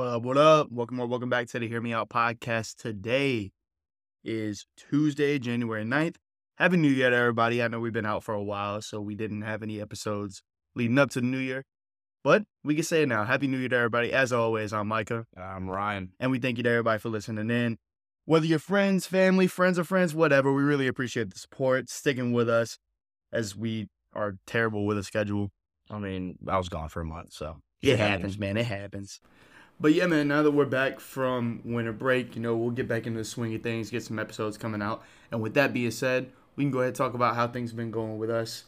What up? What up? Welcome or welcome back to the Hear Me Out podcast. Today is Tuesday, January 9th. Happy New Year to everybody. I know we've been out for a while, so we didn't have any episodes leading up to the new year. But we can say it now. Happy New Year to everybody. As always, I'm Micah. I'm Ryan. And we thank you to everybody for listening in. Whether you're friends, family, friends of friends, whatever, we really appreciate the support, sticking with us as we are terrible with a schedule. I mean, I was gone for a month, so It happens, man. It happens. But yeah, man, now that we're back from winter break, you know, we'll get back into the swing of things, get some episodes coming out. And with that being said, we can go ahead and talk about how things have been going with us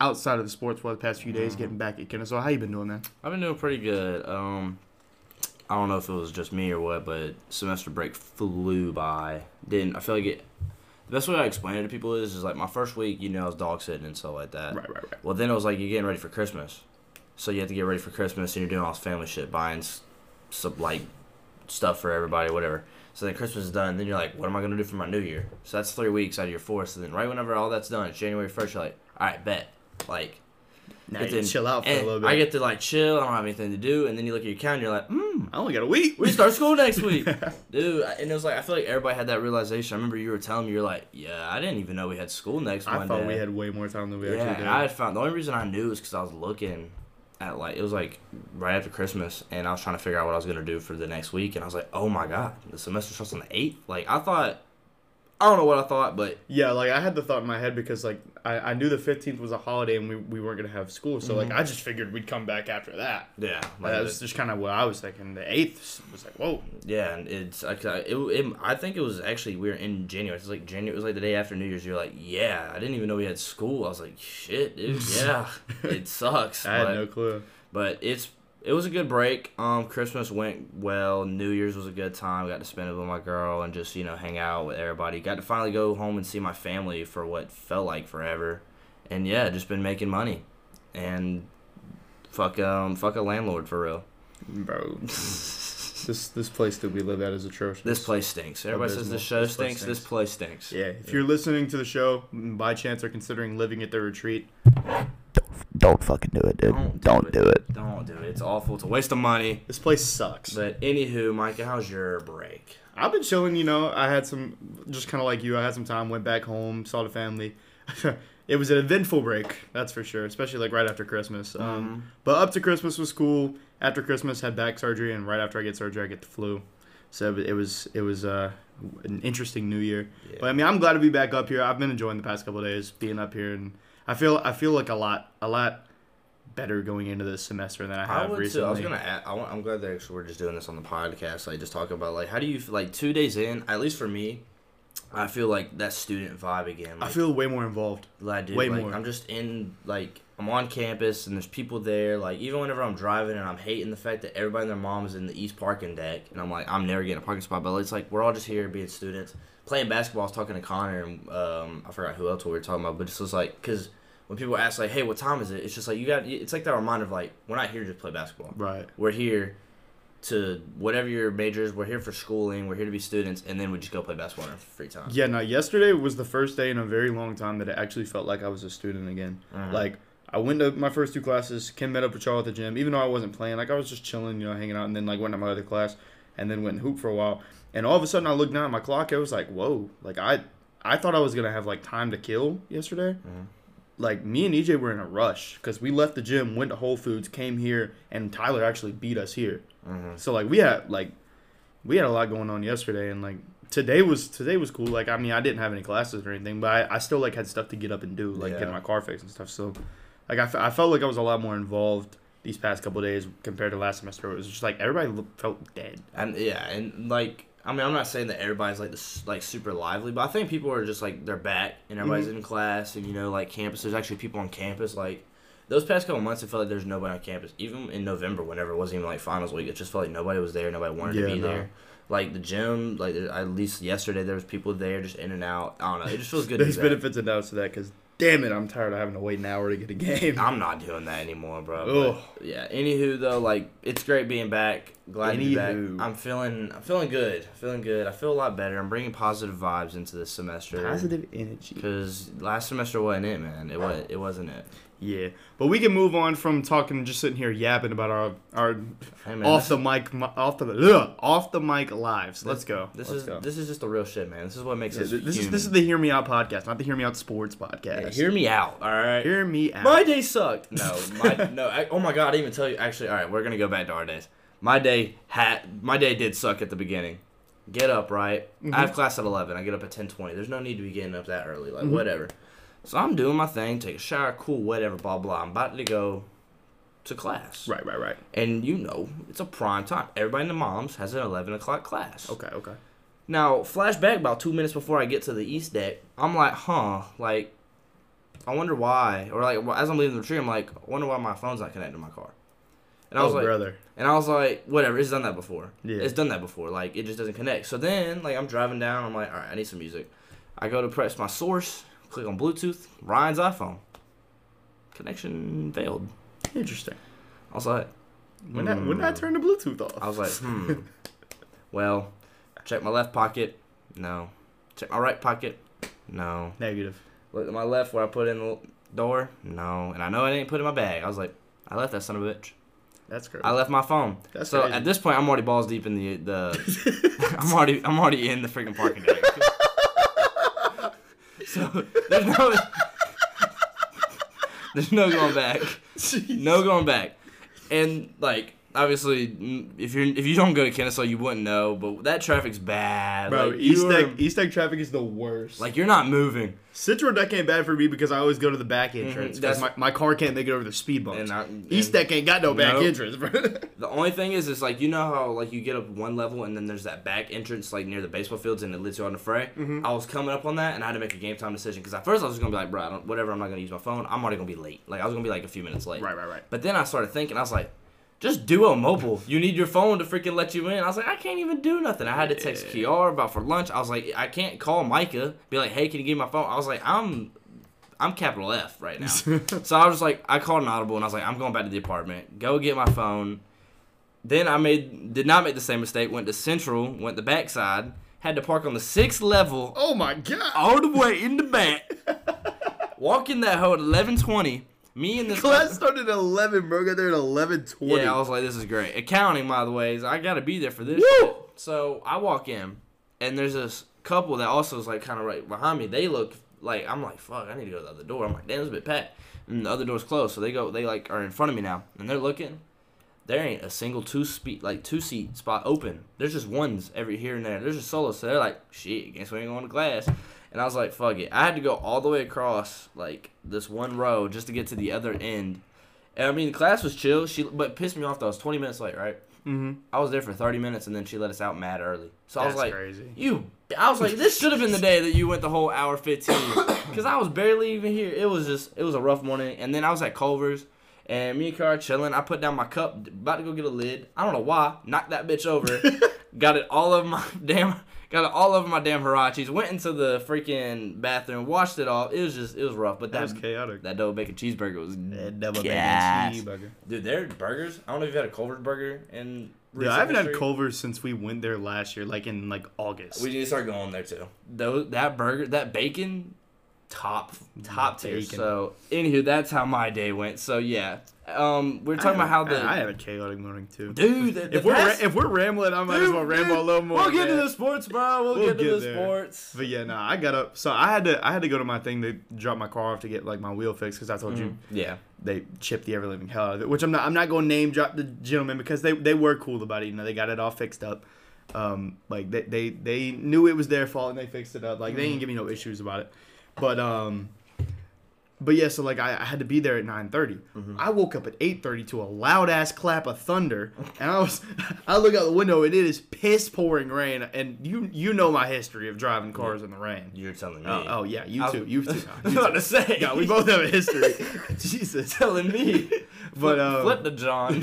outside of the sports for the past few days, getting back at Kennesaw. How you been doing, man? I've been doing pretty good. Um, I don't know if it was just me or what, but semester break flew by. Didn't I feel like it? The best way I explain it to people is, is like my first week, you know, I was dog sitting and stuff like that. Right, right, right. Well, then it was like you're getting ready for Christmas, so you have to get ready for Christmas, and you're doing all this family shit, buying some like stuff for everybody, whatever. So then Christmas is done, then you're like, what am I gonna do for my New Year? So that's three weeks out of your four. So then right whenever all that's done, it's January first. You're like, all right, bet, like. Now you then- chill out for a little bit. I get to like chill. I don't have anything to do, and then you look at your calendar. You're like, hmm, I only got a week. we start school next week, dude. And it was like I feel like everybody had that realization. I remember you were telling me you're like, yeah, I didn't even know we had school next I Monday. thought we had way more time than we Yeah, actually did. I had found the only reason I knew is because I was looking at like it was like right after Christmas, and I was trying to figure out what I was gonna do for the next week, and I was like, oh my god, the semester starts on the eighth. Like I thought, I don't know what I thought, but Yeah, like I had the thought in my head because like I, I knew the fifteenth was a holiday and we, we weren't gonna have school, so like mm-hmm. I just figured we'd come back after that. yeah, Like, that was just kind of what I was thinking. The eighth was like, whoa. Yeah, and it's like I- it, it, I think it was actually we were in January. It was like January. It was like the day after New Year's. You're like, yeah, I didn't even know we had school. I was like, shit, dude. Yeah, it sucks. I had no clue. but it's it was a good break. Um, Christmas went well. New Year's was a good time. Got to spend it with my girl and just you know hang out with everybody. Got to finally go home and see my family for what felt like forever. And yeah, just been making money, and fuck um fuck a landlord for real. Bro, this this place that we live at is atrocious. This place stinks. Everybody says the show This place stinks. This place stinks. Yeah, if you're listening to the show, by chance are considering living at the retreat, Don't fucking do it, dude. Don't Don't, do do it. Don't do it. It's awful. It's a waste of money. this place sucks. But anywho, Mike, how's your break? I've been chilling, you know. I had some, just kind of like you. I had some time, went back home, saw the family. it was an eventful break, that's for sure. Especially like right after Christmas. Um, but up to Christmas was cool. After Christmas, had back surgery, and right after I get surgery, I get the flu. So it was it was uh, an interesting New Year. Yeah. But I mean, I'm glad to be back up here. I've been enjoying the past couple of days being up here, and I feel I feel like a lot a lot better going into this semester than I I have would recently. too. I was gonna. Add, I I'm glad that actually we're just doing this on the podcast. Like, just talking about like how do you feel, like two days in? At least for me, I feel like that student vibe again. I feel way more involved. like, dude, way like, more. I'm just in like I'm on campus and there's people there. Like even whenever I'm driving and I'm hating the fact that everybody and their mom is in the east parking deck and I'm like I'm never getting a parking spot. But it's like we're all just here being students playing basketball. I was talking to Connor and um, I forgot who else we were talking about, but it's just like because when people ask like, hey, what time is it? It's just like you got. It's like that reminder of like we're not here to just play basketball. Right. We're here to whatever your major is. We're here for schooling. We're here to be students, and then we just go play basketball in our free time. Yeah, Now, yesterday was the first day in a very long time that it actually felt like I was a student again. Mhm. Like, I went to my first two classes, Kim met up with Charles at the gym, even though I wasn't playing. Like, I was just chilling, you know, hanging out, and then, like, went to my other class, and then went and hoop for a while. And all of a sudden, I looked down at my clock, it was like, whoa. Like, I I thought I was going to have, like, time to kill yesterday. Mhm. Like, me and EJ were in a rush, because we left the gym, went to Whole Foods, came here, and Tyler actually beat us here. Mhm. So like we had like we had a lot going on yesterday and like today was today was cool. Like I mean I didn't have any classes or anything, but I, I still like had stuff to get up and do, like Yeah. get my car fixed and stuff. So like I, I felt like I was a lot more involved these past couple days compared to last semester. It was just like everybody felt dead. And yeah, and like I mean, I'm not saying that everybody's like this like super lively, but I think people are just like they're back and everybody's Mm-hmm. in class and you know like campus. There's actually people on campus. Like those past couple months, it felt like there's nobody on campus. Even in November, whenever it wasn't even like finals week, it just felt like nobody was there. Nobody wanted Yeah, to be no. there. Like the gym, like at least yesterday there was people there just in and out. I don't know. It just feels good. to be There's benefits and doubts to that because damn it, I'm tired of having to wait an hour to get a game. I'm not doing that anymore, bro. But, yeah. Anywho, though, like it's great being back. glad to be back. I'm feeling, I'm feeling good. Feeling good. I feel a lot better. I'm bringing positive vibes into this semester. Positive energy. Because last semester wasn't it, man. It was. It wasn't it. Yeah, but we can move on from talking, just sitting here yapping about our our Hey, man, off the mic, off the ugh, off the mic lives. Let's go. This Let's is go. this is just the real shit, man. This is what makes Yeah, us this is this is the Hear Me Out podcast, not the Hear Me Out Sports Yeah, podcast. hear me out, all right. Hear me out. My day sucked. No, my no. I, oh my god, I didn't even tell you. Actually, all right, we're gonna go back to our days. My day had my day did suck at the beginning. Get up right. I have mm-hmm. class at eleven. I get up at ten twenty. There's no need to be getting up that early. Like mm-hmm. whatever. So I'm doing my thing. Take a shower. Cool. Whatever. Blah blah. I'm about to go to class. Right, right, right. And you know it's a prime time. Everybody in the moms has an eleven o'clock class. Okay, okay. Now, flashback about two minutes before I get to the east deck, I'm like, huh, like, I wonder why. Or like, as I'm leaving the tree, I'm like, I wonder why my phone's not connected to my car. And I oh, was oh, like, brother. and I was like, whatever, it's done that before. Yeah. It's done that before. Like, it just doesn't connect. So then, like, I'm driving down. I'm like, all right, I need some music. I go to press my source, click on Bluetooth, Ryan's iPhone. Connection failed. Interesting. I was like, When that when did I turn the Bluetooth off? I was like, hmm. well, check my left pocket. No. Check my right pocket. No. Negative. Look at my left where I put in the door. No. And I know I didn't put it in my bag. I was like, I left that son of a bitch. That's crazy. I left my phone. That's so crazy. at this point, I'm already balls deep in the the. I'm already I'm already in the freaking parking deck. So there's no there's no going back. No going back. And like obviously, if you're if you don't go to Kennesaw, you wouldn't know. But that traffic's bad. Bro, like, East Tech East Tech traffic is the worst. like you're not moving. Citro Deck ain't bad for me because I always go to the back entrance because Mm-hmm. my, my car can't make it over the speed bumps. And I, East and Tech ain't got no back Nope. entrance, bro. The only thing is, is like you know how like you get up one level and then there's that back entrance like near the baseball fields and it leads you on the fray. Mm-hmm. I was coming up on that and I had to make a game time decision because at first I was just gonna be like, bro, I don't, whatever, I'm not gonna use my phone. I'm already gonna be late. Like I was gonna be like a few minutes late. right, right, right. But then I started thinking, I was like, just Duo Mobile. You need your phone to freaking let you in. I was like, I can't even do nothing. I had to text Kiara about for lunch. I was like, I can't call Micah, be like, hey, can you give me my phone? I was like, I'm I'm capital F right now. so I was like, I called an audible and I was like, I'm going back to the apartment. Go get my phone. Then I made did not make the same mistake. Went to Central, went the backside, had to park on the sixth level, Oh my god. all the way in the back. Walk in that hole at eleven twenty. Me and this Class started at 11, bro. Got there at 11:20. yeah, I was like, this is great. Accounting, by the way, is I gotta be there for this. Woo! So I walk in, and there's this couple that also is like kind of right behind me. They look like I'm like, fuck, I need to go to the other door. I'm like, damn, it's a bit packed, and the other door's closed. So they go, they like are in front of me now, and they're looking. There ain't a single two speed like two seat spot open. There's just ones every here and there. There's just solo. So they're like, shit, guess we ain't going to class. And I was like, fuck it. I had to go all the way across like this one row just to get to the other end. And I mean, class was chill. She but pissed me off though. I was 20 minutes late, right? mm-hmm. I was there for 30 minutes and then she let us out mad early. So I was like, crazy. you. I was like, this should have been the day that you went the whole hour 15 because I was barely even here. It was just it was a rough morning. And then I was at Culver's. And me and Car chilling. I put down my cup, about to go get a lid. I don't know why. Knocked that bitch over. got it all over my damn. Got it all over my damn Huaraches. Went into the freaking bathroom, washed it off. It was just, it was rough. But That that was chaotic. that double bacon cheeseburger was That double gas. bacon cheeseburger. Dude, their burgers. I don't know if you've had a Culver's burger in. Dude, I haven't had history. Culver's since we went there last year, like in like August. We need to start going there too. Those that burger, that bacon, top top tier. Bacon. So, anywho, that's how my day went. So yeah, um, we are talking about how the I, have a chaotic morning too. dude. The, the if we're ra- if we're rambling, I might as well Dude, ramble a little more. We'll get to the sports, bro. We'll, We'll get to get the there. sports. But yeah, no, I got up. So I had to I had to go to my thing to drop my car off to get like my wheel fixed because I told you Yeah. they chipped the ever living hell out of it. Which I'm not I'm not going to name drop the gentleman because they they were cool about it. You know, they got it all fixed up. Um, like they they they knew it was their fault and they fixed it up. Like they didn't give me no issues about it. But um. But yeah, so like I, I had to be there at nine I woke up at eight thirty to a loud ass clap of thunder, and I was I look out the window and it is piss pouring rain, and you you know my history of driving cars in the rain. You're telling me. Oh, oh yeah, you I too, you too. I was about to say. Yeah, we both have a history. Jesus, telling me. but um, Flip the John.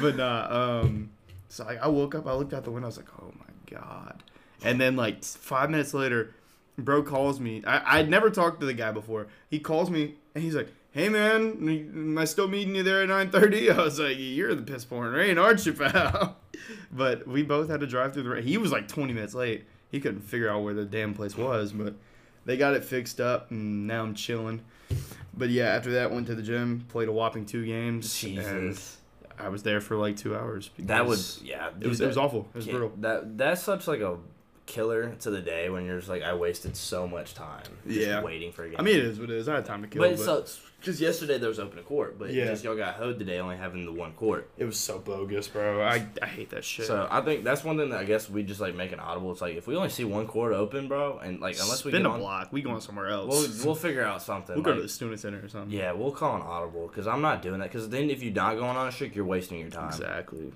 but nah, um, so like I woke up, I looked out the window, I was like, oh my god, and then like five minutes later, bro calls me. I I'd never talked to the guy before. He calls me and he's like, "Hey man, am I still meeting you there at 9:30?" I was like, "You're the piss pouring rain, aren't you, pal?" but we both had to drive through the rain. He was like 20 minutes late. He couldn't figure out where the damn place was, but they got it fixed up, and now I'm chilling. But yeah, after that, went to the gym, played a whopping two games, and Jesus. I was there for like two hours. That was yeah. it was dude, it was awful. It was brutal. That that's such like a killer to the day when you're just like I wasted so much time just Yeah. waiting for a game. I mean, it is what it is. I had time to kill, but but, it sucks because yesterday there was open a court, but Yeah. just y'all got hoed today only having the one court. it was so bogus, bro. I, I hate that shit. So I think that's one thing that I guess we just like make an audible. It's like if we only see one court open, bro, and like unless we get a on, block, we going somewhere else. we'll we'll figure out something. We'll go to the student center or something. yeah, we'll call an audible because I'm not doing that. Because then if you're not going on a streak, you're wasting your time. Exactly.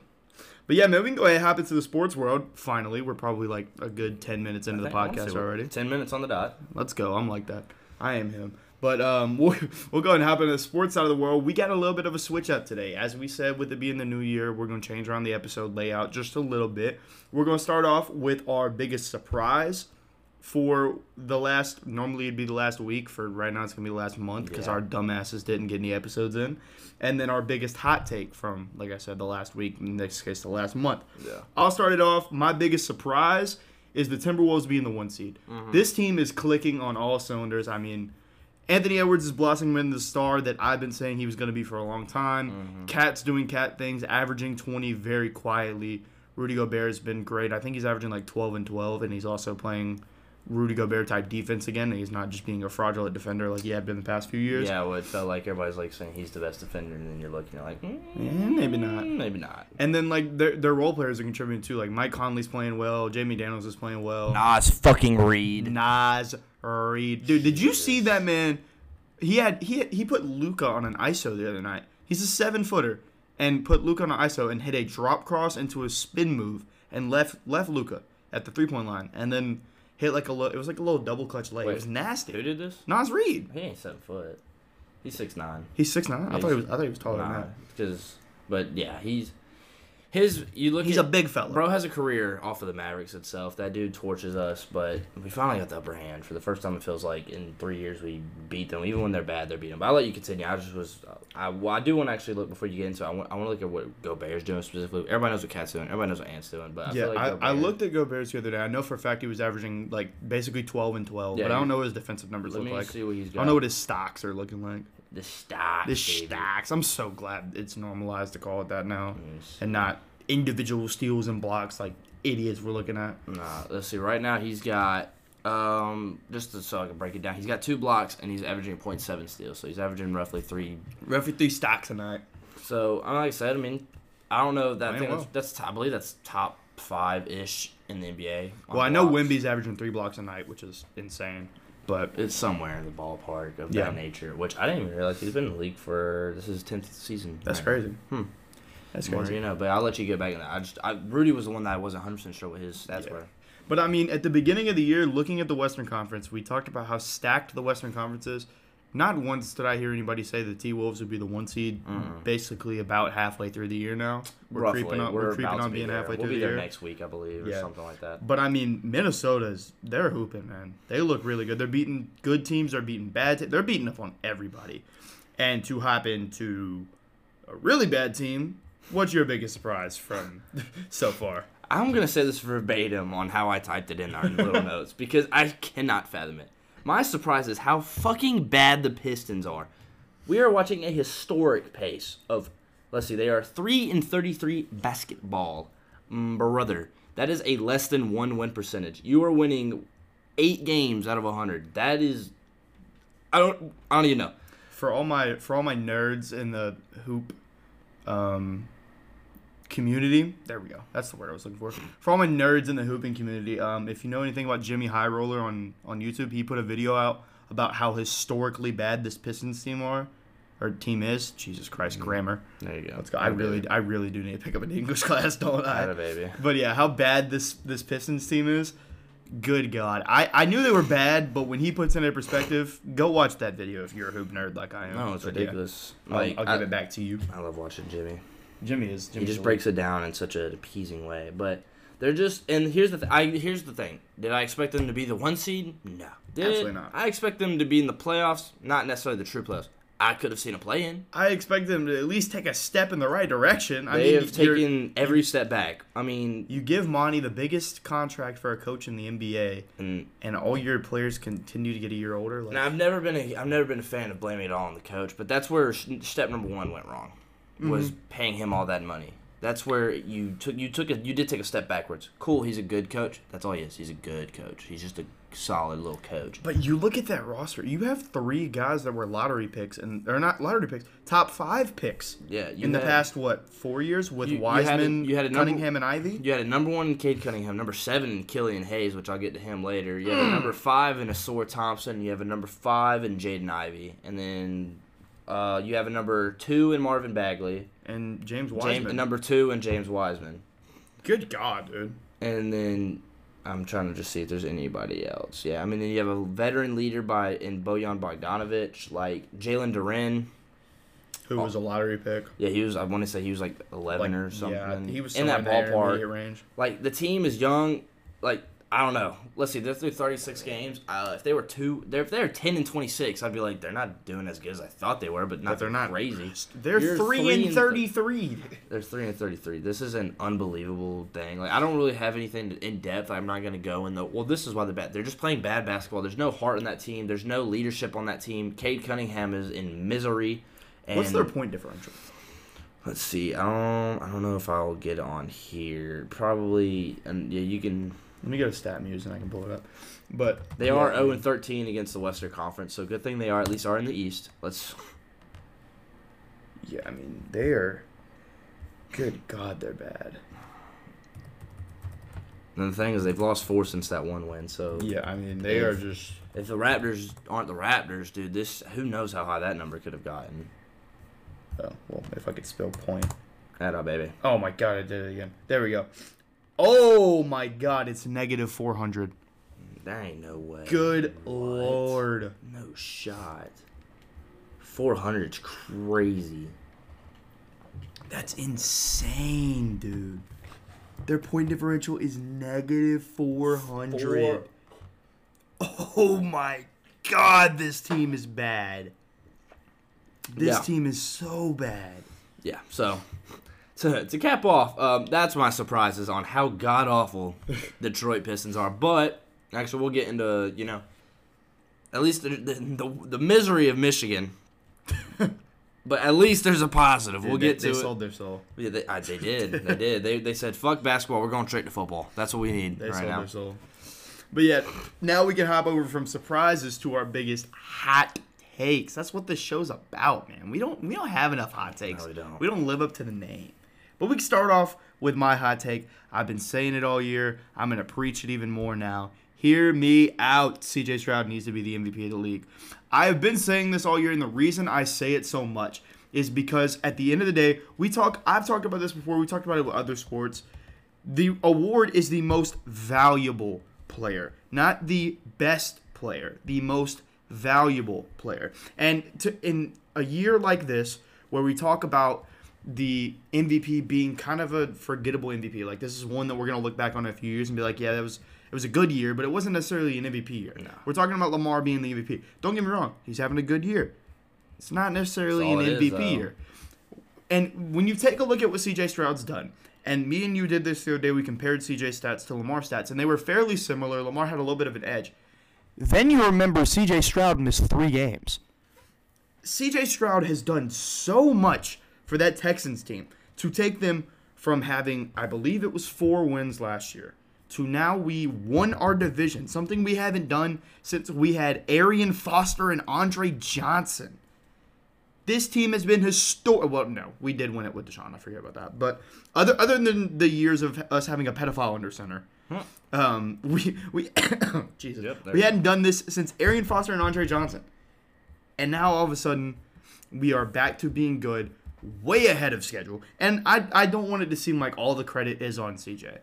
But yeah, man, we can go ahead and hop into the sports world. Finally, we're probably like a good ten minutes into the think- I wanna podcast already. Ten minutes on the dot. Let's go. I'm like that. I am him. But um, we'll, we'll go ahead and hop into the sports side of the world. We got a little bit of a switch up today. As we said, with it being the new year, we're going to change around the episode layout just a little bit. We're going to start off with our biggest surprise for the last, normally it'd be the last week. For right now, it's going to be the last month because Yeah. our dumbasses didn't get any episodes in. And then our biggest hot take from, like I said, the last week, in this case, the last month. Yeah. I'll start it off. My biggest surprise is the Timberwolves being the one seed. Mm-hmm. This team is clicking on all cylinders. I mean, Anthony Edwards is blossoming into the star that I've been saying he was going to be for a long time. Mm-hmm. Cat's doing cat things, averaging 20 very quietly. Rudy Gobert has been great. I think he's averaging like 12 and 12, and he's also playing Rudy Gobert type defense again. And he's not just being a fraudulent defender like he had been the past few years. Yeah, well, it felt like everybody's like saying he's the best defender, and then you're looking, you're like, mm, Eh, maybe not. maybe not. And then like their their role players are contributing too. Like Mike Conley's playing well, Jamie Daniels is playing well. Naz fucking Reid. Naz Reid, dude, did you see that man? He had he he put Luka on an ISO the other night. He's a seven footer and put Luka on an ISO and hit a drop cross into a spin move and left left Luka at the three point line and then hit like a lo- it was like a little double clutch leg. Wait, it was nasty. Who did this? Naz Reid. He ain't seven foot. He's six nine. He's six nine. I thought he was I thought he was taller than that. because but yeah, he's his. You look. He's at, a big fella. Bro has a career off of the Mavericks itself. That dude torches us, but we finally got the upper hand for the first time. It feels like in three years we beat them. Even when they're bad, they're beating them. But I'll let you continue. I just was, I, well, I do want to actually look before you get into. it. I want, I want to look at what Gobert's doing specifically. Everybody knows what Cat's doing. Everybody knows what Ant's doing. But I yeah, feel like I, I looked at Gobert's the other day. I know for a fact he was averaging like basically twelve and twelve, Yeah, but I don't know what his defensive numbers Let look me like. see what he's I got. don't know what his stocks are looking like. The stocks. The baby. stacks. I'm so glad it's normalized to call it that now, Yes. and not individual steals and blocks like idiots we're looking at. Nah, let's see. Right now he's got um just to, so I can break it down. He's got two blocks and he's averaging 0.7 steals. So he's averaging roughly three. Roughly three stacks a night. So like I said, I mean, I don't know if that thing well. that's, that's I believe that's top five ish in the NBA. Well, I know blocks. Wemby's averaging three blocks a night, which is insane. But It's somewhere in the ballpark of Yeah. that nature, which I didn't even realize he's been in the league for this is his tenth season. that's Right. crazy. Hmm. That's More, crazy. you know, but I'll let you get back in that. I just I, Rudy was the one that I wasn't 100 percent sure what his stats Yeah. were. But I mean, at the beginning of the year, looking at the Western Conference, we talked about how stacked the Western Conference is. Not once did I hear anybody say the T Wolves would be the one seed. Mm-mm. Basically, about halfway through the year now. We're Roughly, creeping on. We're, creeping about to on be being there. halfway we'll through be the there year. next week, I believe, or Yeah. something like that. But I mean, Minnesota's they're hooping, man. They look really good. They're beating good teams. They're beating bad. Te- they're beating up on everybody. And to hop into a really bad team, what's your biggest surprise from so far? I'm gonna say this verbatim on how I typed it in our little notes because I cannot fathom it. My surprise is how fucking bad the Pistons are. We are watching a historic pace of, let's see, they are three and thirty-three basketball, Mm, brother. That is a less than one win percentage. You are winning eight games out of hundred. That is, I don't, I don't even know. For all my for all my nerds in the hoop um, community, there we go. That's the word I was looking for. For all my nerds in the hooping community, um, if you know anything about Jimmy High Roller on on YouTube, he put a video out about how historically bad this Pistons team are or team is. Jesus Christ, grammar. There you go. Let's go. I really, I really do need to pick up an English class, don't had a I? baby. But yeah, how bad this this Pistons team is. Good God, I, I knew they were bad, but when he puts it in perspective, go watch that video if you're a hoop nerd like I am. No, it's But yeah, ridiculous. I'll, I'll I, give it back to you. I love watching Jimmy. Jimmy is. he just breaks it down in such an appeasing way. But they're just and here's the th- I here's the thing. Did I expect them to be the one seed? No. Did Absolutely not. I expect them to be in the playoffs? Not necessarily the true playoffs. I could have seen a play in. I expect them to at least take a step in the right direction. I They mean, have taken every step back. I mean, You give Monty the biggest contract for a coach in the NBA, and, mm. and all your players continue to get a year older. Like, now I've never been a I've never been a fan of blaming it all on the coach, but that's where s- step number one went wrong, was mm-hmm. paying him all that money. That's where you took you took a you did take a step backwards. Cool, he's a good coach. That's all he is. He's a good coach. He's just a solid little coach. But you look at that roster. You have three guys that were lottery picks, and they're not lottery picks, top five picks Yeah, you in the past what four years with You- you had a- Wiseman, you had a number- Cunningham, and Ivey. You had a number one in Cade Cunningham, number seven in Killian Hayes, which I'll get to him later. You have a hmm. number five in Ausar Thompson. You have a number five in Jaden Ivey, and then uh, you have a number two in Marvin Bagley, and James Wiseman. James, number two and James Wiseman, Good God, dude. and then I'm trying to just see if there's anybody else. Yeah, I mean then you have a veteran leader by in Bojan Bogdanovic, like Jalen Duren. Who was a lottery pick? Yeah, he was. I want to say he was like 11 or something. Yeah, he was in that ballpark. range. like the team is young. Like I don't know. Let's see. They're through 36 games. Uh, if they were two, they're if they're 10 and 26, I'd be like they're not doing as good as I thought they were, but not But they're not crazy. They're three, three and and thirty-three. They're three and 33. This is an unbelievable thing. Like I don't really have anything in depth. I'm not gonna go in the. Well, this is why they're bad. They're just playing bad basketball. There's no heart in that team. There's no leadership on that team. Cade Cunningham is in misery. And What's their point differential? Let's see. Don't. I don't know if I'll get on here. Probably. And yeah, you can. Let me go to StatMuse and I can pull it up. But They yeah, are I 0 and 13 against the Western Conference, so good thing they are at least are in the East. Let's. Yeah, I mean they are. Good God, they're bad. And the thing is, they've lost four since that one win. So Yeah, I mean they are just. if the Raptors aren't the Raptors, dude, this who knows how high that number could have gotten. Oh well, if I could spell point. That up, baby. Oh my God, I did it again. There we go. Oh my God, it's negative four hundred. There ain't no way. Good What? Lord. No shot. Four hundred. 400's crazy. That's insane, dude. Their point differential is negative 400. Oh my god, this team is bad. This Yeah. team is so bad. Yeah. So to to cap off, um, that's my surprises on how god awful Detroit Pistons are. But actually, we'll get into you know at least the the, the, the misery of Michigan. but at least there's a positive. We'll Dude, they- get to they it. sold their soul. Yeah, they, I, they did. They did. They, they said, "Fuck basketball. We're going straight to football. That's what we need They right sold now." their soul. But yeah, now we can hop over from surprises to our biggest hot takes. That's what this show's about, man. We don't we don't have enough hot takes. No, we don't. We don't live up to the name. But we can start off with my hot take. I've been saying it all year. I'm gonna preach it even more now. Hear me out. CJ Stroud needs to be the MVP of the league. I have been saying this all year, and the reason I say it so much is because at the end of the day, we talk. I've talked about this before. We talked about it with other sports the award is the most valuable player, not the best player, the most valuable player. And to, in a year like this, where we talk about the MVP being kind of a forgettable MVP, like this is one that we're gonna look back on in a few years and be like, yeah, that was it was a good year, but it wasn't necessarily an MVP year. No. We're talking about Lamar being the MVP. Don't get me wrong, he's having a good year. It's not necessarily an MVP though. year. And when you take a look at what CJ Stroud's done, and me and you did this the other day, we compared CJ stats to Lamar stats, and they were fairly similar. Lamar had a little bit of an edge. Then you remember C.J. Stroud missed three games. CJ Stroud has done so much for that Texans team to take them from having, I believe it was four wins last year, to now we won our division, something we haven't done since we had Arian Foster and Andre Johnson. This team has been historic. Well, no, we did win it with Deshaun. I forget about that. But other other than the years of us having a pedophile under center, um, we we Jesus, Yep, we hadn't done this since Arian Foster and Andre Johnson. And now all of a sudden, we are back to being good, way ahead of schedule. And I, I don't want it to seem like all the credit is on CJ.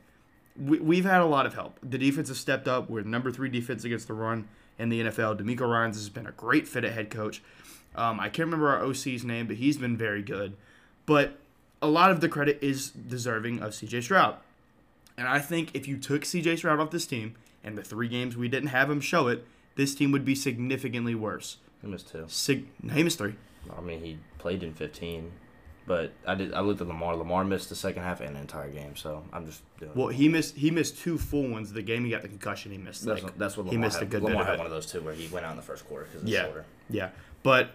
We, we've had a lot of help. The defense has stepped up. We're number three defense against the run in the NFL. DeMeco Ryans has been a great fit at head coach. Um, I can't remember our OC's name, but he's been very good. But a lot of the credit is deserving of CJ Stroud. And I think if you took CJ Stroud off this team, and the three games we didn't have him show it, this team would be significantly worse. He missed two. Sig- he missed three. I mean, he played in 15, but I did. I looked at Lamar. Lamar missed the second half and the entire game, so I'm just doing. Well, he missed he missed two full ones. The game he got the concussion, he missed. that's, like, what- that's what Lamar he missed had. a good Lamar bit had it. one of those two where he went out in the first quarter because of Yeah. shoulder. Yeah, but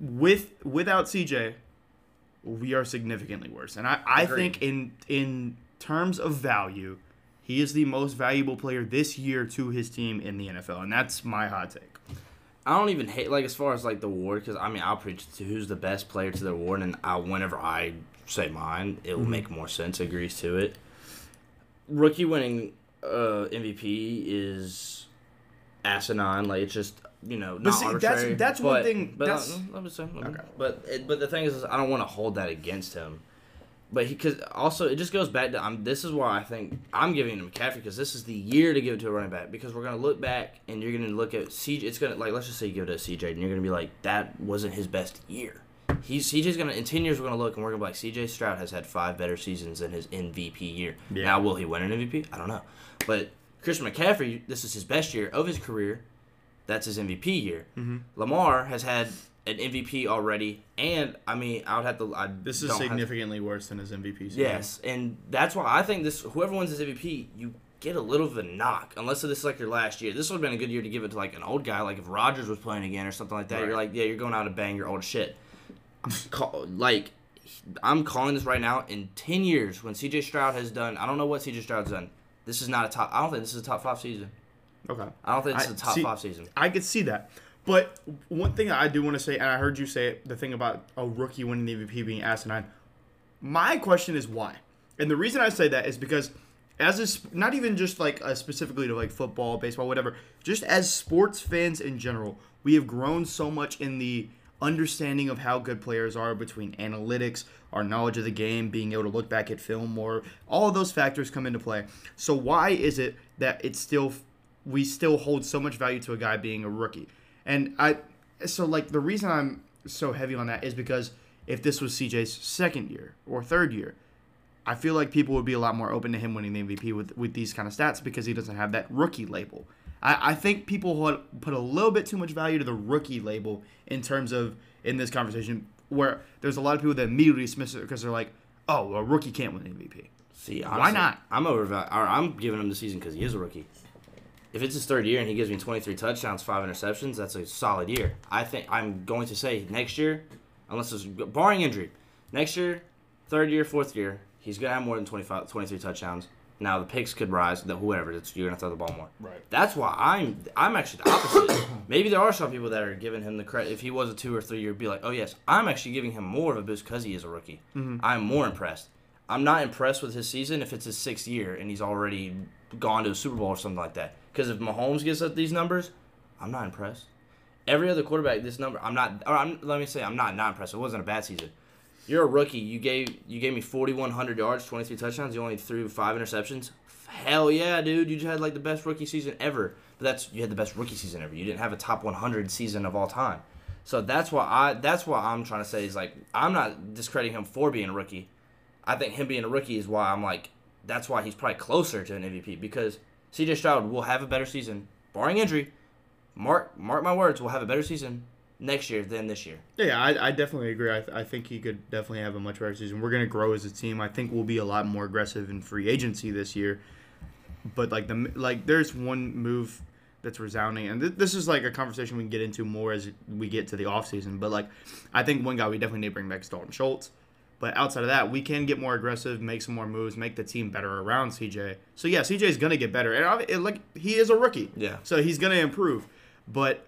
with without CJ, we are significantly worse. And I, I Agreed. think in in terms of value, he is the most valuable player this year to his team in the NFL, and that's my hot take. I don't even hate like as far as like the award because I mean I'll preach to who's the best player to the award and I whenever I say mine it Mm-hmm. will make more sense agrees to it. Rookie winning uh, MVP is asinine like it's just you know not see, that's- arbitrary. that's one but- thing- But that's- uh, let me say, let me- Okay. but it, but the thing is, is I don't want to hold that against him. But he, because also it just goes back to I'm. This is why I think I'm giving him McCaffrey because this is the year to give it to a running back because we're gonna look back and you're gonna look at CJ. It's gonna like let's just say you give it to CJ and you're gonna be like that wasn't his best year. He's CJ's gonna in ten years we're gonna look and we're gonna be like CJ Stroud has had five better seasons than his MVP year. Yeah. Now will he win an MVP? I don't know, but Christian McCaffrey this is his best year of his career. That's his MVP year. Mm-hmm. Lamar has had an MVP already, and I mean I would have to. I This is don't to- significantly worse than his MVP. Season. Yes, and that's why I think this. Whoever wins this MVP, you get a little of a knock, unless this is like your last year. This would have been a good year to give it to like an old guy, like if Rodgers was playing again or something like that. You're like, yeah, you're going out to bang, you're old shit. Call, like, I'm calling this right now. In ten years, when CJ Stroud has done, I don't know what CJ Stroud's done. This is not a top. I don't think this is a top five season. Okay. I don't think this I- is a top see- five season. I could see that. But one thing I do want to say, and I heard you say it, the thing about a rookie winning the MVP being asinine. My question is why, and the reason I say that is because, as a not even just like specifically to like football, baseball, whatever, just as sports fans in general, we have grown so much in the understanding of how good players are between analytics, our knowledge of the game, being able to look back at film more. All of those factors come into play. So why is it that it's still we still hold so much value to a guy being a rookie? And I so like the reason I'm so heavy on that is because if this was CJ's second year or third year, I feel like people would be a lot more open to him winning the MVP with with these kind of stats because he doesn't have that rookie label. I, I think people would put a little bit too much value to the rookie label in terms of in this conversation where there's a lot of people that immediately dismiss it because they're like, oh, a rookie can't win the MVP. See, Why not? I'm over. I'm giving him the season because he is a rookie. If it's his third year and he gives me 23 touchdowns, five interceptions, that's a solid year. I think I'm going to say next year, unless it's barring injury, next year, third year, fourth year, he's gonna have more than 25, 23 touchdowns. Now the picks could rise. That whoever, it's, you're gonna throw the ball more. Right. That's why I'm I'm actually the opposite. Maybe there are some people that are giving him the credit. If he was a two or three year, be like, oh yes, I'm actually giving him more of a boost because he is a rookie. Mm-hmm. I'm more impressed. I'm not impressed with his season if it's his sixth year and he's already gone to a Super Bowl or something like that. Because if Mahomes gets up these numbers, I'm not impressed. Every other quarterback, this number, I'm not. Or I'm, let me say, I'm not not impressed. It wasn't a bad season. You're a rookie. You gave you gave me 4,100 yards, 23 touchdowns. You only threw five interceptions. Hell yeah, dude! You just had like the best rookie season ever. But that's you had the best rookie season ever. You didn't have a top 100 season of all time. So that's why I that's why I'm trying to say is like I'm not discrediting him for being a rookie. I think him being a rookie is why I'm like that's why he's probably closer to an MVP because CJ Stroud will have a better season, barring injury. Mark mark my words, we'll have a better season next year than this year. Yeah, I, I definitely agree. I, I think he could definitely have a much better season. We're going to grow as a team. I think we'll be a lot more aggressive in free agency this year. But like the like, there's one move that's resounding, and th- this is like a conversation we can get into more as we get to the offseason. But like, I think one guy we definitely need to bring back is Dalton Schultz. But outside of that, we can get more aggressive, make some more moves, make the team better around CJ. So yeah, CJ is gonna get better, and it, like he is a rookie. Yeah. So he's gonna improve. But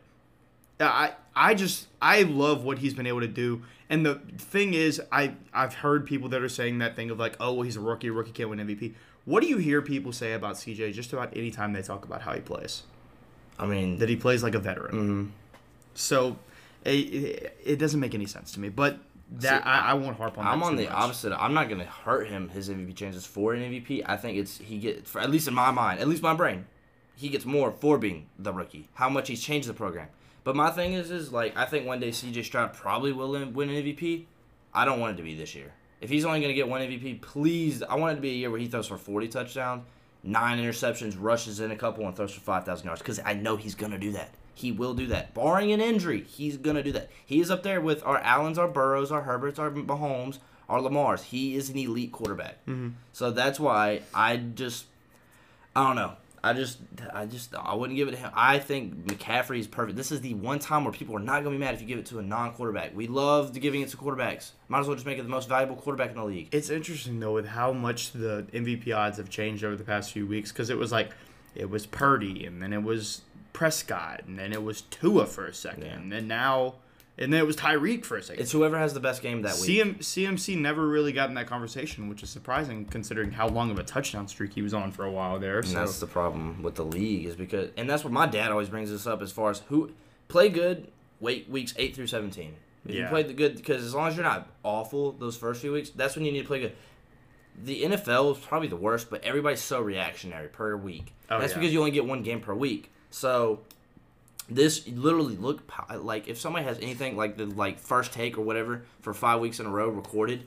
I I just I love what he's been able to do. And the thing is, I I've heard people that are saying that thing of like, oh, well, he's a rookie, rookie can't win MVP. What do you hear people say about CJ just about any time they talk about how he plays? I mean, That he plays like a veteran. mhm. So it, it, it doesn't make any sense to me. But that See, I, I won't harp on. I'm on the much. opposite. I'm not gonna hurt him. His MVP chances for an MVP. I think it's he get for at least in my mind, at least my brain, he gets more for being the rookie. How much he's changed the program. But my thing is, is like I think one day CJ Stroud probably will win win an MVP. I don't want it to be this year. If he's only gonna get one MVP, please, I want it to be a year where he throws for 40 touchdowns, nine interceptions, rushes in a couple, and throws for 5,000 yards. Because I know he's gonna do that. He will do that. Barring an injury, he's gonna do that. He is up there with our Allens, our Burrows, our Herberts, our Mahomes, our Lamars. He is an elite quarterback. Mm-hmm. So that's why I just I don't know. I just I just I wouldn't give it to him. I think McCaffrey is perfect. This is the one time where people are not gonna be mad if you give it to a non-quarterback. We love giving it to quarterbacks. Might as well just make it the most valuable quarterback in the league. It's interesting though with how much the MVP odds have changed over the past few weeks because it was like it was Purdy and then it was Prescott and then it was Tua for a second Yeah. and then now and then it was Tyreek for a second. It's whoever has the best game that week. CM, CMC never really got in that conversation, which is surprising considering how long of a touchdown streak he was on for a while there. And So that's the problem with the league is because, and that's what my dad always brings this up as far as who play good. Wait weeks eight through seventeen. If you Yeah. play the good, because as long as you're not awful those first few weeks, that's when you need to play good. The NFL is probably the worst, but everybody's so reactionary per week. Oh, that's yeah. because you only get one game per week. So this literally look like if somebody has anything like the like first take or whatever for five weeks in a row recorded,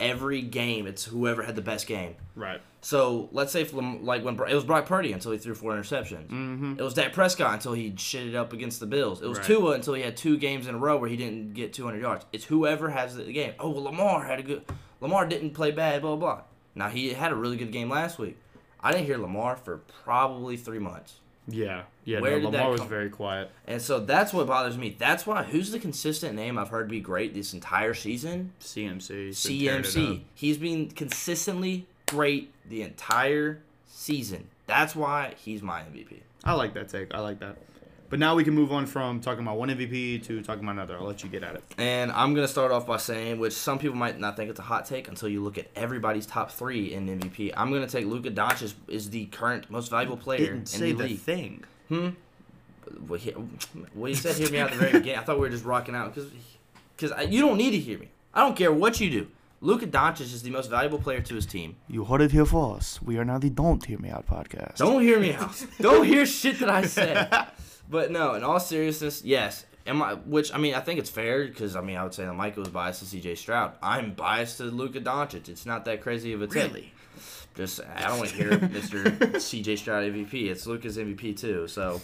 every game it's whoever had the best game. right. So let's say if like when it was Brock Purdy until he threw four interceptions. Mm-hmm. It was Dak Prescott until he shit it up against the Bills. It was Right. Tua until he had two games in a row where he didn't get 200 yards. It's whoever has the game. Oh, well, Lamar had a good. Lamar didn't play bad. Blah blah. blah. Now he had a really good game last week. I didn't hear Lamar for probably three months, Yeah. Yeah. Where no, Lamar was very quiet. and so that's what bothers me. That's why who's the consistent name I've heard be great this entire season? CMC. 's been tearing it CMC. He's been consistently great the entire season. That's why he's my MVP. I like that take. I like that. But now we can move on from talking about one MVP to talking about another. I'll let you get at it. And I'm gonna start off by saying, which some people might not think it's a hot take until you look at everybody's top three in MVP. I'm gonna take Luka Doncic is the current most valuable player Didn't in say the the league. thing. Hmm. Well, he, well, you said hear me out at the very beginning. I thought we were just rocking out because because you don't need to hear me. I don't care what you do. Luka Doncic is the most valuable player to his team. You heard it here first. We are now the Don't Hear Me Out podcast. Don't hear me out. Don't hear shit that I said. But no, in all seriousness, yes. Am I? Which I mean, I think it's fair because I mean, I would say that Michael was biased to C.J. Stroud. I'm biased to Luka Doncic. It's not that crazy of a take. Really? Just I don't want to hear Mr. C.J. Stroud MVP. It's Luka's MVP too. So,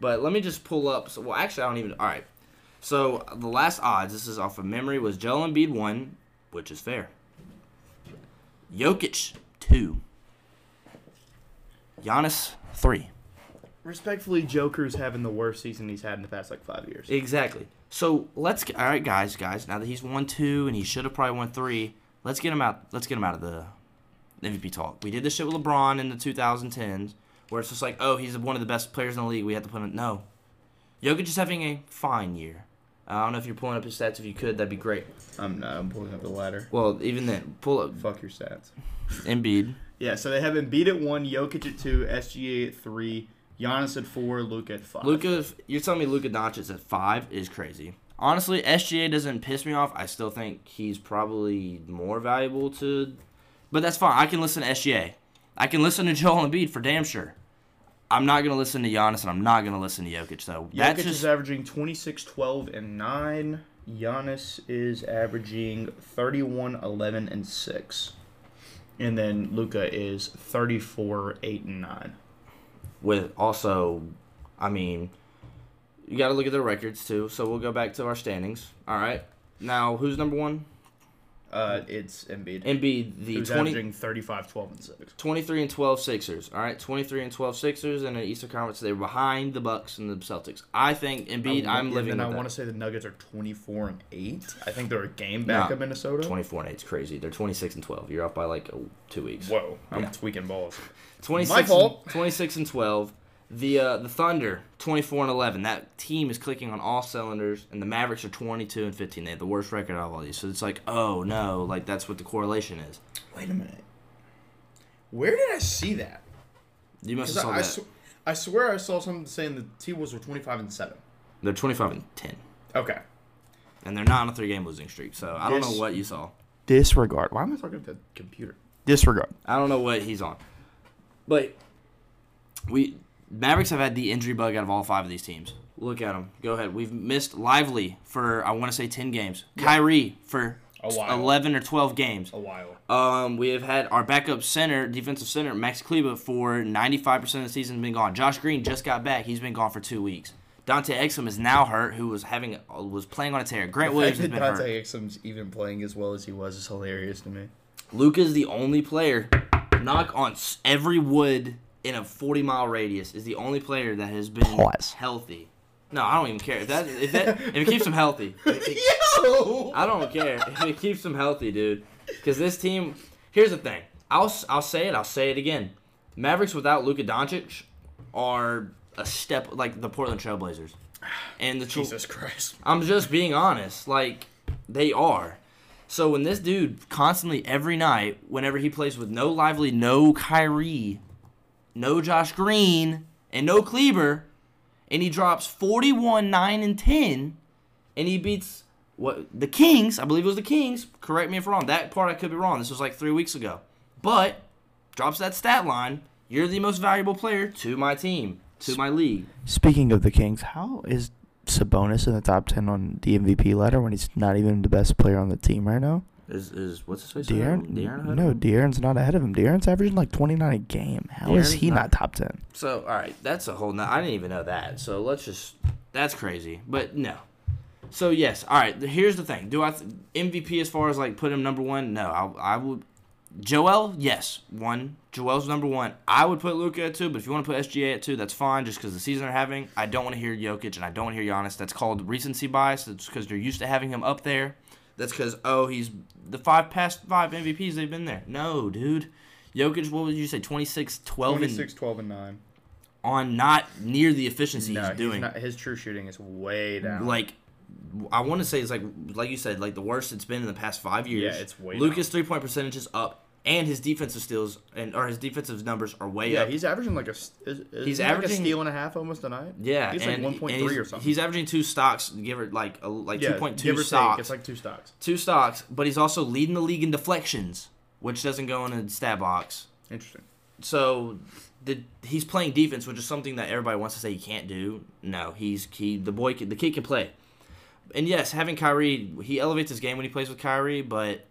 but let me just pull up. So, well, actually, I don't even. All right. So the last odds. This is off of memory. Was Joel Embiid one, which is fair. Jokic two. Giannis three. Respectfully, Joker's having the worst season he's had in the past like five years. Exactly. So let's all right, guys, guys. Now that he's won two and he should have probably won three, let's get him out. Let's get him out of the MVP talk. We did this shit with LeBron in the 2010s, where it's just like, oh, he's one of the best players in the league. We have to put him. No, Jokic is having a fine year. I don't know if you're pulling up his stats. If you could, that'd be great. I'm not. I'm pulling up the ladder. Well, even then, pull up Fuck your stats. Embiid. Yeah, so they have Embiid at one, Jokic at two, SGA at three, Giannis at four, Luka at five. Luka, you're telling me Luka Doncic at five is crazy. Honestly, SGA doesn't piss me off. I still think he's probably more valuable to, but that's fine. I can listen to SGA. I can listen to Joel Embiid for damn sure. I'm not gonna listen to Giannis, and I'm not gonna listen to Jokic though. Jokic That's is averaging 26, 12, and 9. Giannis is averaging 31, 11, and 6. And then Luka is 34, 8, and 9. With also, I mean, you got to look at their records too. So we'll go back to our standings. All right. Now, who's number one? Uh, it's Embiid. Embiid, the who's 20, averaging 35, 12, and 6. 23 and 12 Sixers. All right, 23 and 12 Sixers in the Eastern Conference. They're behind the Bucks and the Celtics. I think Embiid. I- I'm and living then I want to say the Nuggets are 24 and 8. I think they're a game back No, of Minnesota. 24 and 8 is crazy. They're 26 and 12. You're off by like two weeks. Whoa, I'm Yeah. tweaking balls. 26 My fault. And, 26 and 12. The uh, the Thunder 24 and 11. That team is clicking on all cylinders, and the Mavericks are 22 and 15. They have the worst record out of all these. So it's like, oh no, like that's what the correlation is. Wait a minute. Where did I see that? You must have saw I, I, that. sw- I swear I saw something saying the T Wolves were 25 and 7. They're 25 and 10, Okay. and they're not on a three game losing streak. So I don't know what you saw. Disregard. Why am I talking to the computer? Disregard. I don't know what he's on. But we Mavericks have had the injury bug out of all five of these teams. Look at them. Go ahead. We've missed Lively for I want to say ten games. Kyrie for A while. eleven or twelve games. A while. Um, we have had our backup center, defensive center, Max Kleber, for ninety five percent of the season been gone. Josh Green just got back. He's been gone for two weeks. Dante Exum is now hurt, who was having was playing on a tear. Grant The Williams fact has that been hurt. Dante Exum's even playing as well as he was is hilarious to me. Luke is the only player, knock on every wood in a 40 mile radius, is the only player that has been Pause. healthy. No, I don't even care. If that if that if it keeps him healthy, it- Yo! I don't care if it keeps him healthy, dude. Because this team, here's the thing. I'll s- I'll say it. I'll say it again. Mavericks without Luka Doncic are a step like the Portland Trailblazers, and the Tra- Jesus Christ. I'm just being honest. Like they are. So when this dude constantly every night, whenever he plays with no Lively, no Kyrie, no Josh Green, and no Kleber, and he drops 41, 9, and 10, and he beats what the Kings, I believe it was the Kings. Correct me if I'm wrong. That part I could be wrong. This was like three weeks ago. But drops that stat line. You're the most valuable player to my team, to my league. Speaking of the Kings, how is Sabonis in the top ten on the MVP ladder when he's not even the best player on the team right now? Is is what's his face? De'Aaron, De'Aaron no? De'Aaron's not ahead of him. De'Aaron's averaging like 29 a game. How is De'Aaron's he not- not top 10? So, all right, that's a whole. No, I didn't even know that. So let's just. That's crazy, but no. So yes, all right. Here's the thing: Do I th- MVP as far as like put him number one? No, I, I would. Joel, yes, one. Joel's number one. I would put Luka at two, but if you want to put SGA at two, that's fine. Just because the season they're having, I don't want to hear Jokic and I don't want to hear Giannis. That's called recency bias. It's because they're used to having him up there. That's because oh he's the five past five MVPs they've been there. No, dude. Jokic, what would you say? 26, 12, and 12, and 9. on not near the efficiency No, he's he's doing. not, his true shooting is way down. like, I want to say it's like, like you said, like the worst it's been in the past five years. Yeah, it's way Luka's three point percentage is up, and his defensive steals and or his defensive numbers are way yeah, up. he's averaging like a is, is He's he like averaging- a steal and a half almost a night. yeah, he's like one point and or something. He's averaging two stocks, give it like a, like yeah, two point or stocks, Take, it's like two stocks. two stocks, but he's also leading the league in deflections, which doesn't go in a stat box. Interesting. so the he's playing defense, which is something that everybody wants to say he can't do. No, he's he the boy can, the kid can play. And yes, having Kyrie, he elevates his game when he plays with Kyrie. But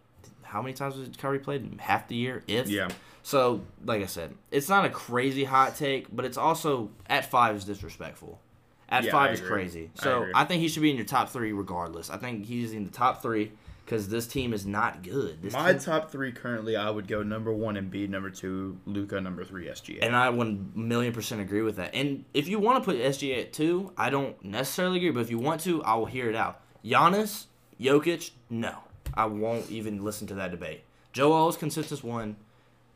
how many times has Kyrie played? Half the year, if. Yeah. So, like I said, it's not a crazy hot take, but it's also at five is disrespectful. At Yeah, five I is agree. crazy. So agree. I, think he should be in your top three regardless. I think he's in the top three because this team is not good. This My team- top three currently, I would go number one Embiid, number two Luka, number three SGA. And I one million percent agree with that. And if you want to put SGA at two, I don't necessarily agree, but if you want to, I will hear it out. Giannis, Jokic, no. I won't even listen to that debate. Joel is consensus one.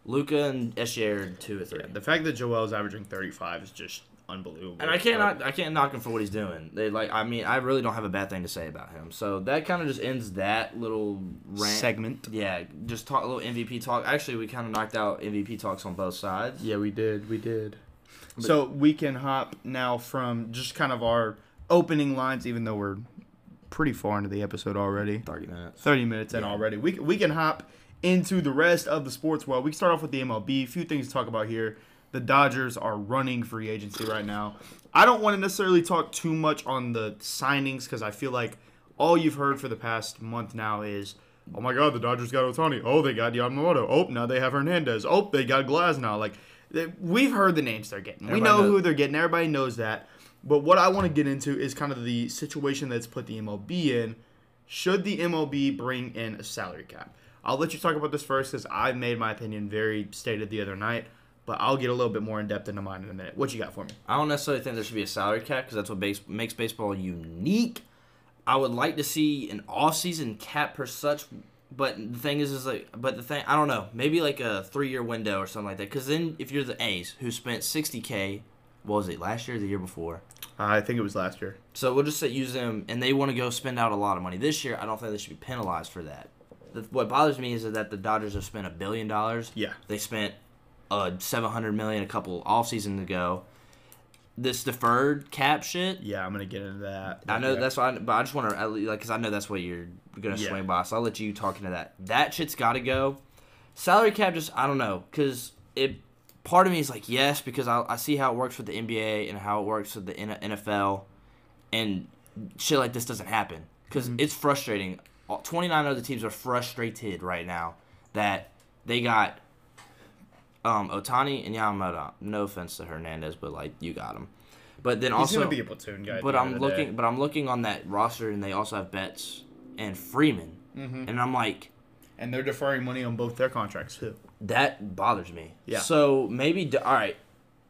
Luka and SGA are two or three. the fact that Joel's averaging 35 is just unbelievable. And I can't I can't knock him for what he's doing. They like I mean I really don't have a bad thing to say about him. So that kind of just ends that little rant. Segment. Yeah, just talk a little MVP talk. Actually, we kind of knocked out MVP talks on both sides. Yeah, we did. We did. so we can hop now from just kind of our opening lines, even though we're pretty far into the episode already. Thirty minutes. 30 minutes in Yeah. already. We, we can hop into the rest of the sports world. We can start off with the MLB. A few things to talk about here. The Dodgers are running free agency right now. I don't want to necessarily talk too much on the signings because I feel like all you've heard for the past month now is, oh my God, the Dodgers got Ohtani. Oh, they got Yamamoto. Oh, now they have Hernandez. Oh, they got Glasnow. Like, they, we've heard the names they're getting. we know knows. who they're getting. Everybody knows that. But what I want to get into is kind of the situation that's put the MLB in should the MLB bring in a salary cap? I'll let you talk about this first because I made my opinion very stated the other night, but I'll get a little bit more in depth into mine in a minute. What you got for me? I don't necessarily think there should be a salary cap because that's what base, makes baseball unique. I would like to see an off-season cap per such, but the thing is, is like, but the thing, I don't know, maybe like a three-year window or something like that. Because then, if you're the A's who spent 60k, what was it last year, or the year before? I think it was last year. So we'll just say use them, and they want to go spend out a lot of money this year. I don't think they should be penalized for that. The, what bothers me is that the Dodgers have spent a billion dollars. Yeah. They spent uh, seven hundred million a couple off seasons ago. This deferred cap shit. Yeah, I'm gonna get into that. I know Yeah. that's why, I, but I just want to like because I know that's what you're gonna Yeah. swing by. So I'll let you talk into that. That shit's got to go. Salary cap, just I don't know, because it. Part of me is like yes, because I, I see how it works with the NBA and how it works with the NFL, and shit like this doesn't happen because it's frustrating. 29 other teams are frustrated right now that they got um, Ohtani and Yamamoto. No offense to Hernandez, but like you got him. But then He's also, gonna be a platoon guy. but I'm the day. looking, but I'm looking on that roster, and they also have Betts and Freeman, Mhm. and I'm like, and they're deferring money on both their contracts too. That bothers me. Yeah. So maybe, all right,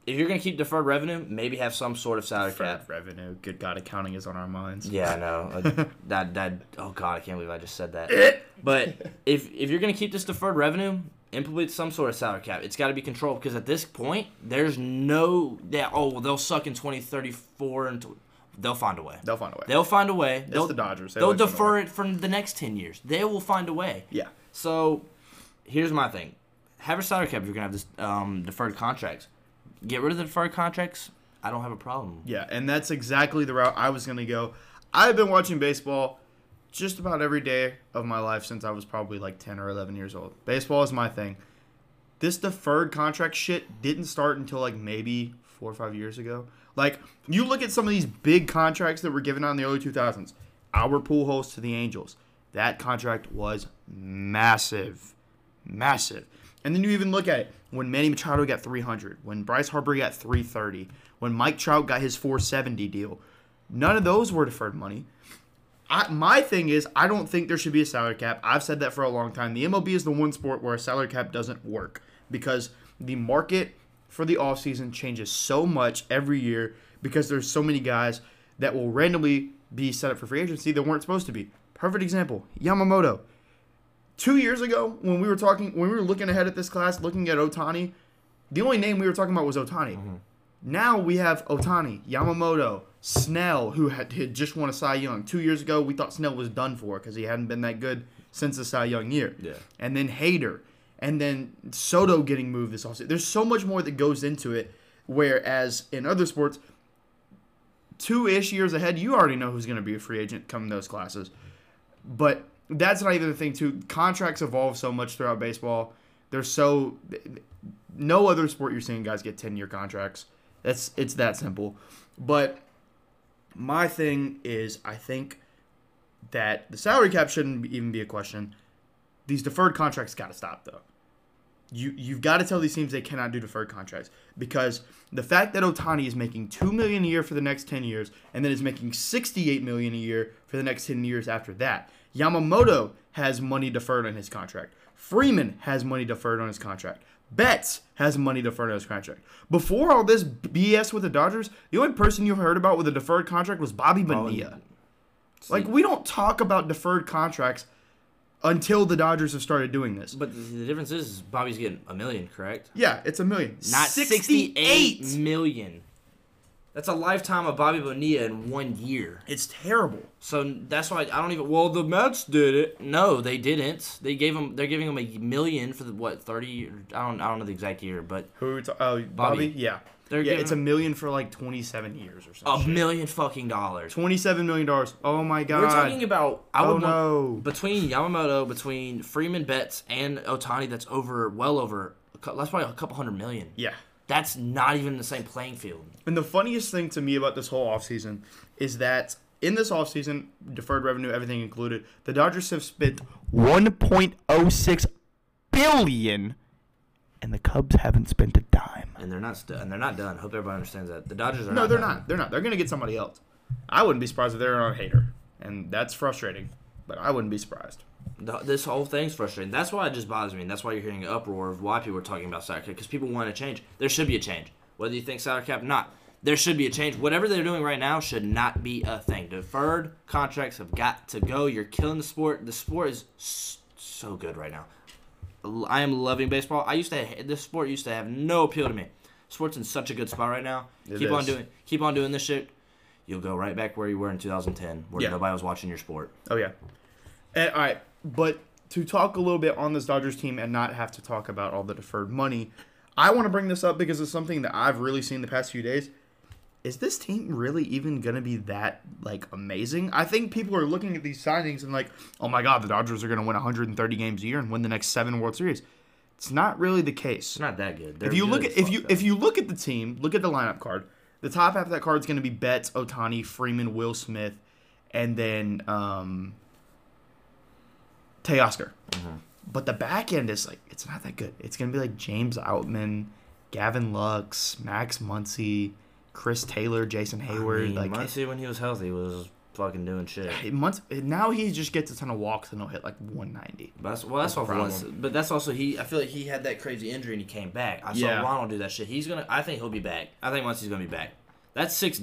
if you're gonna keep deferred revenue, maybe have some sort of salary cap. Deferred revenue. Good God, accounting is on our minds. Yeah, I know. Uh, that that oh god, I can't believe I just said that. but if if you're gonna keep this deferred revenue, implement some sort of salary cap. It's got to be controlled because at this point, there's no that oh well, they'll suck in 2034 and they'll find a way. They'll find a way. They'll find a way. it's They'll the Dodgers. They they'll always find a defer it for the next 10 years. They will find a way. Yeah. So here's my thing: have a salary cap. You're gonna have this um, deferred contracts, get rid of the deferred contracts. I don't have a problem. Yeah, and that's exactly the route I was to go. I've been watching baseball just about every day of my life since I was probably like 10 or 11 years old. Baseball is my thing. This deferred contract shit didn't start until like maybe four or five years ago. Like, you look at some of these big contracts that were given out in the early 2000s. Albert Pujols to the Angels. That contract was massive. Massive. And then you even look at it when Manny Machado got 300, when Bryce Harper got 330, when Mike Trout got his 470 deal. None of those were deferred money. I, my thing is, I don't think there should be a salary cap. I've said that for a long time. The MLB is the one sport where a salary cap doesn't work because the market for the offseason changes so much every year because there's so many guys that will randomly be set up for free agency that weren't supposed to be. Perfect example Yamamoto. Two years ago, when we were talking, when we were looking ahead at this class, looking at Ohtani, the only name we were talking about was Ohtani. Mm-hmm. Now we have Ohtani, Yamamoto, Snell, who had, had just won a Cy Young. Two years ago, we thought Snell was done for because he hadn't been that good since the Cy Young year. Yeah. And then Hader, and then Soto getting moved this offseason. There's so much more that goes into it. Whereas in other sports, two ish years ahead, you already know who's going to be a free agent coming those classes. But that's not even the thing, too. Contracts evolve so much throughout baseball. They're so. No other sport you're seeing guys get 10 year contracts. That's It's that simple. But my thing is, I think that the salary cap shouldn't even be a question. These deferred contracts got to stop, though you you've got to tell these teams they cannot do deferred contracts because the fact that Ohtani is making two million a year for the next ten years and then is making sixty eight million a year for the next ten years after that. Yamamoto has money deferred on his contract. Freeman has money deferred on his contract. Betts has money deferred on his contract. Before all this BS with the Dodgers, the only person you heard about with a deferred contract was Bobby Bonilla. like we don't talk about deferred contracts until the Dodgers have started doing this. But the, difference is, is Bobby's getting a million, correct? Yeah, it's a million. Not 68 million. That's a lifetime of Bobby Bonilla in one year. It's terrible. So that's why I don't even. Well, the Mets did it. No, they didn't. They gave him. They're giving him a million for the what thirty? I don't. I don't know the exact year, but Who? are we ta- oh, Bobby. Bobby. Yeah. They're yeah, it's a million for like twenty-seven years or something. a something. million fucking dollars. Twenty-seven million dollars. Oh my god. We're talking about. I oh would want, no. between Yamamoto, between Freeman, Betts, and Ohtani. That's over. Well over. a cou- That's probably a couple hundred million. Yeah. That's not even the same playing field. And the funniest thing to me about this whole offseason is that in this offseason, deferred revenue, everything included, the Dodgers have spent 1.06 billion, and the Cubs haven't spent a dime. And they're not. St- and they're not done. Hope everybody understands that. The Dodgers are. No, not they're done. not. They're not. They're gonna get somebody else. I wouldn't be surprised if they're on a Hader, and that's frustrating. But I wouldn't be surprised. The- this whole thing's frustrating. That's why it just bothers me. And that's why you're hearing an uproar of why people are talking about salary cap because people want to change. There should be a change, whether you think salary cap or not. There should be a change. Whatever they're doing right now should not be a thing. Deferred contracts have got to go. You're killing the sport. The sport is so good right now. I am loving baseball. I used to this sport used to have no appeal to me. Sports in such a good spot right now. It keep on doing keep on doing this shit. You'll go right back where you were in 2010, where Yeah. nobody was watching your sport. Oh yeah. And, all right, but to talk a little bit on this Dodgers team and not have to talk about all the deferred money, I want to bring this up because it's something that I've really seen the past few days. Is this team really even gonna be that like amazing? I think people are looking at these signings and like, oh my god, the Dodgers are gonna win 130 games a year and win the next seven World Series. It's not really the case. It's not that good. They're if you look at if you fuck, if you look at the team, look at the lineup card. The top half of that card is going to be Betts, Otani, Freeman, Will Smith, and then um, Teoscar. Mm-hmm. But the back end is like it's not that good. It's to be like James Outman, Gavin Lux, Max Muncy, Chris Taylor, Jason Heyward. I mean, like Muncy when he was healthy was fucking doing shit. Muncy now he just gets a ton of walks and he'll hit like 190. But that's, well, that's That's problem. But that's also he. I feel like he had that crazy injury and he came back. I saw Yeah. Ronald do that shit. He's gonna. I think he'll be back. I think once he's gonna be back. That's six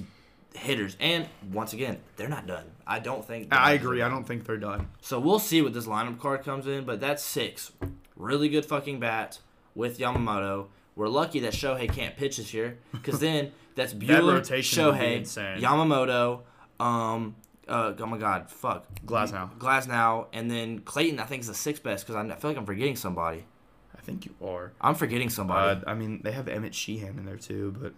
hitters, and once again, they're not done. I don't think. I agree. I don't think they're done. So we'll see what this lineup card comes in, but that's six. Really good fucking bats with Yamamoto. We're lucky that Shohei can't pitch this year, because then that's Buehler, be Shohei. Yamamoto, um, uh, oh my god, fuck, Glasnow. Glasnow, and then Clayton. I think is the sixth best because I feel like I'm forgetting somebody. I think you are. I'm forgetting somebody. Uh, I mean, they have Emmet Sheehan in there too, but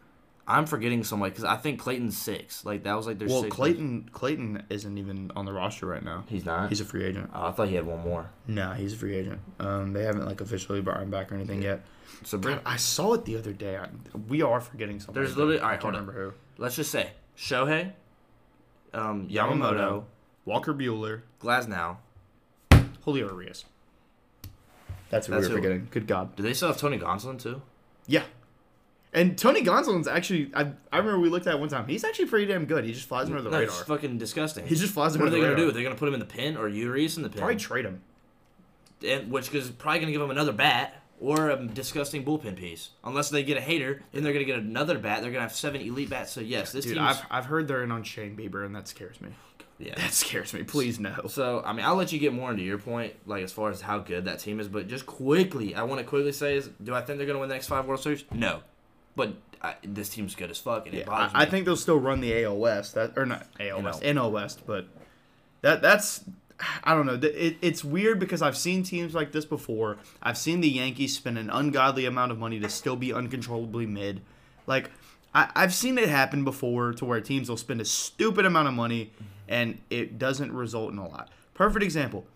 I'm forgetting somebody because I think Clayton's six. Like that was like their well, sixth. Clayton Clayton isn't even on the roster right now. He's not. He's a free agent. oh, I thought he had one more. Nah, he's a free agent. Um, they haven't like officially brought him back or anything yet. So bring, I saw it the other day. I, we are forgetting something. There's literally- alright, I can't remember on. remember let's just say Shohei, um, Yamamoto, Yamamoto. Walker Buehler, Glasnow. Julio Urias. That's who That's we were who. forgetting. Good God. Do they still have Tony Gonsolin too? Yeah. And Tony Gonsolin's actually, I, I remember we looked at it one time. He's actually pretty damn good. He just flies under the no, it's radar. fucking disgusting. He just flies under what are they the gonna do? They're gonna put him in the pin or Urias in the pin, Probably trade him. and, which is probably gonna give him another bat or a disgusting bullpen piece. Unless they get a Hader, then they're gonna get another bat. They're gonna have seven elite bats. So yes, this Dude, team's I've, I've heard they're in on Shane Bieber, and that scares me. yeah. That scares me. Please no. So I mean, I'll let you get more into your point, like as far as how good that team is. But just quickly, I want to quickly say is, do I think they're gonna win the next five World Series? No, but I, this team's good as fuck, and Yeah, it bothers I, I think they'll still run the AL West. That or not AL. West, NL West, but that that's I don't know. It, it's weird because I've seen teams like this before. I've seen the Yankees spend an ungodly amount of money to still be uncontrollably mid. Like I, I've seen it happen before to where teams will spend a stupid amount of money and it doesn't result in a lot. Perfect example.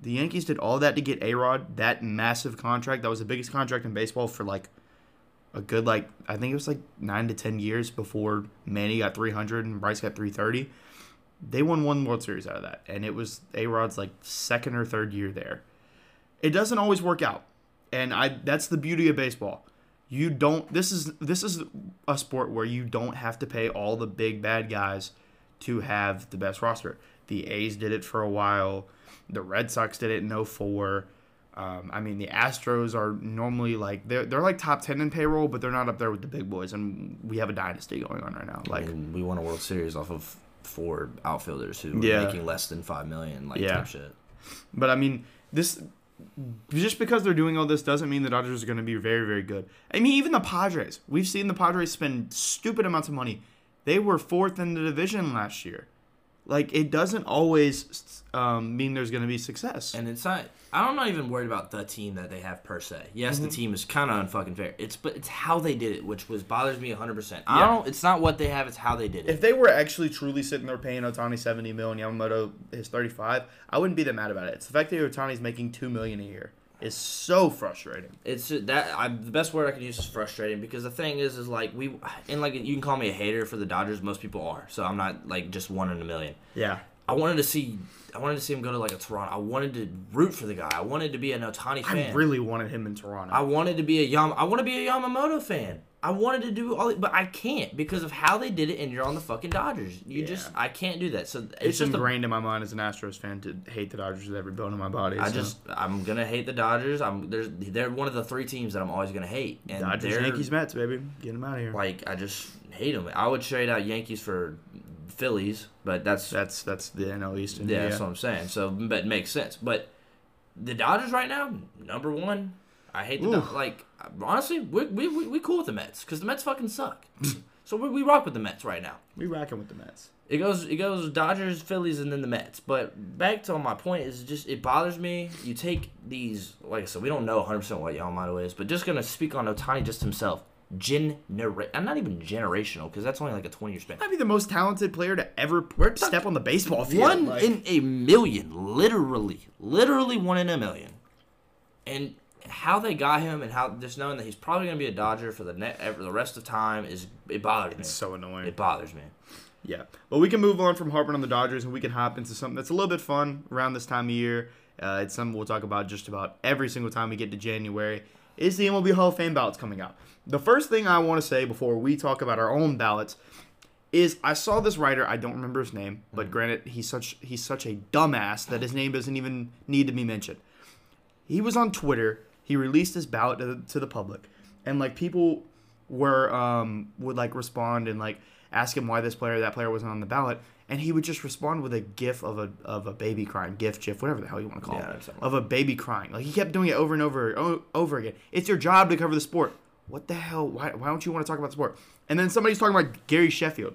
The Yankees did all that to get A Rod, that massive contract. That was the biggest contract in baseball for like a good like I think it was like nine to ten years before Manny got three hundred and Bryce got three thirty. They won one World Series out of that, and it was A Rod's like second or third year there. It doesn't always work out, and I that's the beauty of baseball. You don't. This is this is a sport where you don't have to pay all the big bad guys to have the best roster. The A's did it for a while. The Red Sox did it in 04. Um, I mean, the Astros are normally like they're they're like top ten in payroll, but they're not up there with the big boys. And we have a dynasty going on right now. I Like, mean, we won a World Series off of four outfielders who Yeah. making less than five million, like Yeah. type shit. but I mean, this just because they're doing all this doesn't mean the Dodgers are going to be very very good. I mean, even the Padres. We've seen the Padres spend stupid amounts of money. They were fourth in the division last year. Like, it doesn't always um, mean there's going to be success. And it's not. I'm not even worried about the team that they have per se. Yes, Mm-hmm. the team is kind of unfucking fair. It's but it's how they did it, which was bothers me 100. percent I don't. It's not what they have. It's how they did it. If they were actually truly sitting there paying Ohtani 70 million, and Yamamoto is thirty five, I wouldn't be that mad about it. It's the fact that Ohtani's making two million a year is so frustrating. It's uh, that I, the best word I can use is frustrating because the thing is, is like we and like you can call me a hater for the Dodgers. Most people are, so I'm not like just one in a million. Yeah, I wanted to see, I wanted to see him go to like a Toronto. I wanted to root for the guy. I wanted to be an Ohtani fan. I really wanted him in Toronto. I wanted to be a Yam. I want to be a Yamamoto fan. I wanted to do all, but I can't because of how they did it. And you're on the fucking Dodgers. You Yeah. just, I can't do that. So it's, it's just a ingrained in my mind as an Astros fan to hate the Dodgers with every bone in my body. I so. just I'm gonna hate the Dodgers. I'm there's they're one of the three teams that I'm always gonna hate. And Dodgers, Yankees, Mets, baby, get them out of here. like I just hate them. I would trade out Yankees for Phillies, but that's That's that's the NL East. and yeah, that's what I'm saying. So but it makes sense. But the Dodgers right now, number one. I hate the Ooh. Like honestly, we we we, we cool with the Mets because the Mets fucking suck. so we, we rock with the Mets right now. we rocking with the Mets. It goes it goes Dodgers, Phillies, and then the Mets. But back to my point is just it bothers me. You take these like I said, we don't know 100 percent what Yamamoto is, but just gonna speak on Ohtani just himself. Genera- I'm not even generational because that's only like a 20 year span. Might be the most talented player to ever We're step on the baseball field. One like- in a million, literally, literally one in a million. And how they got him and how just knowing that he's probably gonna be a Dodger for the net for the rest of time is it bothers me. It's so annoying. It bothers me. Yeah. Well, we can move on from harping on the Dodgers and we can hop into something that's a little bit fun around this time of year. Uh, it's something we'll talk about just about every single time we get to January. is the MLB Hall of Fame ballots coming out. The first thing I want to say before we talk about our own ballots is I saw this writer. I don't remember his name, but granted, he's such he's such a dumbass that his name doesn't even need to be mentioned. He was on Twitter. He released his ballot to the, to the public, and like people were um would like respond and like ask him why this player or that player wasn't on the ballot, and he would just respond with a gif of a of a baby crying, gif, gif, whatever the hell you want to call Yeah, it, of a baby crying. Like he kept doing it over and over o- over again. It's your job to cover the sport. What the hell? Why why don't you want to talk about the sport? And then somebody's talking about Gary Sheffield.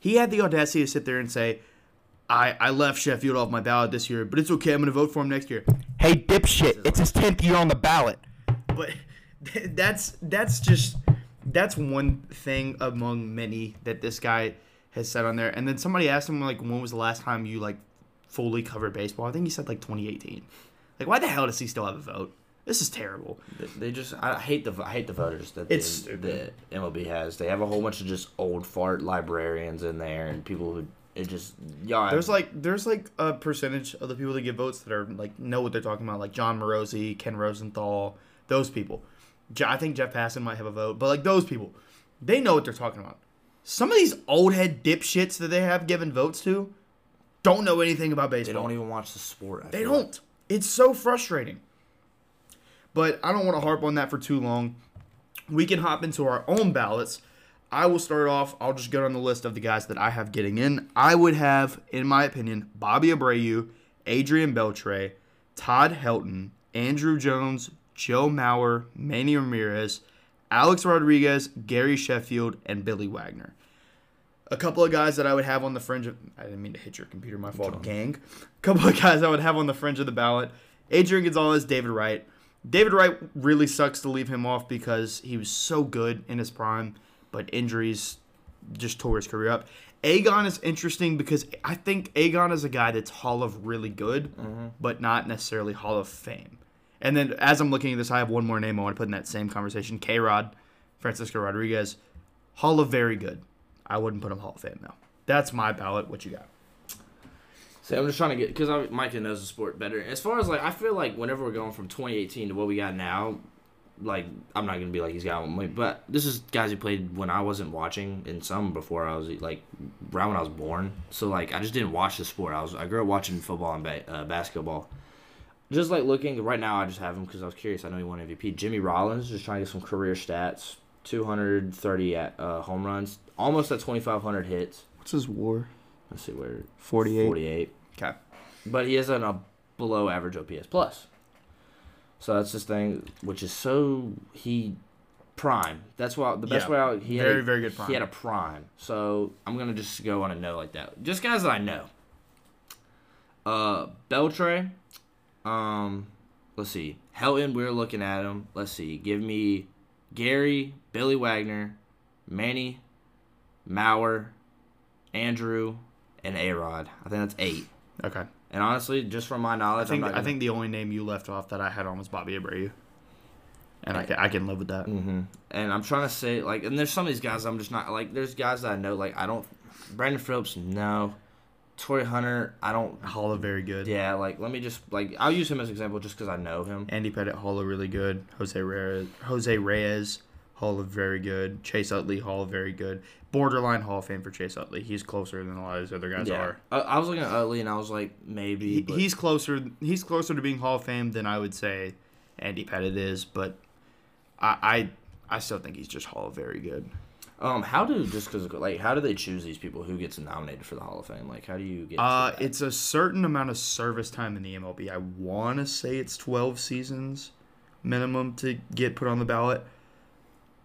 He had the audacity to sit there and say, I, I left Sheffield off my ballot this year, but it's okay. I'm going to vote for him next year. Hey, dipshit! It's his tenth year on the ballot. But that's that's just that's one thing among many that this guy has said on there. And then somebody asked him like, when was the last time you like fully covered baseball? I think he said like 2018. Like, why the hell does he still have a vote? This is terrible. They- They just I hate the I hate the voters that It's the, stupid. the MLB has. They have a whole bunch of just old fart librarians in there and people who it just yeah. There's like there's like a percentage of the people that get votes that are like know what they're talking about, like Jon Morosi, Ken Rosenthal, those people. I think Jeff Passan might have a vote, but like those people, they know what they're talking about. Some of these old head dipshits that they have given votes to don't know anything about baseball. they don't even watch the sport. I They don't. It's so frustrating. But I don't want to harp on that for too long. We can hop into our own ballots. I will start off. I'll just go down the list of the guys that I have getting in. I would have, in my opinion, Bobby Abreu, Adrian Beltre, Todd Helton, Andruw Jones, Joe Mauer, Manny Ramirez, Alex Rodriguez, Gary Sheffield, and Billy Wagner. A couple of guys that I would have on the fringe of. I didn't mean to hit your computer, my fault, gang. A couple of guys I would have on the fringe of the ballot Adrian Gonzalez, David Wright. David Wright really sucks to leave him off because he was so good in his prime, but injuries just tore his career up. Agon is interesting because I think Agon is a guy that's Hall of really good, mm-hmm. but not necessarily Hall of Fame. And then as I'm looking at this, I have one more name I want to put in that same conversation K Rod, Francisco Rodriguez. Hall of very good. I wouldn't put him Hall of Fame, though. That's my ballot. What you got? See, I'm just trying to get because Micah knows the sport better. As far as like, I feel like whenever we're going from 2018 to what we got now, like I'm not gonna be like he's got one, but this is guys who played when I wasn't watching, and some before I was like around when I was born. So like, I just didn't watch the sport. I was I grew up watching football and ba- uh, basketball. Just like looking right now, I just have him because I was curious. I know he won MVP. Jimmy Rollins just trying to get some career stats: 230 at uh, home runs, almost at 2,500 hits. What's his WAR? Let's see where 48. 48. Okay. But he has an, a below average OPS plus. So that's this thing, which is so he prime. That's why the best Yeah. way out he had Very, a, very good prime. He had a prime. So I'm gonna just go on a note like that. Just guys that I know. Uh, Beltre. Um, let's see. Helton, we're looking at him. Let's see. Give me Gary, Billy Wagner, Manny, Mauer, Andruw, and A Rod. I think that's eight. Okay. And honestly, just from my I knowledge, think I'm not gonna, think the only name you left off that I had on was Bobby Abreu, and I can, I can live with that. hmm And I'm trying to say like, and there's some of these guys I'm just not like. There's guys that I know like I don't. Brandon Phillips, no. Torii Hunter, I don't. Hall of very good. Yeah, like let me just like I'll use him as an example just because I know him. Andy Pettitte, Hall of really good. Jose Reyes, Jose Reyes, Hall of very good. Chase Utley, Hall of very good. Borderline Hall of Fame for Chase Utley. He's closer than a lot of these other guys yeah, are. I, I was looking at Utley and I was like maybe. He, but- he's closer. He's closer to being Hall of Fame than I would say Andy Pettitte is, but I I, I still think he's just Hall of very good. um how do just because like how do they choose these people who gets nominated for the Hall of Fame? Like how do you get? Uh, it's a certain amount of service time in the MLB. I want to say it's 12 seasons minimum to get put on the ballot.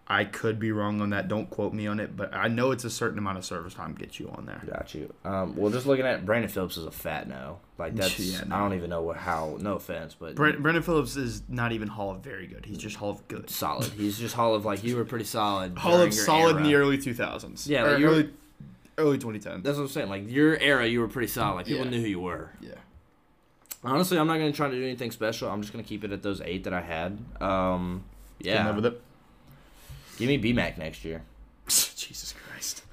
I could be wrong on that. Don't quote me on it, but I know it's a certain amount of service time gets you on there. Got you. Um, well, just looking at Brandon Phillips is a fat no. Like that's Yeah, no. I don't even know what how. No offense, but Brent, Brendan Phillips is not even Hall of very good. He's just Hall of good. solid. He's just Hall of like you were pretty solid. Hall of solid in the early 2000s. Yeah, like early early 2010s. That's what I'm saying. Like your era, you were pretty solid. Like people Yeah. knew who you were. Yeah. Honestly, I'm not gonna try to do anything special. I'm just gonna keep it at those eight that I had. Um, yeah. Give me BMAC next year. Jesus Christ.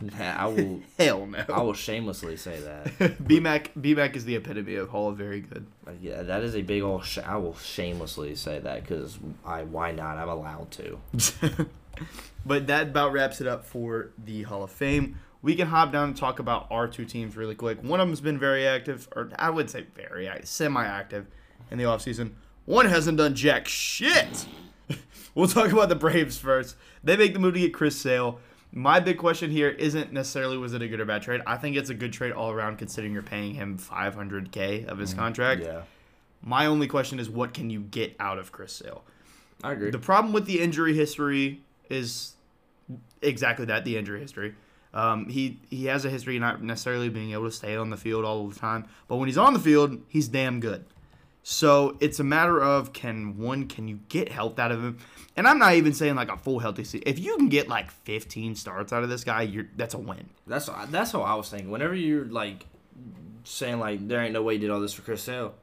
Nah, I will. Hell no. I will shamelessly say that. BMAC BMAC is the epitome of Hall of Very Good. Like, yeah, that is a big old. Sh- I will shamelessly say that because I. Why not? I'm allowed to. but that about wraps it up for the Hall of Fame. We can hop down and talk about our two teams really quick. One of them's been very active, or I would say very semi-active in the offseason. One hasn't done jack shit. We'll talk about the Braves first. They make the move to get Chris Sale. My big question here isn't necessarily was it a good or bad trade. I think it's a good trade all around, considering you're paying him 500k of his contract. Yeah, My only question is, what can you get out of Chris Sale? I agree. The problem with the injury history is exactly that the injury history. Um, he he has a history of not necessarily being able to stay on the field all the time, but when he's on the field, he's damn good. So it's a matter of can one can you get health out of him, and I'm not even saying like a full healthy season. If you can get like 15 starts out of this guy, you're that's a win. That's that's how I was thinking. Whenever you're like saying like there ain't no way you did all this for Chris Sale,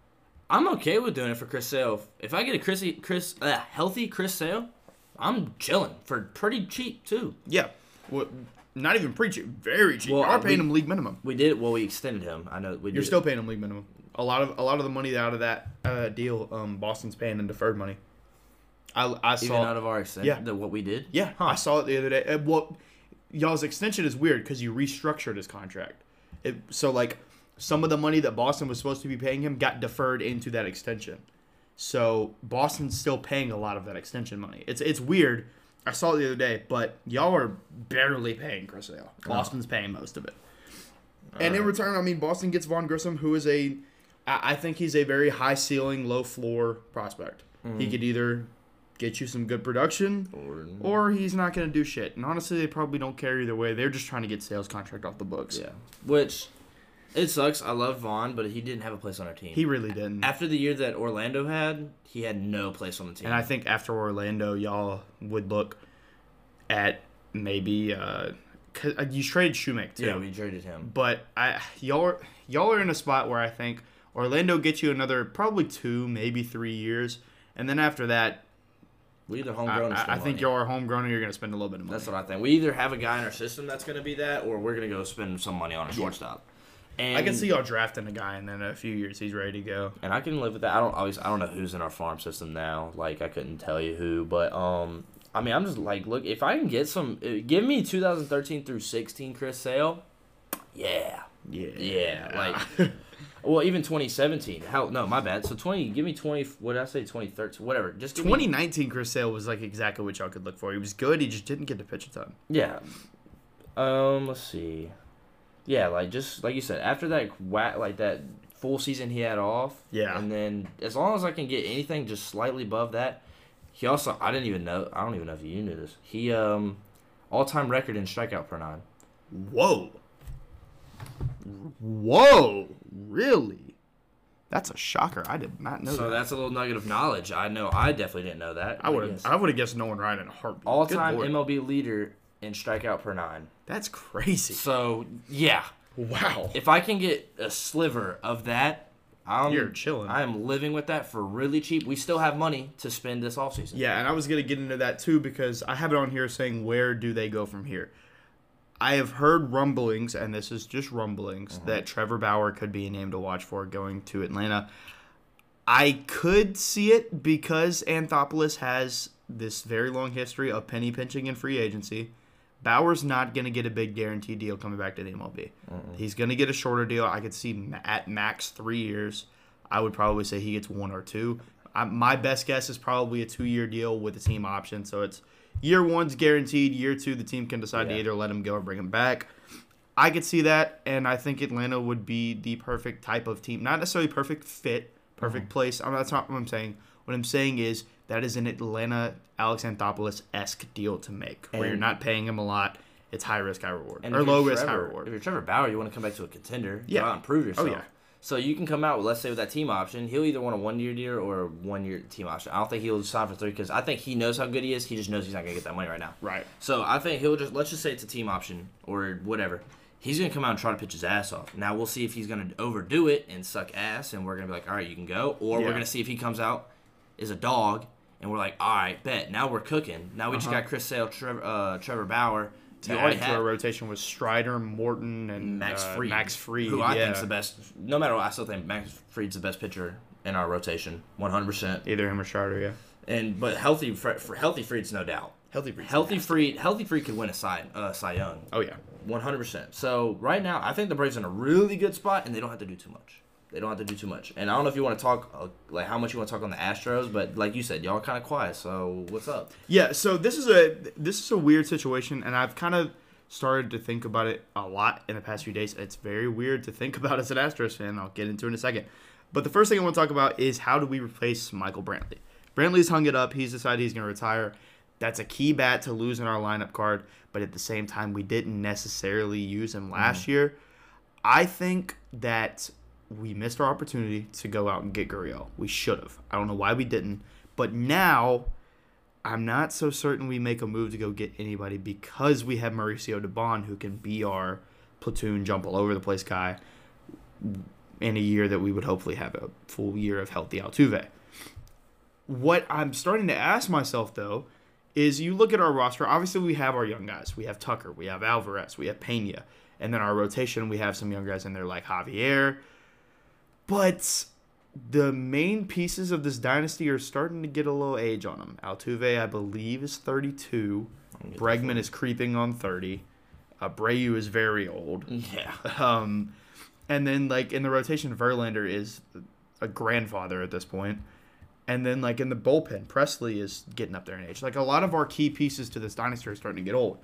I'm okay with doing it for Chris Sale. If I get a Chrissy Chris uh, healthy Chris Sale, I'm chilling for pretty cheap too. Yeah, well, not even pretty cheap, very cheap. Well, you are uh, paying we- him league minimum. We did well. We extended him. I know we. You're still paying him league minimum. A lot of a lot of the money out of that uh, deal, um, Boston's paying in deferred money. I, I even out of our extent. Yeah. The, what we did. Yeah, I saw it the other day. Well, y'all's extension is weird because you restructured his contract. It, so like some of the money that Boston was supposed to be paying him got deferred into that extension. So Boston's still paying a lot of that extension money. It's it's weird. I saw it the other day, but y'all are barely paying Chris Sale. Boston's paying most of it. And in return, I mean, Boston gets Vaughn Grissom, who is a, I think he's a very high ceiling, low floor prospect. He could either get you some good production, or he's not going to do shit. And honestly, they probably don't care either way. They're just trying to get Sale's contract off the books. Yeah. Which, it sucks. I love Vaughn, but he didn't have a place on our team. He really didn't. After the year that Orlando had, he had no place on the team. And I think after Orlando, y'all would look at maybe uh, uh, you traded Shoemaker too. yeah, we traded him. but I y'all are, y'all are in a spot where I think Orlando gets you another probably two, maybe three years, and then after that, We either I, homegrown. or I, I think y'all are homegrown and you're gonna spend a little bit of money. That's what I think. We either have a guy in our system that's going to be that, or we're going to go spend some money on a shortstop. And I can see y'all drafting a guy and then in a few years he's ready to go. and I can live with that. I don't always. I don't know who's in our farm system now. Like I couldn't tell you who, but um, I mean, I'm just like, look, if I can get some, uh, give me 2013 through 16 Chris Sale, yeah, Yeah, yeah, like, well, even 2017. Hell, no, my bad. So 20, give me 20. What did I say? 2013, whatever. Just give me- 2019 Chris Sale was like exactly what y'all could look for. He was good. He just didn't get to pitch a ton. Yeah. Um, let's see. Yeah, like just like you said, after that whack, like that full season he had off. Yeah. And then as long as I can get anything just slightly above that, he also I didn't even know I don't even know if you knew this. He um all time record in strikeout per nine. Whoa. Whoa. Really? That's a shocker. I did not know So that. that's a little nugget of knowledge. I know I definitely didn't know that. I would have. I would have guessed no one right in a heartbeat. All time. MLB leader in strikeout per nine. That's crazy. So yeah, Wow. if I can get a sliver of that, I'm You're chilling. I am living with that for really cheap. We still have money to spend this offseason. Yeah, and I was gonna get into that too because I have it on here saying where do they go from here. I have heard rumblings, and this is just rumblings, mm-hmm. that Trevor Bauer could be a name to watch for going to Atlanta. I could see it because Anthopoulos has this very long history of penny pinching in free agency. Bauer's not going to get a big guaranteed deal coming back to the MLB. He's going to get a shorter deal. I could see at max three years. I would probably say he gets one or two. I, my best guess is probably a two year deal with a team option. So it's year one's guaranteed. Year two, the team can decide to either let him go or bring him back. I could see that, and I think Atlanta would be the perfect type of team. Not necessarily perfect fit, perfect mm-hmm. place. I mean, that's not what I'm saying. What I'm saying is that is an Atlanta Alex Anthopoulos esque deal to make, where you're not paying him a lot. It's high risk, high reward, And or low risk, high reward. If you're Trevor Bauer, you want to come back to a contender. Yeah. And prove yourself. Oh, yeah. So you can come out, with, let's say, with that team option. He'll either want a one year deal or a one year team option. I don't think he'll sign for three because I think he knows how good he is. He just knows he's not going to get that money right now. Right. So I think he'll just, let's just say it's a team option or whatever. He's going to come out and try to pitch his ass off. Now we'll see if he's going to overdo it and suck ass and we're going to be like, all right, you can go. Or Yeah. we're going to see if he comes out is a dog and we're like, all right, bet. Now we're cooking. Now we just Uh-huh. got Chris Sale, Trevor, uh, Trevor Bauer. To You add already to have- our rotation was Strider, Morton, and Max uh, Fried. Max Fried. who I yeah. think's the best. No matter what, I still think Max Fried's the best pitcher in our rotation, 100. percent Either him or Strider, yeah. And but healthy, Fre- for healthy Fried's no doubt. Healthy Fried's Healthy Fried, healthy Fried could win a Cy, uh, Cy Young, Oh yeah. 100. percent So right now, I think the Braves are in a really good spot, and they don't have to do too much. They don't have to do too much. And I don't know if you want to talk uh, like how much you want to talk on the Astros, but like you said, y'all kind of quiet. So what's up? Yeah, so this is a this is a weird situation, and I've kind of started to think about it a lot in the past few days. It's very weird to think about as an Astros fan. I'll get into it in a second. But the first thing I want to talk about is how do we replace Michael Brantley? Brantley's hung it up. He's decided he's going to retire. That's a key bat to lose in our lineup card, but at the same time, we didn't necessarily use him last year. I think that we missed our opportunity to go out and get Gurriel. We should have. I don't know why we didn't. But now, I'm not so certain we make a move to go get anybody because we have Mauricio Dubón who can be our platoon jump all over the place guy in a year that we would hopefully have a full year of healthy Altuve. What I'm starting to ask myself though is you look at our roster, obviously we have our young guys. We have Tucker, we have Alvarez, we have Pena, and then our rotation we have some young guys in there like Javier. But the main pieces of this dynasty are starting to get a little age on them. Altuve, I believe, is 32. Bregman is creeping on 30. Abreu is very old. Yeah. Um, and then like in the rotation, Verlander is a grandfather at this point. And then like in the bullpen, Pressly is getting up there in age. Like a lot of our key pieces to this dynasty are starting to get old.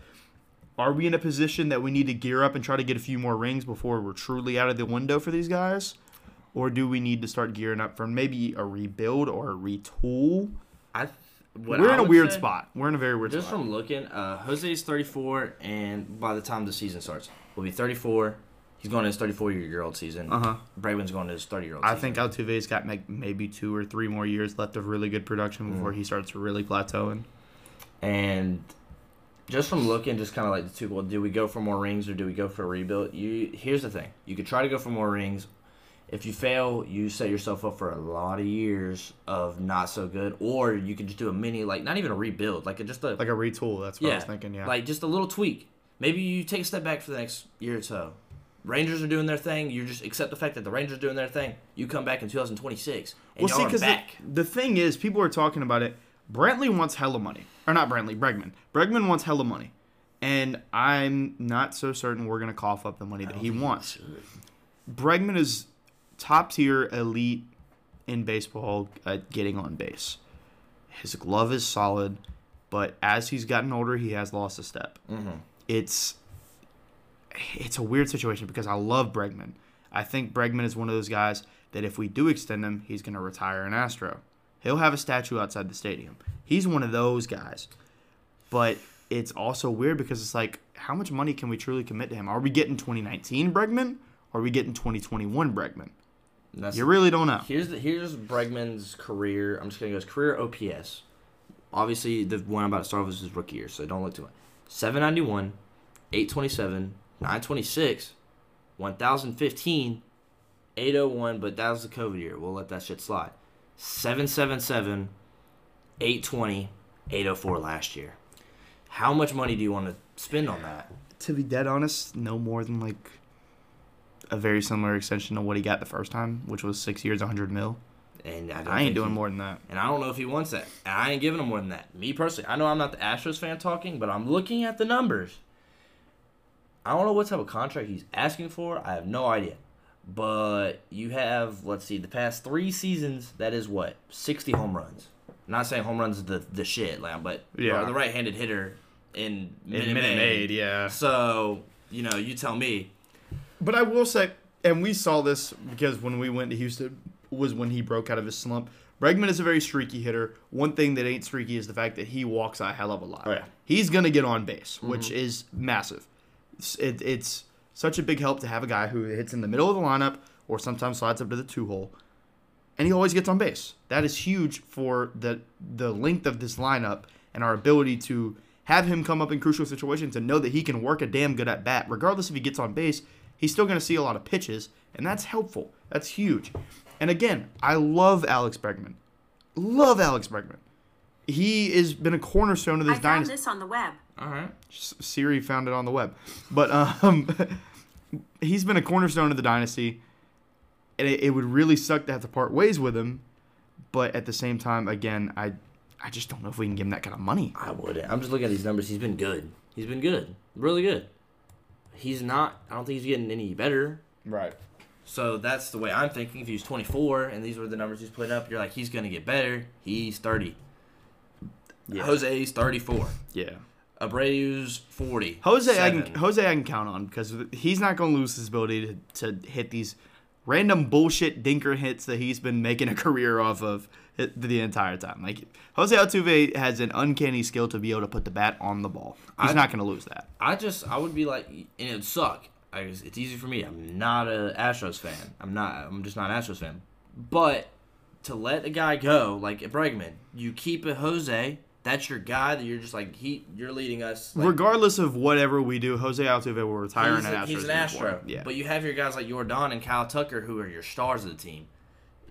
Are we in a position that we need to gear up and try to get a few more rings before we're truly out of the window for these guys? Or do we need to start gearing up for maybe a rebuild or a retool? I. th- We're I in a weird spot. We're in a very weird Just spot. Just from looking, uh, Jose's 34, and by the time the season starts, will be 34. He's going to his 34 year old season. Uh huh. Bregman's going to his 30 year old. I think Altuve's got maybe two or three more years left of really good production before he starts really plateauing. And just from looking, just kind of like the two, well, do we go for more rings or do we go for a rebuild? You here's the thing: you could try to go for more rings. If you fail, you set yourself up for a lot of years of not so good, or you can just do a mini, like not even a rebuild, like a, just a Like a retool. That's what I was thinking. Yeah. like just a little tweak. Maybe you take a step back for the next year or so. Rangers are doing their thing. You just accept the fact that the Rangers are doing their thing. You come back in 2026, and well, y'all see, are because the, the thing is, people are talking about it. Brantley wants hella money, or not Brantley, Bregman. Bregman wants hella money, and I'm not so certain we're gonna cough up the money that he wants. Bregman is top tier elite in baseball at getting on base. His glove is solid, but as he's gotten older, he has lost a step. Mhm. It's it's a weird situation because I love Bregman. I think Bregman is one of those guys that if we do extend him, he's going to retire an Astro. He'll have a statue outside the stadium. He's one of those guys. But it's also weird because it's like, how much money can we truly commit to him? Are we getting 2019 Bregman? Or are we getting 2021 Bregman? That's- You really don't know. Here's the here's Bregman's career. I'm just gonna go his career OPS. Obviously, the one I'm about to start with is his rookie year, so don't look too much. 791, 827, 926, 1015, 801, but that was the COVID year. We'll let that shit slide. 777, 820, 804 last year. How much money do you want to spend on that? To be dead honest, no more than like a very similar extension to what he got the first time, which was six years, 100 mil. And I, don't I ain't doing he- more than that. And I don't know if he wants that. And I ain't giving him more than that. Me personally, I know I'm not the Astros fan talking, but I'm looking at the numbers. I don't know what type of contract he's asking for. I have no idea. But you have, let's see, the past three seasons, that is what? 60 home runs. I'm not saying home runs is the, the shit, like, but Yeah. the right handed hitter in Minute, In Minute Maid. Maid, yeah. So, you know, you tell me. But I will say, and we saw this because when we went to Houston was when he broke out of his slump. Bregman is a very streaky hitter. One thing that ain't streaky is the fact that he walks a hell of a lot. Oh, yeah. He's gonna get on base, mm-hmm. which is massive. It's, it, it's such a big help to have a guy who hits in the middle of the lineup or sometimes slides up to the two hole, and he always gets on base. That is huge for the the length of this lineup and our ability to have him come up in crucial situations and know that he can work a damn good at bat, regardless if he gets on base. He's still going to see a lot of pitches, and that's helpful. That's huge. And again, I love Alex Bregman. Love Alex Bregman. he has been a cornerstone of this I found dynasty. this on the web. All right. Siri found it on the web, but um, he's been a cornerstone of the dynasty, and it, it would really suck to have to part ways with him. But at the same time, again, I I just don't know if we can give him that kind of money. I wouldn't. I'm just looking at these numbers. He's been good. He's been good. Really good. He's not. I don't think he's getting any better. Right. So that's the way I'm thinking. If he's 24 and these were the numbers he's putting up, you're like, he's gonna get better. He's 30. Yeah. Jose's 34. Yeah. Abreu's 40. Jose, I can Jose, I can count on because he's not going to lose his ability to, to hit these random bullshit dinker hits that he's been making a career off of the entire time. Like Jose Altuve has an uncanny skill to be able to put the bat on the ball. He's I- not going to lose that. I just I would be like, and it'd suck. I, guess it's easy for me. I'm not a Astros fan. I'm not. I'm just not an Astros fan. But to let a guy go like Bregman, you keep a Jose. That's your guy. That you're just like he. You're leading us. Like, Regardless of whatever we do, Jose Altuve will retire he's, in an Astros he's an. Astro. Yeah. But you have your guys like Jordan and Kyle Tucker who are your stars of the team.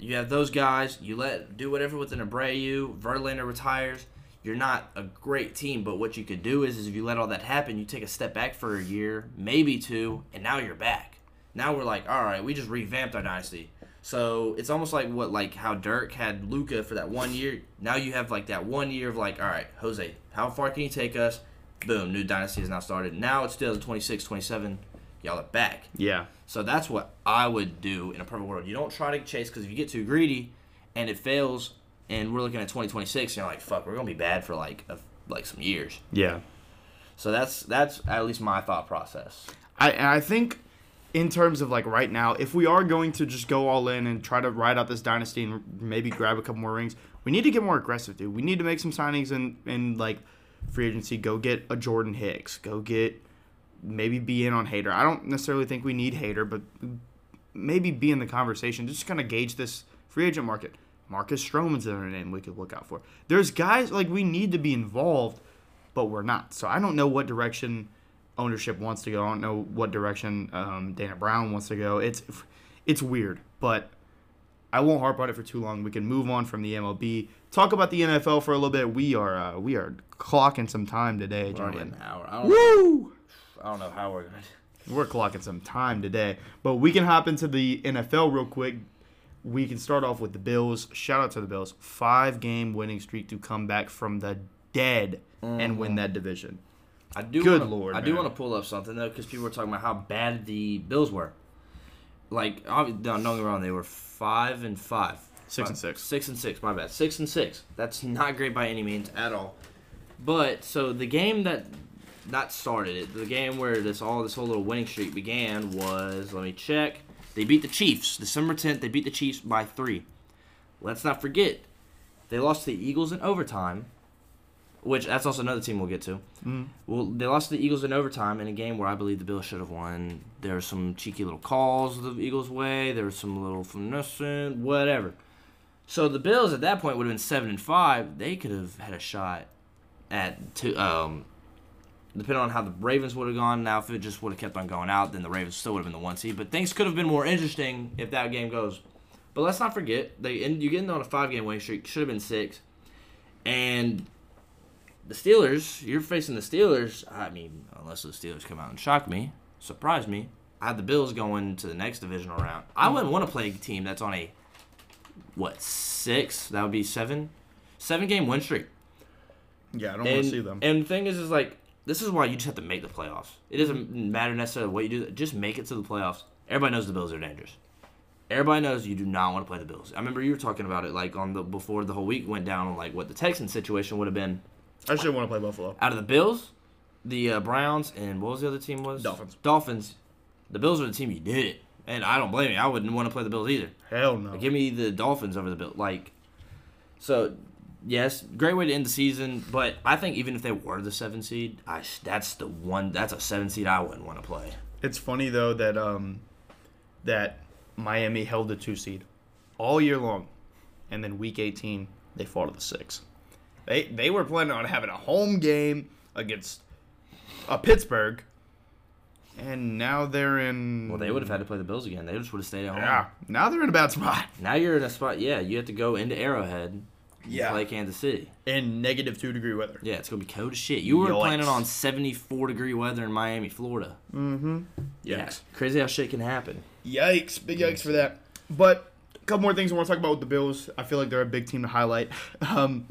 You have those guys. You let do whatever with an Abreu. Verlander retires. You're not a great team, but what you could do is, is if you let all that happen, you take a step back for a year, maybe two, and now you're back. Now we're like, all right, we just revamped our dynasty. So it's almost like what like how Dirk had Luka for that one year. Now you have like that one year of like, all right, Jose, how far can you take us? Boom, new dynasty has now started. Now it's 2026, 27. Y'all are back. yeah. So that's what I would do in a perfect world. You don't try to chase because if you get too greedy and it fails, and we're looking at 2026, you're like, fuck, we're gonna be bad for like a, like some years. Yeah. So that's that's at least my thought process. I and I think in terms of like right now, if we are going to just go all in and try to ride out this dynasty and maybe grab a couple more rings, we need to get more aggressive, dude. We need to make some signings and and like free agency. Go get a Jordan Hicks. Go get maybe be in on Hader. I don't necessarily think we need Hader, but maybe be in the conversation. Just kind of gauge this free agent market. Marcus Stroman's another name we could look out for. There's guys like we need to be involved, but we're not. So I don't know what direction ownership wants to go. I don't know what direction um, Dana Brown wants to go. It's it's weird, but I won't harp on it for too long. We can move on from the MLB. Talk about the NFL for a little bit. We are uh, we are clocking some time today, We're an hour. I don't, Woo! I don't know how we're gonna. We're clocking some time today, but we can hop into the NFL real quick. We can start off with the Bills. Shout out to the Bills. Five game winning streak to come back from the dead and win that division. I do. Good wanna, lord, I do want to pull up something though because people were talking about how bad the Bills were. Like, don't don't get me wrong, they were five and five. Six and six. Six and six. My bad. Six and six. That's not great by any means at all. But so the game that that started it, the game where this all this whole little winning streak began was let me check. They beat the Chiefs December tenth. They beat the Chiefs by three. Let's not forget, they lost to the Eagles in overtime, which that's also another team we'll get to. Mm. Well, they lost to the Eagles in overtime in a game where I believe the Bills should have won. There were some cheeky little calls the Eagles' way. There was some little finessing, whatever. So the Bills at that point would have been seven and five. They could have had a shot at two. Um, depending on how the Ravens would have gone. Now, if it just would have kept on going out, then the Ravens still would have been the one seed. But things could have been more interesting if that game goes. But let's not forget they and you getting on a five game winning streak should have been six, and the Steelers. You're facing the Steelers. I mean, unless the Steelers come out and shock me, surprise me. I had the Bills going to the next divisional round. I wouldn't want to play a team that's on a what six? That would be seven, seven game win streak. Yeah, I don't And, want to see them. and the thing is, is like this is why you just have to make the playoffs. It doesn't matter necessarily what you do. Just make it to the playoffs. Everybody knows the Bills are dangerous. Everybody knows you do not want to play the Bills. I remember you were talking about it like on the before the whole week went down on like what the Texans situation would have been I still want to play Buffalo. out of the Bills, the uh, Browns, and what was the other team was Dolphins. Dolphins. The Bills were the team you did it, and I don't blame you. I wouldn't want to play the Bills either. Hell no. Give me the Dolphins over the Bills. Like, so yes, great way to end the season. But I think even if they were the seven seed, I that's the one. That's a seven seed I wouldn't want to play. It's funny though that um that Miami held the two seed all year long, and then week 18 they fall to the six. They they were planning on having a home game against a Pittsburgh, and now they're in. Well, they would have had to play the Bills again. They just would have stayed at home. Yeah, now they're in a bad spot. Now you're in a spot. Yeah, you have to go into Arrowhead Yeah. Play Kansas City. In negative two degree weather. Yeah, it's gonna be cold as shit. You were Yikes. planning on 74 degree weather in Miami, Florida. Mm-hmm. Yeah. Crazy how shit can happen. Yikes. Big yikes for that. But a couple more things I want to talk about with the Bills. I feel like they're a big team to highlight. Um,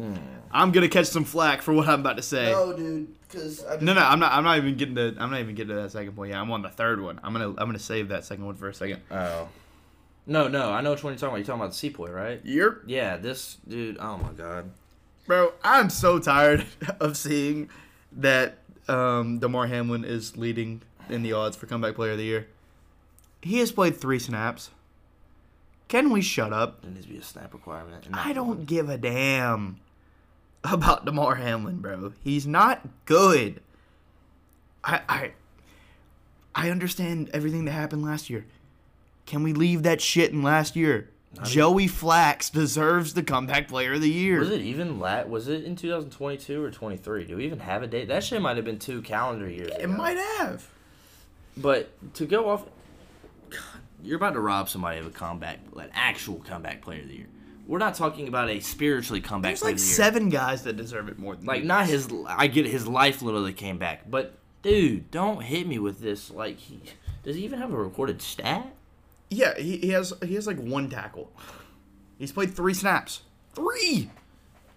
I'm gonna catch some flack for what I'm about to say. No, dude, because No, no, I'm not. I'm not even getting to. I'm not even getting to that second point. Yeah, I'm on the third one. I'm gonna. I'm gonna save that second one for a second. Oh. No, no, I know which one you're talking about. You're talking about the CPOY, right? You're, Yeah, this dude. Oh my god. bro. I'm so tired of seeing that um, Damar Hamlin is leading in the odds for comeback player of the year. He has played three snaps. Can we shut up? There needs to be a snap requirement. I don't one. give a damn about Damar Hamlin, bro. He's not good. I I I understand everything that happened last year. Can we leave that shit in last year? Joey Flax deserves the comeback player of the year. Was it even lat? Was it in 2022 or 23? Do we even have a date? That shit might have been two calendar years. It ago. might have. But to go off, God, you're about to rob somebody of a comeback, an actual comeback player of the year. We're not talking about a spiritually comeback There's player like of the year. seven guys that deserve it more than Like not his. I get it, his life literally came back, but dude, don't hit me with this. Like, he, does he even have a recorded stat? Yeah, he, he has he has like one tackle. He's played three snaps. Three.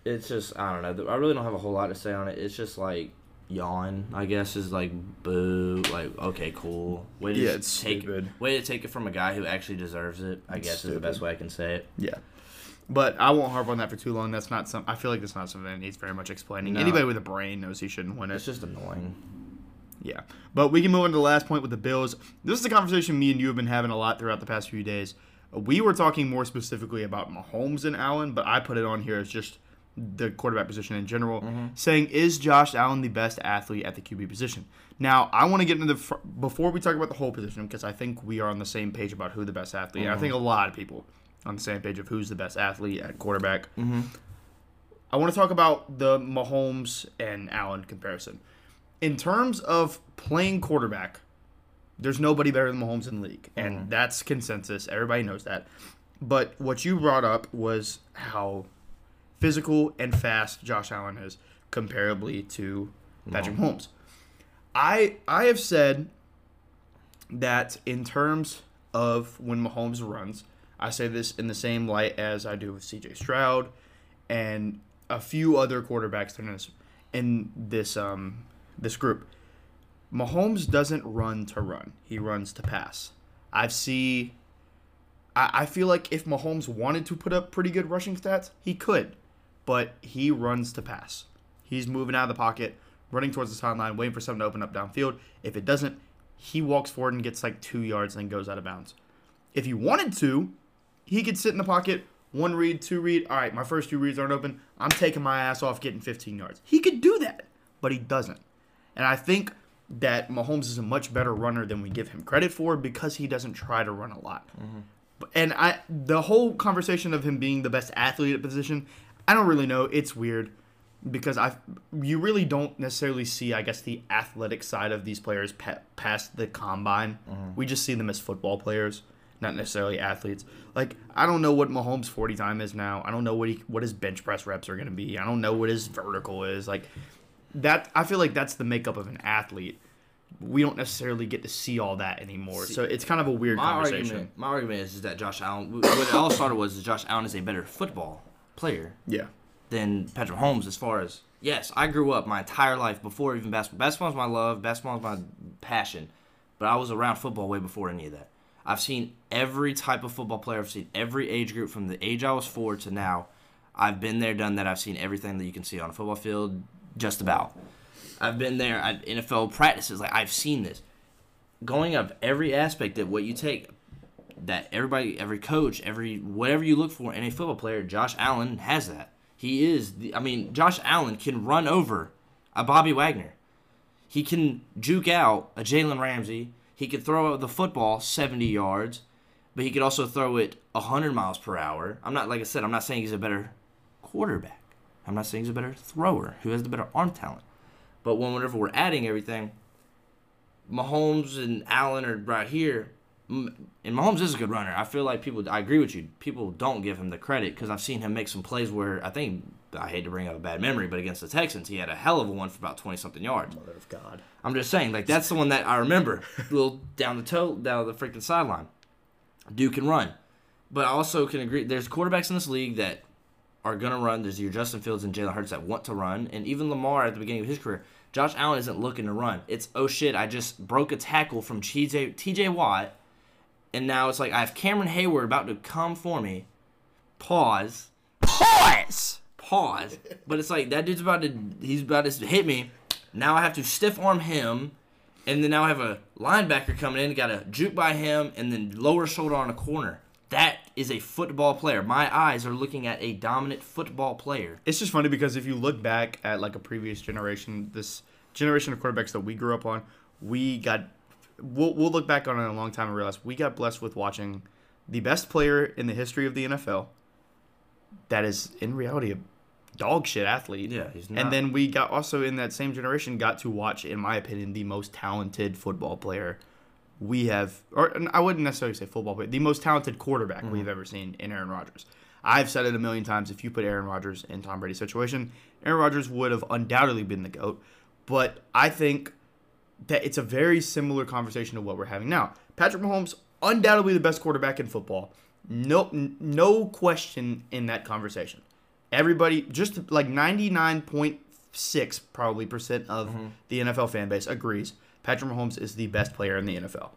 It's just I don't know. I really don't have a whole lot to say on it. It's just like yawn. I guess is like boo. Like okay, cool. Way to Yeah, it's take stupid. way to take it from a guy who actually deserves it. I It's guess is the best way I can say it. Yeah. But I won't harp on that for too long. That's not some. I feel like that's not something that needs very much explaining. No. Anybody with a brain knows he shouldn't win it. It's just annoying. Yeah. But we can move on to the last point with the Bills. This is a conversation me and you have been having a lot throughout the past few days. We were talking more specifically about Mahomes and Allen, but I put it on here as just the quarterback position in general, mm-hmm. saying is Josh Allen the best athlete at the QB position? Now, I want to get into the fr- before we talk about the whole position because I think we are on the same page about who the best athlete. I think mm-hmm. a lot of people on the same page of who's the best athlete at quarterback. Mm-hmm. I want to talk about the Mahomes and Allen comparison. In terms of playing quarterback, there's nobody better than Mahomes in the league, and that's consensus. Everybody knows that. But what you brought up was how physical and fast Josh Allen is comparably to Patrick Mahomes. I I have said that in terms of when Mahomes runs, I say this in the same light as I do with C.J. Stroud and a few other quarterbacks in this in this um this group. Mahomes doesn't run to run; he runs to pass. I see. I, I feel like if Mahomes wanted to put up pretty good rushing stats, he could, but he runs to pass. He's moving out of the pocket, running towards the sideline, waiting for something to open up downfield. If it doesn't, he walks forward and gets like two yards and goes out of bounds. If he wanted to, he could sit in the pocket, one read, two read. All right, my first two reads aren't open. I'm taking my ass off, getting 15 yards. He could do that, but he doesn't. And I think that Mahomes is a much better runner than we give him credit for because he doesn't try to run a lot. But- And I, the whole conversation of him being the best athlete at position, I don't really know. It's weird because I, you really don't necessarily see, I guess, the athletic side of these players pa- past the combine. Mm-hmm. We just see them as football players, not necessarily athletes. Like I don't know what Mahomes' forty time is now. I don't know what he, what his bench press reps are going to be. I don't know what his vertical is. Like that, I feel like that's the makeup of an athlete. We don't necessarily get to see all that anymore. so it's kind of a weird My conversation. argument, my argument is, is that Josh Allen. What it all started was that Josh Allen is a better football player Yeah. than Patrick Mahomes. As far as yes, I grew up my entire life before even basketball. Basketball's my love. Basketball Basketball's my passion. But I was around football way before any of that. I've seen every type of football player. I've seen every age group from the age I was four to now. I've been there, done that. I've seen everything that you can see on a football field, just about. I've been there at NFL practices. Like I've seen this, going up every aspect of what you take. That everybody, every coach, every whatever you look for in a football player, Josh Allen has that. He is. The, I mean, Josh Allen can run over a Bobby Wagner. He can juke out a Jalen Ramsey. He could throw the football 70 yards, but he could also throw it 100 miles per hour. I'm not, like I said, I'm not saying he's a better quarterback. I'm not saying he's a better thrower who has the better arm talent. But when whenever we're adding everything, Mahomes and Allen are right here. And Mahomes is a good runner. I feel like people. I agree with you. People don't give him the credit because I've seen him make some plays where I think I hate to bring up a bad memory, but against the Texans, he had a hell of a one for about twenty something yards. Mother of God. I'm just saying, like that's the one that I remember. little down the toe, down the freaking sideline. Dude can run, but I also can agree. There's quarterbacks in this league that are gonna run. There's your Justin Fields and Jalen Hurts that want to run, and even Lamar at the beginning of his career. Josh Allen isn't looking to run. It's oh shit, I just broke a tackle from TJ TJ Watt, and now it's like I have Cameron Heyward about to come for me. Pause. Pause. Pause. But it's like that dude's about to he's about to hit me. Now I have to stiff arm him, and then now I have a linebacker coming in, got to juke by him, and then lower shoulder on a corner. That is a football player. My eyes are looking at a dominant football player. It's just funny because if you look back at like a previous generation, this generation of quarterbacks that we grew up on, we got we'll, we'll look back on it in a long time and realize we got blessed with watching the best player in the history of the NFL that is in reality a dog shit athlete. Yeah, he's not. And then we got also in that same generation got to watch, in my opinion, the most talented football player we have, or I wouldn't necessarily say football player, the most talented quarterback we've mm-hmm. ever seen in Aaron Rodgers. I've said it a million times. If you put Aaron Rodgers in Tom Brady's situation, Aaron Rodgers would have undoubtedly been the goat. But I think that it's a very similar conversation to what we're having now. Patrick Mahomes, undoubtedly the best quarterback in football. No, no question in that conversation. Everybody, just like ninety nine point six probably percent of mm-hmm. the NFL fan base agrees Patrick Mahomes is the best player in the NFL.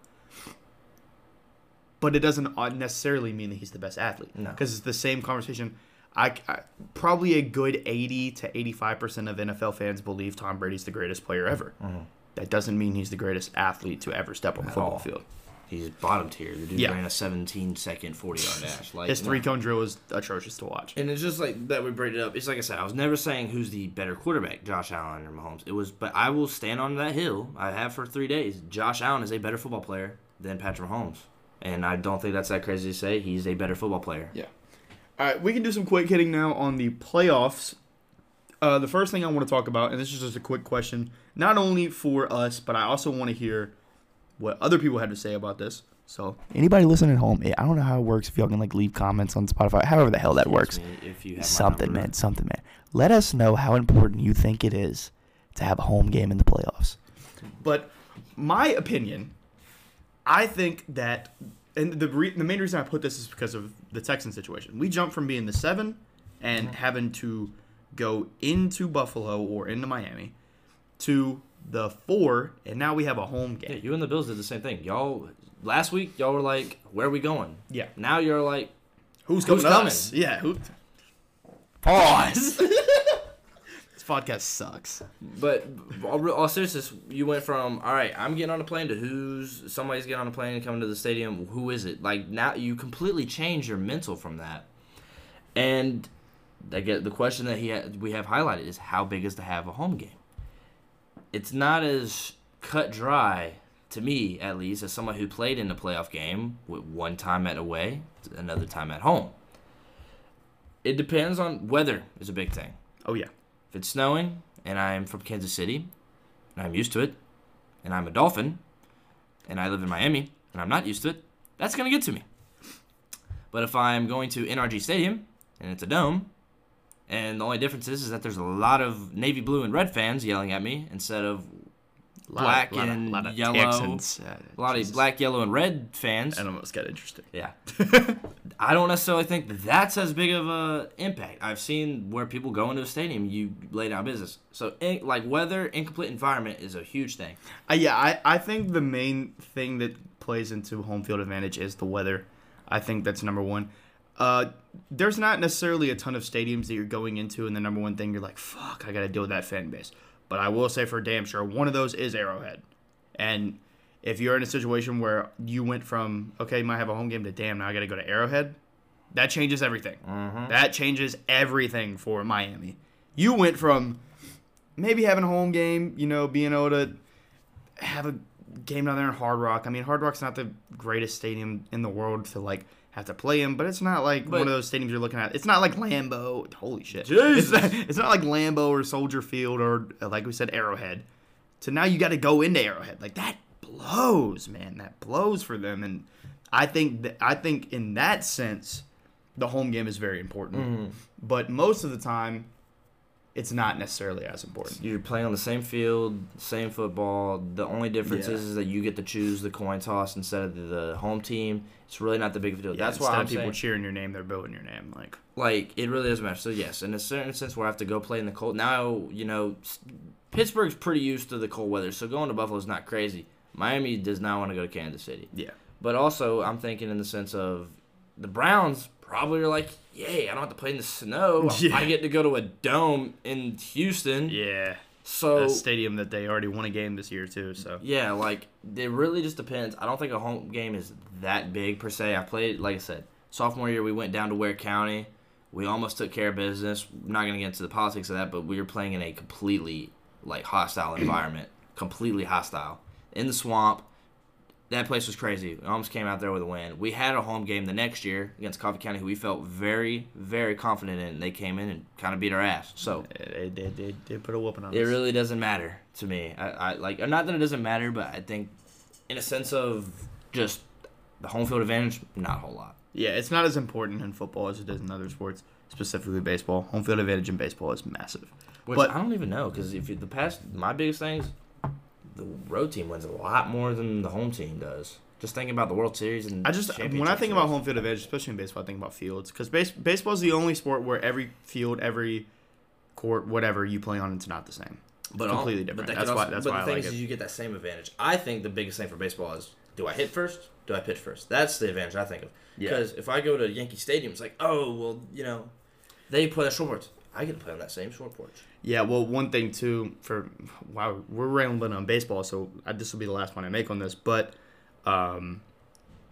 But it doesn't necessarily mean that he's the best athlete. No. because it's the same conversation. I, I probably a good eighty to eighty five percent of NFL fans believe Tom Brady's the greatest player ever. Mm-hmm. That doesn't mean he's the greatest athlete to ever step on the At football all. field. He's bottom tier. The dude Yeah. ran a 17 second 40 yard dash. Like His three cone drill was atrocious to watch. And it's just like that we break it up. It's like I said, I was never saying who's the better quarterback, Josh Allen or Mahomes. It was, but I will stand on that hill. I have for three days. Josh Allen is a better football player than Patrick Mahomes, and I don't think that's that crazy to say. He's a better football player. Yeah. All right, we can do some quick hitting now on the playoffs. Uh, the first thing I want to talk about, and this is just a quick question, not only for us, but I also want to hear what other people had to say about this. So, Anybody listening at home, eh, I don't know how it works. If y'all can like leave comments on Spotify, however the hell that works. Me If you have Something, man. Something, man. Let us know how important you think it is to have a home game in the playoffs. but my opinion, I think that, and the re- the main reason I put this is because of the Texan situation. We jumped from being the seven and uh-huh. having to go into Buffalo or into Miami to the four, and now we have a home game. Yeah, you and the Bills did the same thing. Y'all last week, y'all were like, "Where are we going?" Yeah. Now you're like, Who's Who's coming? coming? Us? Yeah. Who? "Pause." This podcast sucks. But all, all seriousness, you went from all right, I'm getting on a plane to who's somebody's getting on a plane and coming to the stadium. Who is it? Like now, you completely change your mental from that. And I get the question that he ha- we have highlighted is how big is to have a home game. It's not as cut dry to me, at least, as someone who played in a playoff game with one time at away, another time at home. It depends on weather is a big thing. Oh yeah. If it's snowing and I'm from Kansas City and I'm used to it and I'm a Dolphin and I live in Miami and I'm not used to it, that's going to get to me. But if I'm going to NRG Stadium and it's a dome and the only difference is, is that there's a lot of navy blue and red fans yelling at me instead of Black and lot yellow. Texans. Uh, a lot Jesus. of black, yellow, and red fans. And almost got interesting. Yeah. I don't necessarily think that that's as big of a impact. I've seen where people go into a stadium, you lay down business. So, in, like weather, incomplete environment is a huge thing. Uh, yeah, I, I think the main thing that plays into home field advantage is the weather. I think that's number one. Uh, there's not necessarily a ton of stadiums that you're going into, and the number one thing you're like, fuck, I got to deal with that fan base. But I will say for damn sure, one of those is Arrowhead. And if you're in a situation where you went from, okay, you might have a home game to damn, now I got to go to Arrowhead, that changes everything. That changes everything for Miami. You went from maybe having a home game, you know, being able to have a game down there in Hard Rock. I mean, Hard Rock's not the greatest stadium in the world to like have to play him, but it's not like But- one of those stadiums you're looking at. It's not like Lambeau. Holy shit! Jesus. It's not, it's not like Lambeau or Soldier Field or uh, like we said Arrowhead. So now you got to go into Arrowhead. Like that blows, man. That blows for them. And I think that I think in that sense, the home game is very important. Mm-hmm. But most of the time, it's not necessarily as important. You're playing on the same field, same football. The only difference Yeah. is, is that you get to choose the coin toss instead of the, home team. It's really not the big of a deal. Yeah, That's why I'm people saying, cheering your name, they're booing your name. Like like it really doesn't matter. So yes, in a certain sense, where I have to go play in the cold. Now you know, Pittsburgh's pretty used to the cold weather, so going to Buffalo's not crazy. Miami does not want to go to Kansas City. yeah, But also, I'm thinking in the sense of the Browns probably are like, yay, I don't have to play in the snow. Yeah. I get to go to a dome in Houston. yeah. So a stadium that they already won a game this year too. So yeah, like it really just depends. I don't think a home game is that big per se. I played, like I said, sophomore year we went down to Ware County. We almost took care of business. I'm not gonna get into the politics of that, but we were playing in a completely like hostile environment, completely hostile in the swamp. That place was crazy. We almost came out there with a win. We had a home game the next year against Coffee County, who we felt very, very confident in. They came in and kind of beat our ass. So they they, they, they put a whooping on it us. really doesn't matter to me. I, I like not that it doesn't matter, but I think in a sense of just the home field advantage, not a whole lot. Yeah, it's not as important in football as it is in other sports, specifically baseball. Home field advantage in baseball is massive. Which But- I don't even know because if you, the past my biggest things, the road team wins a lot more than the home team does. Just thinking about the World Series and I just when I think about home field advantage, especially in baseball, I think about fields because base, baseball is the only sport where every field, every court, whatever you play on, it's not the same. but completely all- different. But that That's could why- that's but why the I thing like is, it. you get that same advantage. I think the biggest thing for baseball is do I hit first? Do I pitch first? That's the advantage I think of. Yeah. Because if I go to Yankee Stadium, it's like, oh well, you know, they play on short porch. I get to play on that same short porch. Yeah, well, one thing too for wow, we're rambling on baseball, so I, this will be the last one I make on this. But um,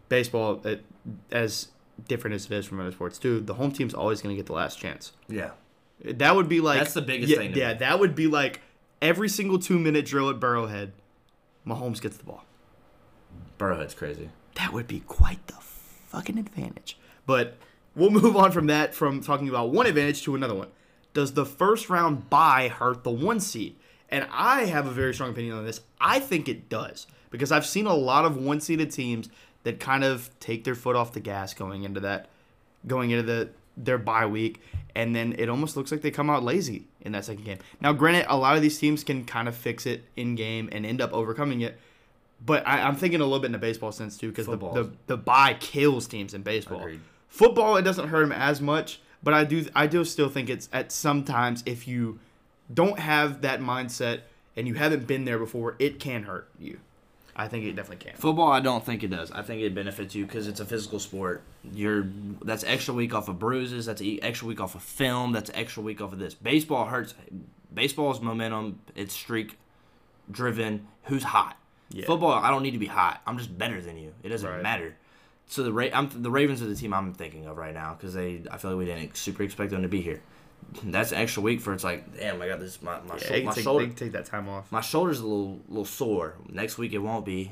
baseball, it, as different as it is from other sports too, the home team's always going to get the last chance. Yeah. That would be like That's the biggest yeah, thing Yeah, me. that would be like every single two minute drill at Burrowhead, Mahomes gets the ball. Burrowhead's crazy. That would be quite the fucking advantage. But we'll move on from that, from talking about one advantage to another one. Does the first round bye hurt the one seed? And I have a very strong opinion on this. I think it does because I've seen a lot of one seeded teams that kind of take their foot off the gas going into that, going into the their bye week, and then it almost looks like they come out lazy in that second game. Now, granted, a lot of these teams can kind of fix it in game and end up overcoming it. But I, I'm thinking a little bit in a baseball sense too, because the, the the bye kills teams in baseball. Agreed. Football, it doesn't hurt them as much, but I do I do still think it's at sometimes if you don't have that mindset and you haven't been there before, it can hurt you. I think it definitely can. Football, I don't think it does. I think it benefits you because it's a physical sport. You're that's extra week off of bruises. That's extra week off of film. That's extra week off of this. Baseball hurts. Baseball's momentum. It's streak driven. Who's hot? Yeah. Football, I don't need to be hot. I'm just better than you. It doesn't Right. matter. So the Ra- I'm, the Ravens are the team I'm thinking of right now because they I feel like we didn't super expect them to be here. That's an extra week for it's like damn I got this my my, Yeah, can my take, shoulder take that time off. my shoulder's a little little sore. Next week it won't be.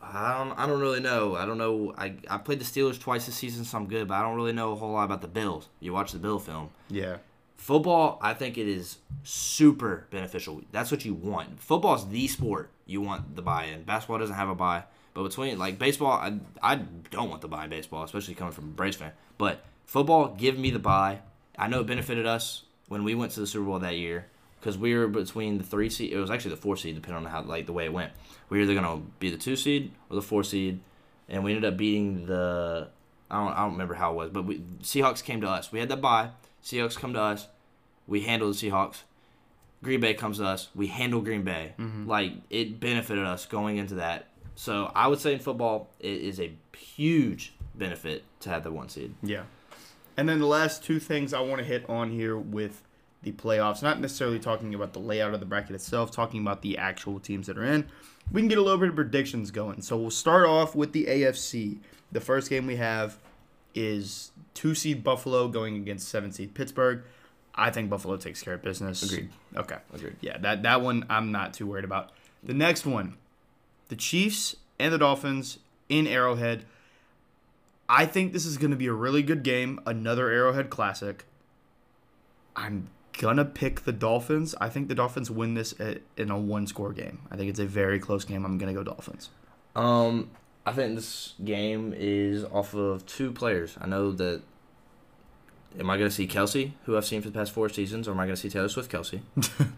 I don't, I don't really know. I don't know. I, I played the Steelers twice this season, so I'm good, but I don't really know a whole lot about the Bills. You watch the Bill film. Yeah. Football, I think it is super beneficial. That's what you want. Football is the sport you want the buy in. Basketball doesn't have a buy, but between like baseball, I, I don't want the buy in baseball, especially coming from a Braves fan. But football, give me the buy. I know it benefited us when we went to the Super Bowl that year because we were between the three seed. It was actually the four seed, depending on how like the way it went. We were either gonna be the two seed or the four seed, and we ended up beating the. I don't, I don't remember how it was, but we Seahawks came to us. We had that buy. Seahawks come to us. We handle the Seahawks. Green Bay comes to us. We handle Green Bay. Mm-hmm. Like it benefited us going into that. So I would say in football, it is a huge benefit to have the one seed. Yeah. And then the last two things I want to hit on here with the playoffs, not necessarily talking about the layout of the bracket itself, talking about the actual teams that are in. We can get a little bit of predictions going. So we'll start off with the AFC. The first game we have is two seed Buffalo going against seven seed Pittsburgh. I think Buffalo takes care of business. Agreed. Okay. Agreed. Yeah, that that one I'm not too worried about. The next one, the Chiefs and the Dolphins in Arrowhead. I think this is going to be a really good game, another Arrowhead classic. I'm gonna pick the Dolphins. I think the Dolphins win this in a one-score game. I think it's a very close game. I'm gonna go Dolphins. Um, I think this game is off of two players. I know that. Am I going to see Kelce, who I've seen for the past four seasons, or am I going to see Taylor Swift Kelce?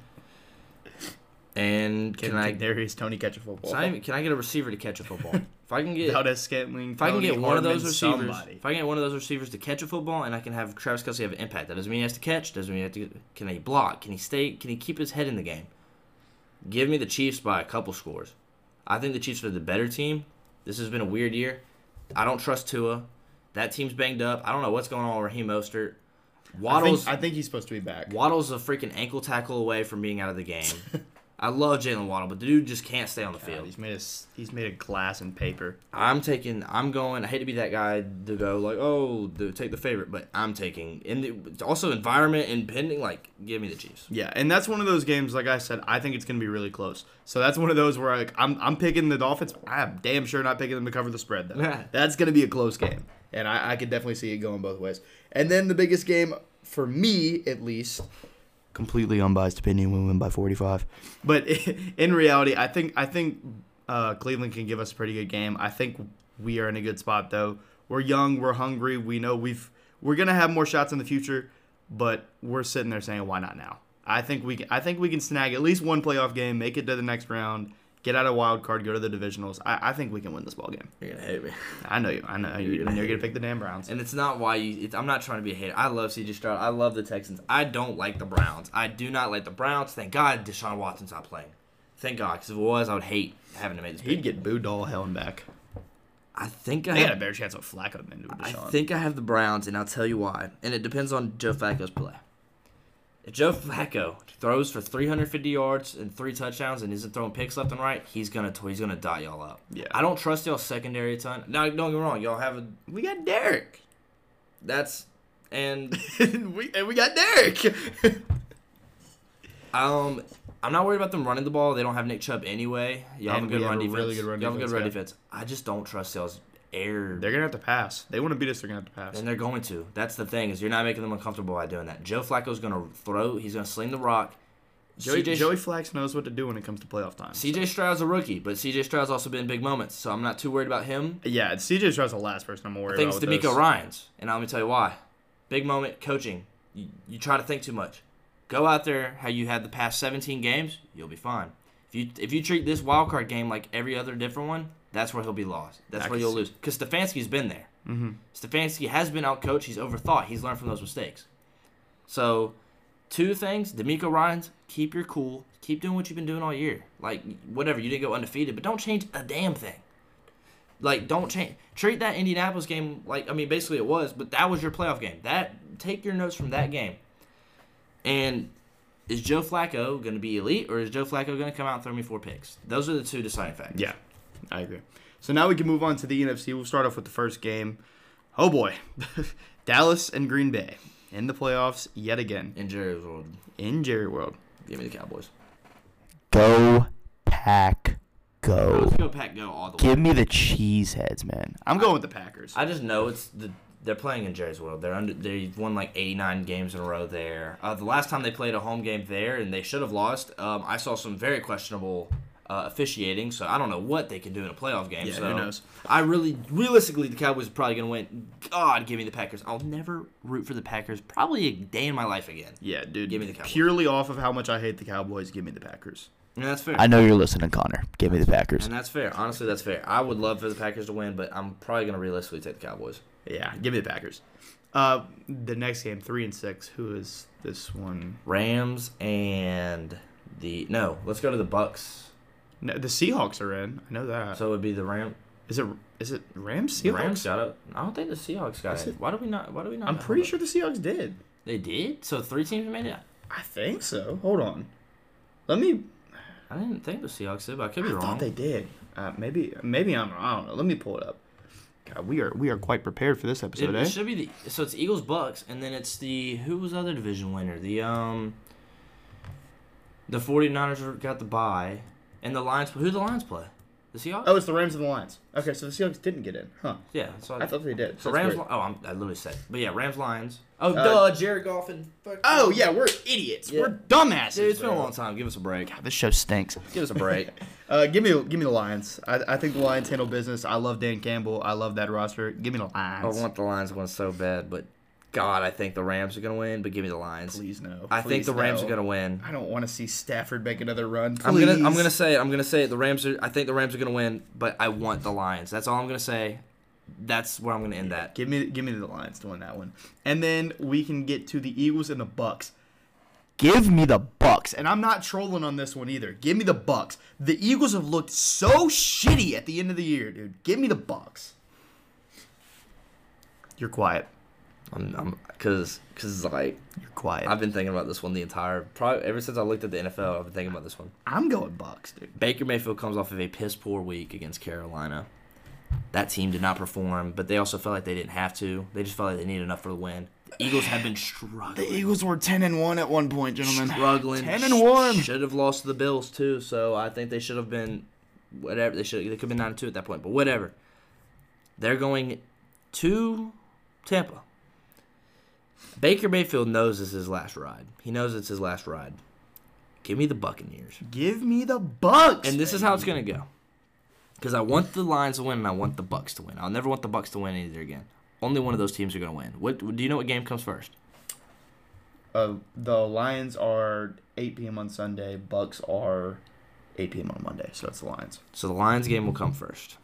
and Can, can, I? Darius Toney catch a football? Can I get a receiver to catch a football? if I can get, Valdes-Scantling. if I can get one of those receivers, somebody. if I can get one of those receivers to catch a football, and I can have Travis Kelce have an impact. That doesn't mean he has to catch. Doesn't mean he has to. Can he block? Can he stay? Can he keep his head in the game? Give me the Chiefs by a couple scores. I think the Chiefs are the better team. This has been a weird year. I don't trust Tua. That team's banged up. I don't know what's going on with Raheem Mostert. I Waddle's think, I think he's supposed to be back. Waddle's a freaking ankle tackle away from being out of the game. I love Jaylen Waddle, but the dude just can't stay on the God, field. he's made a he's made a glass and paper. I'm taking. I'm going. I hate to be that guy to go like, oh, the, take the favorite, but I'm taking. In the also environment and pending, like, give me the Chiefs. Yeah, and that's one of those games. Like I said, I think it's gonna be really close. So that's one of those where like I'm I'm picking the Dolphins. I'm damn sure not picking them to cover the spread though. that's gonna be a close game, and I, I could definitely see it going both ways. And then the biggest game for me, at least, completely unbiased opinion, we win by 45. But in reality, I think I think uh, Cleveland can give us a pretty good game. I think we are in a good spot though. We're young, we're hungry. We know we've we're gonna have more shots in the future, but we're sitting there saying, why not now? I think we I think we can snag at least one playoff game, make it to the next round, get out of wild card, go to the divisionals. I, I think we can win this ball game. You're gonna hate me. I know you. I know you. You're gonna you're gonna pick the damn Browns. And it's not why you. It's, I'm not trying to be a hater. I love C.J. Stroud. I love the Texans. I don't like the Browns. I do not like the Browns. Thank God Deshaun Watson's not playing. Thank God, because if it was, I would hate having to make this. He'd pick. get booed all hell and back. I think I They had a better chance of Flacco than Deshaun. I think I have the Browns, and I'll tell you why. And it depends on Joe Flacco's play. If Joe Flacco throws for 350 yards and three touchdowns and isn't throwing picks left and right, he's gonna he's gonna dot y'all up. Yeah. I don't trust y'all secondary a ton. Now, don't get me wrong, y'all have a we got Derek. that's and we and we got Derek. um. I'm not worried about them running the ball. They don't have Nick Chubb anyway. Y'all have a good run a defense. really good run Y'all have a good run defense, defense. I just don't trust y'all's air. they're gonna have to pass. They want to beat us. They're gonna have to pass. And they're going to. That's the thing is you're not making them uncomfortable by doing that. Joe Flacco's going to throw. He's going to sling the rock. Joey, CJ Joey Flax knows what to do when it comes to playoff time. CJ Stroud's a rookie, but CJ Stroud's also been big moments, so I'm not too worried about him. Yeah, CJ Stroud's the last person I'm worried I think it's about. with DeMeco. Ryans, and let me tell you why. Big moment coaching. You, you try to think too much. Go out there how you had the past 17 games, you'll be fine. If you if you treat this wild card game like every other different one, that's where he'll be lost. That's I where you'll see. lose. Because Stefanski's been there. Mm-hmm. Stefanski has been out coached. He's overthought. He's learned from those mistakes. So, two things: DeMeco Ryans, keep your cool. Keep doing what you've been doing all year. Like whatever, you didn't go undefeated, but don't change a damn thing. Like don't change. Treat that Indianapolis game like I mean, basically it was, but that was your playoff game. That take your notes from that game. And is Joe Flacco going to be elite, or is Joe Flacco going to come out and throw me four picks? Those are the two deciding factors. Yeah, I agree. So now we can move on to the NFC. We'll start off with the first game. Oh boy, Dallas and Green Bay in the playoffs yet again In Jerry's world, in Jerry World. give me the Cowboys. Go pack go. Let's go Pack, go all the way. Give me the cheeseheads, man. I'm going with the Packers. I just know it's the they're playing in Jerry's World. They're under they've won like 89 games in a row there. Uh, the last time they played a home game there and they should have lost. Um, I saw some very questionable uh, officiating, so I don't know what they can do in a playoff game. Yeah, so who knows? I really realistically the Cowboys are probably gonna win. God, give me the Packers. I'll never root for the Packers probably a day in my life again. yeah, dude. Give me the Cowboys. Purely off of how much I hate the Cowboys, give me the Packers. And that's fair. I know you're listening, Connor. Give me the Packers. and that's fair. Honestly, that's fair. I would love for the Packers to win, but I'm probably gonna realistically take the Cowboys. Yeah, give me the Packers. Uh, the next game, three and six. Who is this one? Rams and the no. Let's go to the Bucks. No, the Seahawks are in. I know that. So it would be the Ram. is it is it Rams? Seahawks. Rams got it. I don't think the Seahawks got it. it? Why do we not? Why do we not? I'm pretty sure the Seahawks did. they did. So three teams made it. I think so. Hold on. Let me. I didn't think the Seahawks did, but I could I be wrong. thought they did. Uh, maybe maybe I'm. I don't know. Let me pull it up. God, we are we are quite prepared for this episode, it eh? should be the so it's Eagles Bucks and then it's the who was the other division winner the um the 49ers got the bye and the Lions who the Lions play The Seahawks. Oh, it's the Rams and the Lions. Okay, so the Seahawks didn't get in, huh? yeah. So I thought they did. So That's Rams. weird. Li- Oh, I'm, I literally said. But yeah, Rams Lions. Oh, Uh, duh, Jared Goff and. fuck- Oh yeah, we're idiots. Yeah. We're dumbasses. Dude, it's been a long time. Give us a break. This show stinks. Give us a break. Uh, give me, give me the Lions. I, I think the Lions handle business. I love Dan Campbell. I love that roster. Give me the Lions. I want the Lions to win so bad, but God, I think the Rams are gonna win. But give me the Lions. Please no. I think Please the Rams no. are gonna win. I don't want to see Stafford make another run. I'm gonna I'm gonna say it. I'm gonna say it. The Rams are. I think the Rams are gonna win, but I want the Lions. That's all I'm gonna say. That's where I'm gonna end that. Give me, give me the Lions to win that one, and then we can get to the Eagles and the Bucks. Give me the Bucks, and I'm not trolling on this one either. Give me the Bucks. The Eagles have looked so shitty at the end of the year, dude. Give me the Bucks. You're quiet. I'm, I'm cause cause like You're quiet. I've been thinking about this one the entire probably ever since I looked at the NFL. I've been thinking about this one. I'm going Bucks, dude. Baker Mayfield comes off of a piss poor week against Carolina. That team did not perform, but they also felt like they didn't have to. They just felt like they needed enough for the win. The Eagles have been struggling. The Eagles were ten and one at one point, gentlemen. struggling. 10 and 1. Should have lost to the Bills too. So I think they should have been whatever. They should. They could have been nine and two at that point. But whatever. They're going to Tampa. Baker Mayfield knows this is his last ride. He knows it's his last ride. Give me the Buccaneers. Give me the Bucks. And this is how it's gonna go. Because I want the Lions to win and I want the Bucks to win. I'll never want the Bucks to win either again. Only one of those teams are gonna win. What do you know? What game comes first? Uh, the Lions are 8 p.m. on Sunday. Bucks are 8 p.m. on Monday. So that's the Lions. So the Lions game will come first.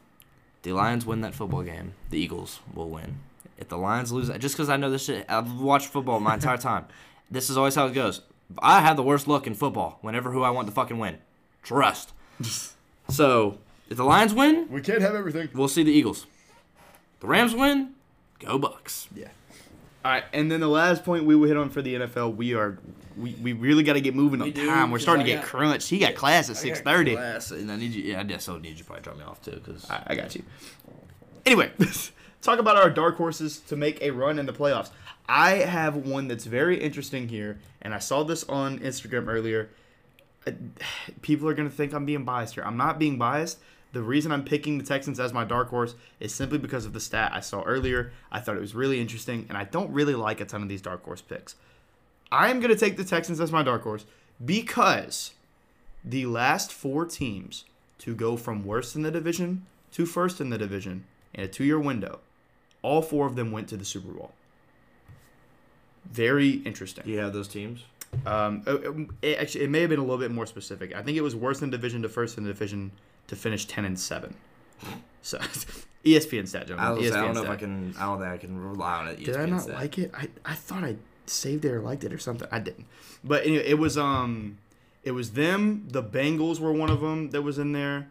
The Lions win that football game. The Eagles will win. If the Lions lose, just because I know this shit, I've watched football my entire time. This is always how it goes. I have the worst luck in football. Whenever who I want to fucking win, trust. so if the Lions win, We can't have everything. we'll see the Eagles. The Rams win, go Bucks. Yeah. All right, and then the last point we will hit on for the NFL, we are we, we really got to get moving on do, time. We're starting to get got- crunched. He got class at six thirty. Class, and I need you. Yeah, I guess I would need you to probably drop me off too, because I, I got you. Anyway, talk about our dark horses to make a run in the playoffs. I have one that's very interesting here, and I saw this on Instagram earlier. People are going to think I'm being biased here. I'm not being biased. The reason I'm picking the Texans as my dark horse is simply because of the stat I saw earlier. I thought it was really interesting, and I don't really like a ton of these dark horse picks. I'm going to take the Texans as my dark horse because the last four teams to go from worst in the division to first in the division in a two year window, all four of them went to the Super Bowl. Very interesting. do you have those teams? Um, it, it- actually, it may have been a little bit more specific. I think it was worst in division to first in the division to finish 10 and 7. So, ESPN stat, I, gentlemen. was, I don't know if. I can. I don't think I can rely on it. Did I not like it? I, I thought I saved it or liked it or something. I didn't. But anyway, it was um, it was them. The Bengals were one of them that was in there,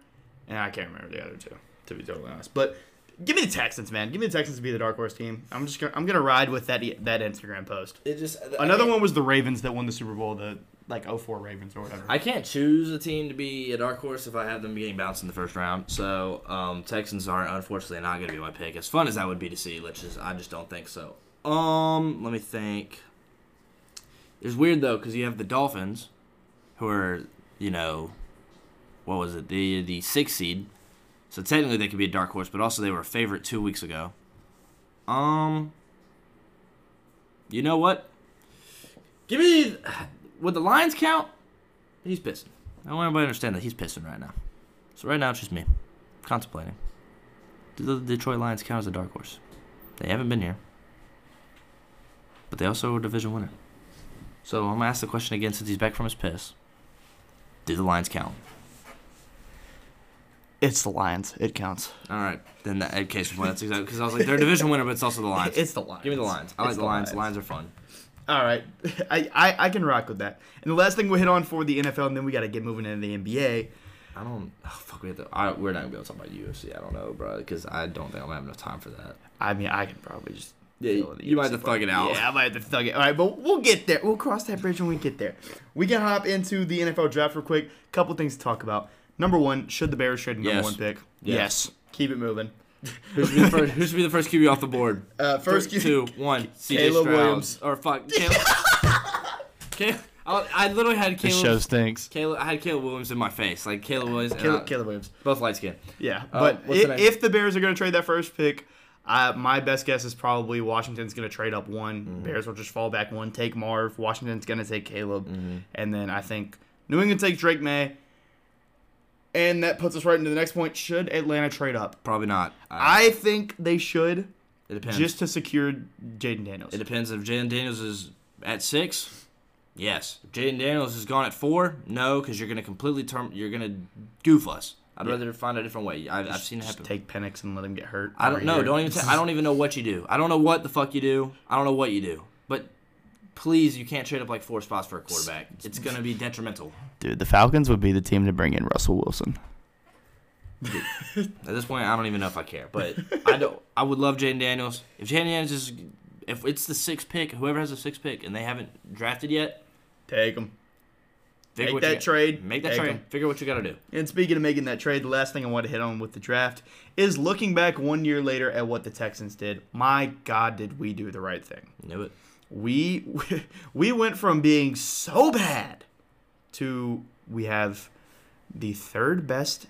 and I can't remember the other two to be totally honest. But give me the Texans, man. Give me the Texans to be the dark horse team. I'm just gonna I'm gonna ride with that that Instagram post. It just Another one was the Ravens that won the Super Bowl. The like 04 Ravens or whatever. I can't choose a team to be a dark horse if I have them getting bounced in the first round. So um, Texans are unfortunately not going to be my pick. As fun as that would be to see, let's just I just don't think so. Um, let me think. It's weird though because you have the Dolphins, who are you know, what was it the the sixth seed, so technically they could be a dark horse, but also they were a favorite two weeks ago. Um, you know what? Give me would the Lions count? He's pissing. I want everybody to understand that he's pissing right now. So right now it's just me, contemplating. Do the Detroit Lions count as a dark horse? They haven't been here, but they also are a division winner. So I'm gonna ask the question again since he's back from his piss. Do the Lions count? It's the Lions. It counts. All right, then that in case point, that's exactly because I was like they're a division winner, but it's also the Lions. It's the Lions. Give me the Lions. I like It's the Lions. Lions are fun. All right, I, I I can rock with that. And the last thing we hit on for the NFL, and then we got to get moving into the NBA. I don't. Oh, fuck, we have to. I, we're not gonna be able to talk about UFC. I don't know, bro, because I don't think I'm gonna have enough time for that. I mean, I can probably just. Yeah, fill in the you might UFC have to part. thug it out. Yeah, I might have to thug it. All right, but we'll get there. We'll cross that bridge when we get there. We can hop into the NFL draft real quick. Couple things to talk about. Number one, should the Bears trade the number Yes. one pick? Yes. Keep it moving. Who should be the first? Who should be the first QB off the board? Uh, first, Three, two, one. CJ Caleb Stroud. Williams. Or fuck. Caleb. Caleb. I, I literally had This show Caleb. stinks. Caleb, I had Caleb Williams in my face, like Caleb Williams, and I- Caleb, Caleb Williams. both light skin. Yeah, Uh, but what's the i- name? if the Bears are going to trade that first pick, uh, my best guess is probably Washington's going to trade up one. Mm-hmm. Bears will just fall back one, take Marv. Washington's going to take Caleb, Mm-hmm. and then I think New England takes Drake Maye, and that puts us right into the next point. Should Atlanta trade up? Probably not. I, I think they should, it depends. just to secure Jayden Daniels. it depends if Jayden Daniels is at six. Yes. If Jayden Daniels is gone at four. No, because you're gonna completely turn. You're gonna goof us. I'd Yeah. rather find a different way. I've, I've seen it Just happen. take Penix and let him get hurt. I don't know. Don't even. T- I don't even know what you do. I don't know what the fuck you do. I don't know what you do. But please, you can't trade up like four spots for a quarterback. It's gonna be detrimental. Dude, the Falcons would be the team to bring in Russell Wilson. At this point, I don't even know if I care. But I don't. I would love Jayden Daniels. If Jayden Daniels is, if it's the sixth pick, whoever has the sixth pick, and they haven't drafted yet, Take them. figure Make what you that got- trade. Make that Take trade. 'em. Figure what you got to do. And speaking of making that trade, the last thing I want to hit on with the draft is looking back one year later at what the Texans did. My God, did we do the right thing? Knew it. We we went from being so bad to we have the third best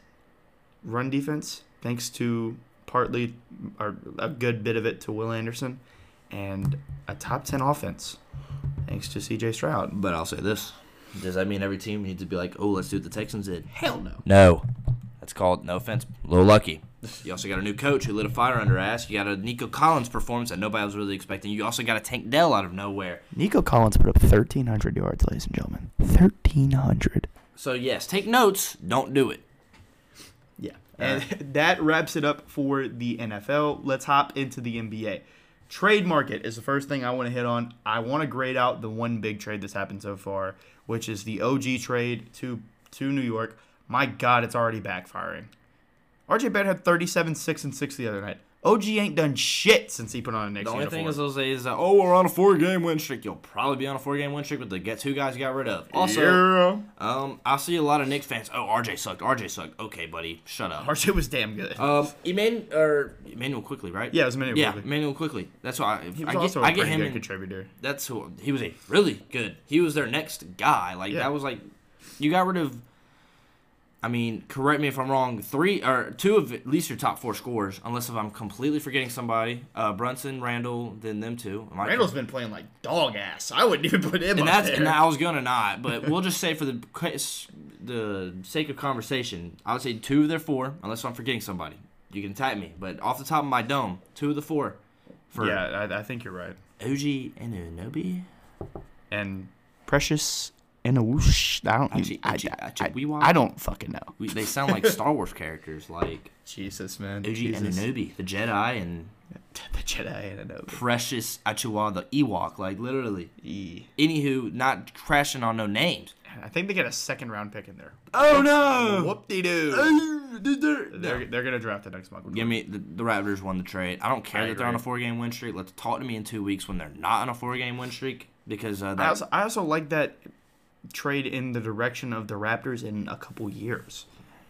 run defense, thanks to partly or a good bit of it to Will Anderson, and a top ten offense, thanks to C.J. Stroud. But I'll say this: Does that mean every team needs to be like, "Oh, let's do what the Texans did"? Hell no. No. That's called no offense, a little lucky. You also got a new coach who lit a fire under her ass. You got a Nico Collins performance that nobody was really expecting. You also got a Tank Dell out of nowhere. Nico Collins put up 1,300 yards, ladies and gentlemen. 1,300. So yes, take notes. Don't do it. Yeah. And that wraps it up for the NFL. Let's hop into the NBA. Trade market is the first thing I want to hit on. I want to grade out the one big trade that's happened so far, which is the OG trade to to New York. My God, it's already backfiring. RJ Barrett had 37, 6, and 6 the other night. OG ain't done shit since he put on a Knicks The only uniform. thing is, they'll say is that, oh, we're on a four-game win streak. You'll probably be on a four-game win streak with the get two guys you got rid of. Also, Yeah. um, I see a lot of Knicks fans. Oh, RJ sucked. RJ sucked. Okay, buddy, shut up. RJ was damn good. Um, Eman or Immanuel Quickley, right? yeah, it was Emmanuel yeah, Quickly. Immanuel Quickley. That's why I, He was I get, also a I get him. good in- contributor. that's who he was a really good. He was their next guy. Like Yeah. that was like you got rid of. I mean, correct me if I'm wrong. Three or two of at least your top four scores, unless if I'm completely forgetting somebody. Uh, Brunson, Randall, then them two. Am I- Randall's been playing like dog ass. I wouldn't even put him and up that's there. and I was gonna not, but we'll just say for the case- the sake of conversation, I would say two of their four, unless I'm forgetting somebody. You can tag me, but off the top of my dome, two of the four for yeah, I, I think you're right. OG and Anobi. And Precious in a whoosh. I don't. Achi- I, achi- I, achi- I, wee-wah. I don't fucking know. We, they sound like Star Wars characters, like Jesus, man. OG and Jesus. Anobi, the Jedi, and the Jedi and Anobi. Precious Achiuwa, the Ewok, like literally. E. Anywho, not crashing on no names. I think they get a second round pick in there. Oh no! Whoop de doo. They're, They're, they're gonna draft the next month. Give me the, the Raptors won the trade. I don't care I that they're on a four game win streak. Let's talk to me in two weeks when they're not on a four game win streak because uh, I also, I also like that trade in the direction of the Raptors in a couple years.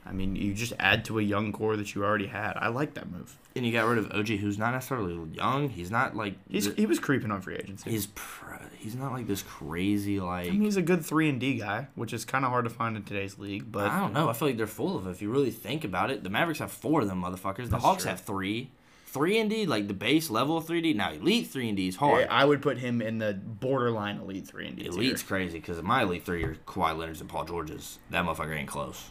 I mean, you just add to a young core that you already had. I like that move. and you got rid of OG, who's not necessarily young. He's not like He's th- he was creeping on free agency. he's pr- he's not like this crazy like. I mean, he's a good three and D guy, which is kind of hard to find in today's league. But I don't know. I feel like they're full of it. If you really think about it, the Mavericks have four of them motherfuckers. The Hawks true. have three. Three and D, like the base level of three D. Now elite three and D is hard. I would put him in the borderline elite three and D. tier. Elite's crazy because my elite three are Kawhi Leonard's and Paul George's. That motherfucker ain't close.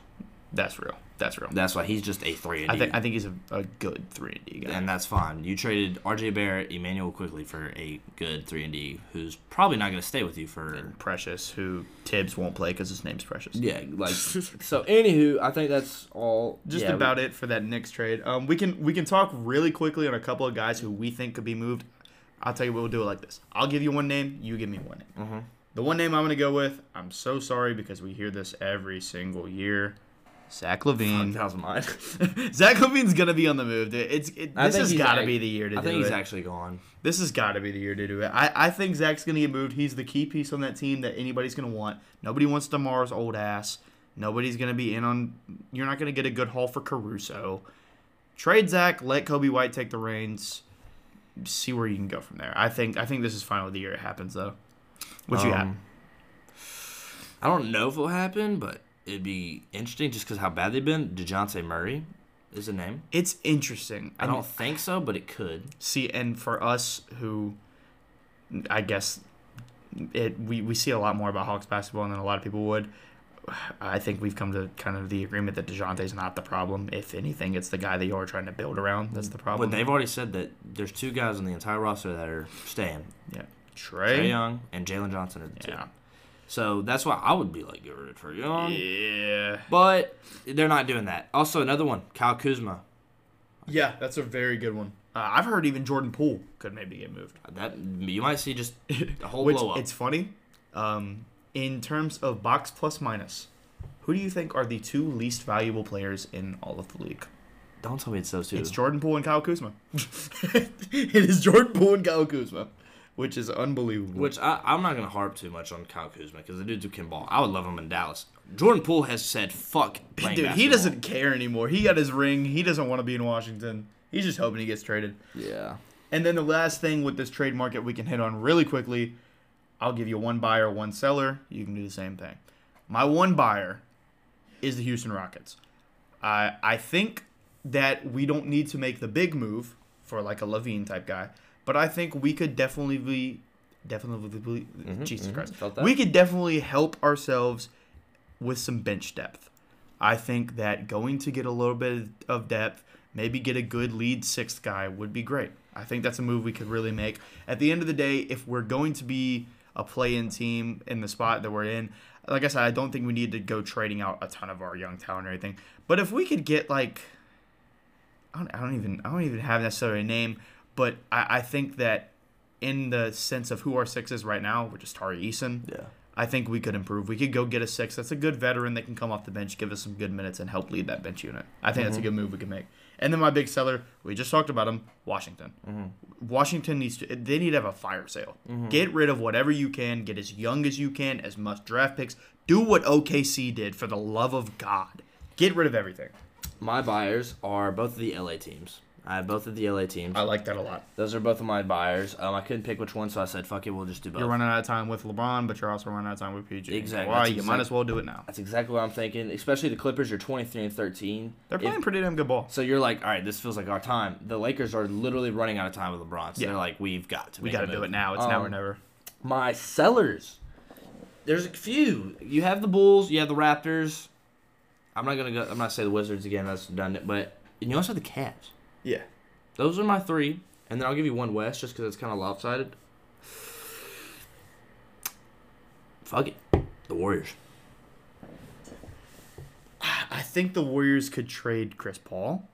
That's real. That's real. That's why he's just a three and I D. think I think he's a, a good three and D guy. and that's fine. You traded R.J. Barrett, Immanuel Quickley for a good three and D, who's probably not going to stay with you for. Precious, who Thibs won't play because his name's Precious. Yeah, like so. Anywho, I think that's all. Just yeah, about it for that Knicks trade. Um, we can we can talk really quickly on a couple of guys who we think could be moved. I'll tell you what we'll do it like this. I'll give you one name, you give me one name. Mhm. The one name I'm gonna go with. I'm so sorry because we hear this every single year. Zach LaVine. That was mine. Zach LaVine's gonna be on the move. dude. It's it, this has got to be the year to I do it. I think he's actually gone. This has got to be the year to do it. I, I think Zach's going to get moved. He's the key piece on that team that anybody's going to want. Nobody wants DeMar's old ass. Nobody's going to be in on. You're not going to get a good haul for Caruso. Trade Zach. Let Coby White take the reins. See where you can go from there. I think I think this is finally the year it happens though. What you got? Um, I don't know if it'll happen, but it'd be interesting just because how bad they've been. Dejounte Murray is the name. It's interesting. I don't think so, but it could. see, and for us who, I guess, it we, we see a lot more about Hawks basketball than a lot of people would. I think we've come to kind of the agreement that Dejounte's not the problem. If anything, it's the guy that you're trying to build around that's the problem. But they've already said that there's two guys on the entire roster that are staying. yeah, Trey Trey. Young and Jalen Johnson are the two. So that's why I would be like, get rid of Trae Young. Yeah. But they're not doing that. Also, another one, Kyle Kuzma. Yeah, that's a very good one. Uh, I've heard even Jordan Poole could maybe get moved. That you might see just a whole Which blow up. it's funny. Um, in terms of box plus minus, who do you think are the two least valuable players in all of the league? Don't tell me it's those two. It's Jordan Poole and Kyle Kuzma. it is Jordan Poole and Kyle Kuzma, which is unbelievable. Which I, I'm not gonna harp too much on Kyle Kuzma because the dude's who can ball. I would love him in Dallas. Jordan Poole has said fuck playing Dude, he doesn't care anymore. He got his ring. He doesn't want to be in Washington. He's just hoping he gets traded. Yeah. And then the last thing with this trade market we can hit on really quickly, I'll give you one buyer, one seller. You can do the same thing. My one buyer is the Houston Rockets. I I think that we don't need to make the big move for like a LaVine type guy, but I think we could definitely be definitely Jesus mhm, Christ. We could definitely help ourselves with some bench depth. I think that going to get a little bit of depth, maybe get a good lead sixth guy would be great. I think that's a move we could really make. At the end of the day, if we're going to be a play-in team in the spot that we're in, like I said, I don't think we need to go trading out a ton of our young talent or anything. But if we could get like, I don't, I don't even, I don't even have necessarily a name, but I, I think that in the sense of who our six is right now, which is Tari Eason, Yeah. I think we could improve. We could go get a six. That's a good veteran that can come off the bench, give us some good minutes, and help lead that bench unit. I think that's a mm-hmm. good move we can make. And then my big seller, we just talked about him, Washington. Mm-hmm. Washington needs to. They need to have a fire sale. Mm-hmm. Get rid of whatever you can. Get as young as you can, as much draft picks. Do what OKC did for the love of God. Get rid of everything. My buyers are both of the LA teams. I have both of the LA teams. I like that a lot. Those are both of my buyers. Um, I couldn't pick which one, so I said, "Fuck it, we'll just do both." You're running out of time with LeBron, but you're also running out of time with PG. Exactly. Why? That's You exact- might as well do it now. That's exactly what I'm thinking. Especially the Clippers You're 23 and 13. They're If- playing pretty damn good ball. so you're like, all right, this feels like our time. The Lakers are literally running out of time with LeBron. So Yeah. they're like, we've got to. We got to do it now. It's now or Um, never. My sellers. There's a few. You have the Bulls. You have the Raptors. I'm not gonna go. I'm not say the Wizards again. That's redundant. But and you also have the Cavs. Yeah. Those are my three, and then I'll give you one West just because it's kind of lopsided. Fuck it, the Warriors. I think the Warriors could trade Chris Paul,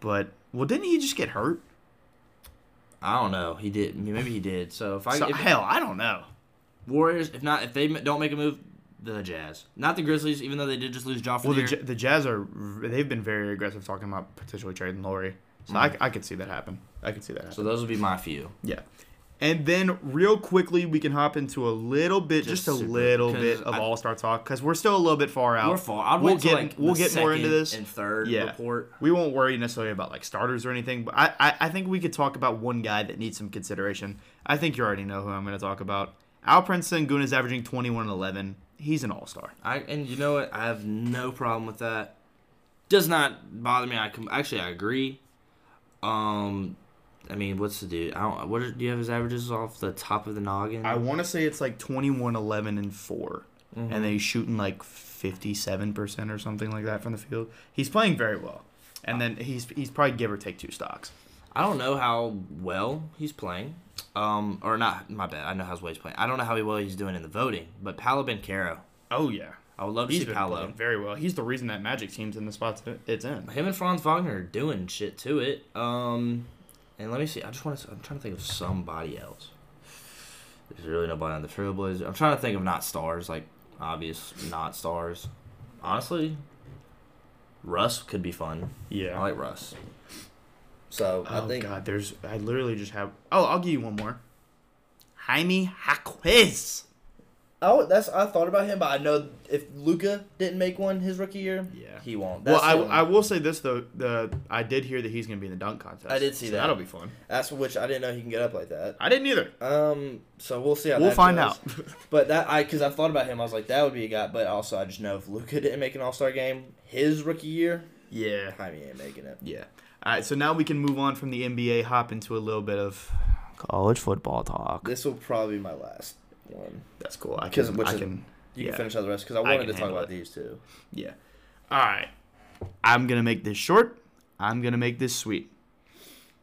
but well, didn't he just get hurt? I don't know. He did. Maybe he did. So if I So, if, hell, I don't know. Warriors, if not, if they don't make a move, the Jazz, not the Grizzlies, even though they did just lose Ja Well, the the. J- the Jazz are they've been very aggressive talking about potentially trading Lauri, so I, mm. I could see that happen. I could see that happen. so those would be my few. yeah. And then, real quickly, we can hop into a little bit, just, Just a super, little bit of All Star talk, because we're still a little bit far out. We're far. I'd we'll get like we'll get more into this. and third Yeah. report. We won't worry necessarily about like starters or anything, but I, I, I think we could talk about one guy that needs some consideration. I think you already know who I'm going to talk about. Alperen Sengun is averaging 21 and 11. He's an all star. I and you know what? I have no problem with that. Does not bother me. I com- actually I agree. Um, I mean, what's the dude? I don't. What are, do you have his averages off the top of the noggin? I want to say it's like 21, 11, and 4. Mhm. And then he's shooting like 57% or something like that from the field. He's playing very well. And then he's he's probably give or take two stocks. I don't know how well he's playing. Um, or not. My bad. I know how well he's playing. I don't know how well he's doing in the voting. But Paolo Banchero, Oh, yeah. I would love to He's see been Paolo. playing very well. He's the reason that Magic team's in the spots that it's in. Him and Franz Wagner are doing shit to it. Um, and let me see. I just want to. I'm trying to think of somebody else. There's really nobody on the Trailblazers. I'm trying to think of not stars, like obvious not stars. Honestly, Russ could be fun. Yeah, I like Russ. So Oh I think God, there's I literally just have. Oh, I'll give you one more. Jaime Jaquez. Oh, that's I thought about him, but I know if Luka didn't make one his rookie year, Yeah. he won't. Well, I, I will say this though. The I did hear that he's going to be in the dunk contest. I did see so that. That'll be fun. that's which I didn't know he can get up like that. I didn't either. Um, so we'll see how We'll find goes. out. But that I because I thought about him, I was like that would be a guy. But also I just know if Luka didn't make an All Star game his rookie year, yeah. Jaime ain't making it. Yeah. All right. So now we can move on from the NBA, hop into a little bit of. College football talk. This will probably be my last one. That's cool. I can. which I is- can. You Yeah. can finish out the rest because I I wanted can to talk about it. these two. Yeah. All right. I'm gonna make this short. I'm gonna make this sweet.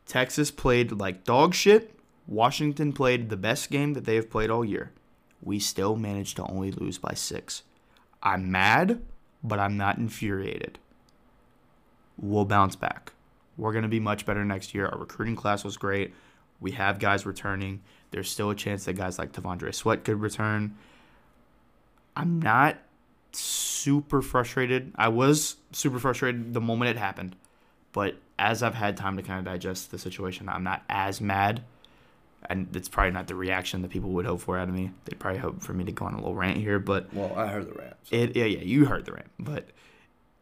Texas played like dog shit. Washington played the best game that they have played all year. We still managed to only lose by six. I'm mad, but I'm not infuriated. We'll bounce back. We're gonna be much better next year. Our recruiting class was great. We have guys returning. There's still a chance that guys like T'Vondre Sweat could return. I'm not super frustrated. I was super frustrated the moment it happened, but as I've had time to kind of digest the situation, I'm not as mad. And it's probably not the reaction that people would hope for out of me. They'd probably hope for me to go on a little rant here, but Well, I heard the Rams. it yeah, yeah, you heard the rant. But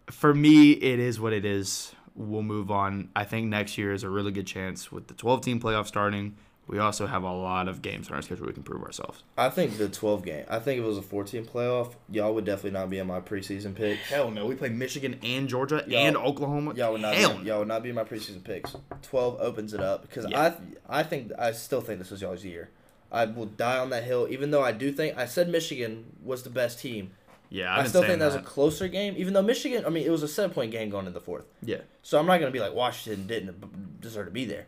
for me, it is what it is. We'll move on. I think next year is a really good chance with the 12 team playoff starting. We also have a lot of games on our schedule we can prove ourselves. I think the 12 game. I think if it was a 14 playoff, y'all would definitely not be in my preseason picks. Hell no, we play Michigan and Georgia Y'all- and Oklahoma. Y'all would not. Hell Be, y'all would not be in my preseason picks. 12 opens it up because Yeah. I I think I still think this was y'all's year. I will die on that hill, even though I do think I said Michigan was the best team. Yeah, i I've been still think that was a closer game, even though Michigan. I mean, it was a seven point game going into the fourth. Yeah. So I'm not gonna be like Washington didn't deserve to be there,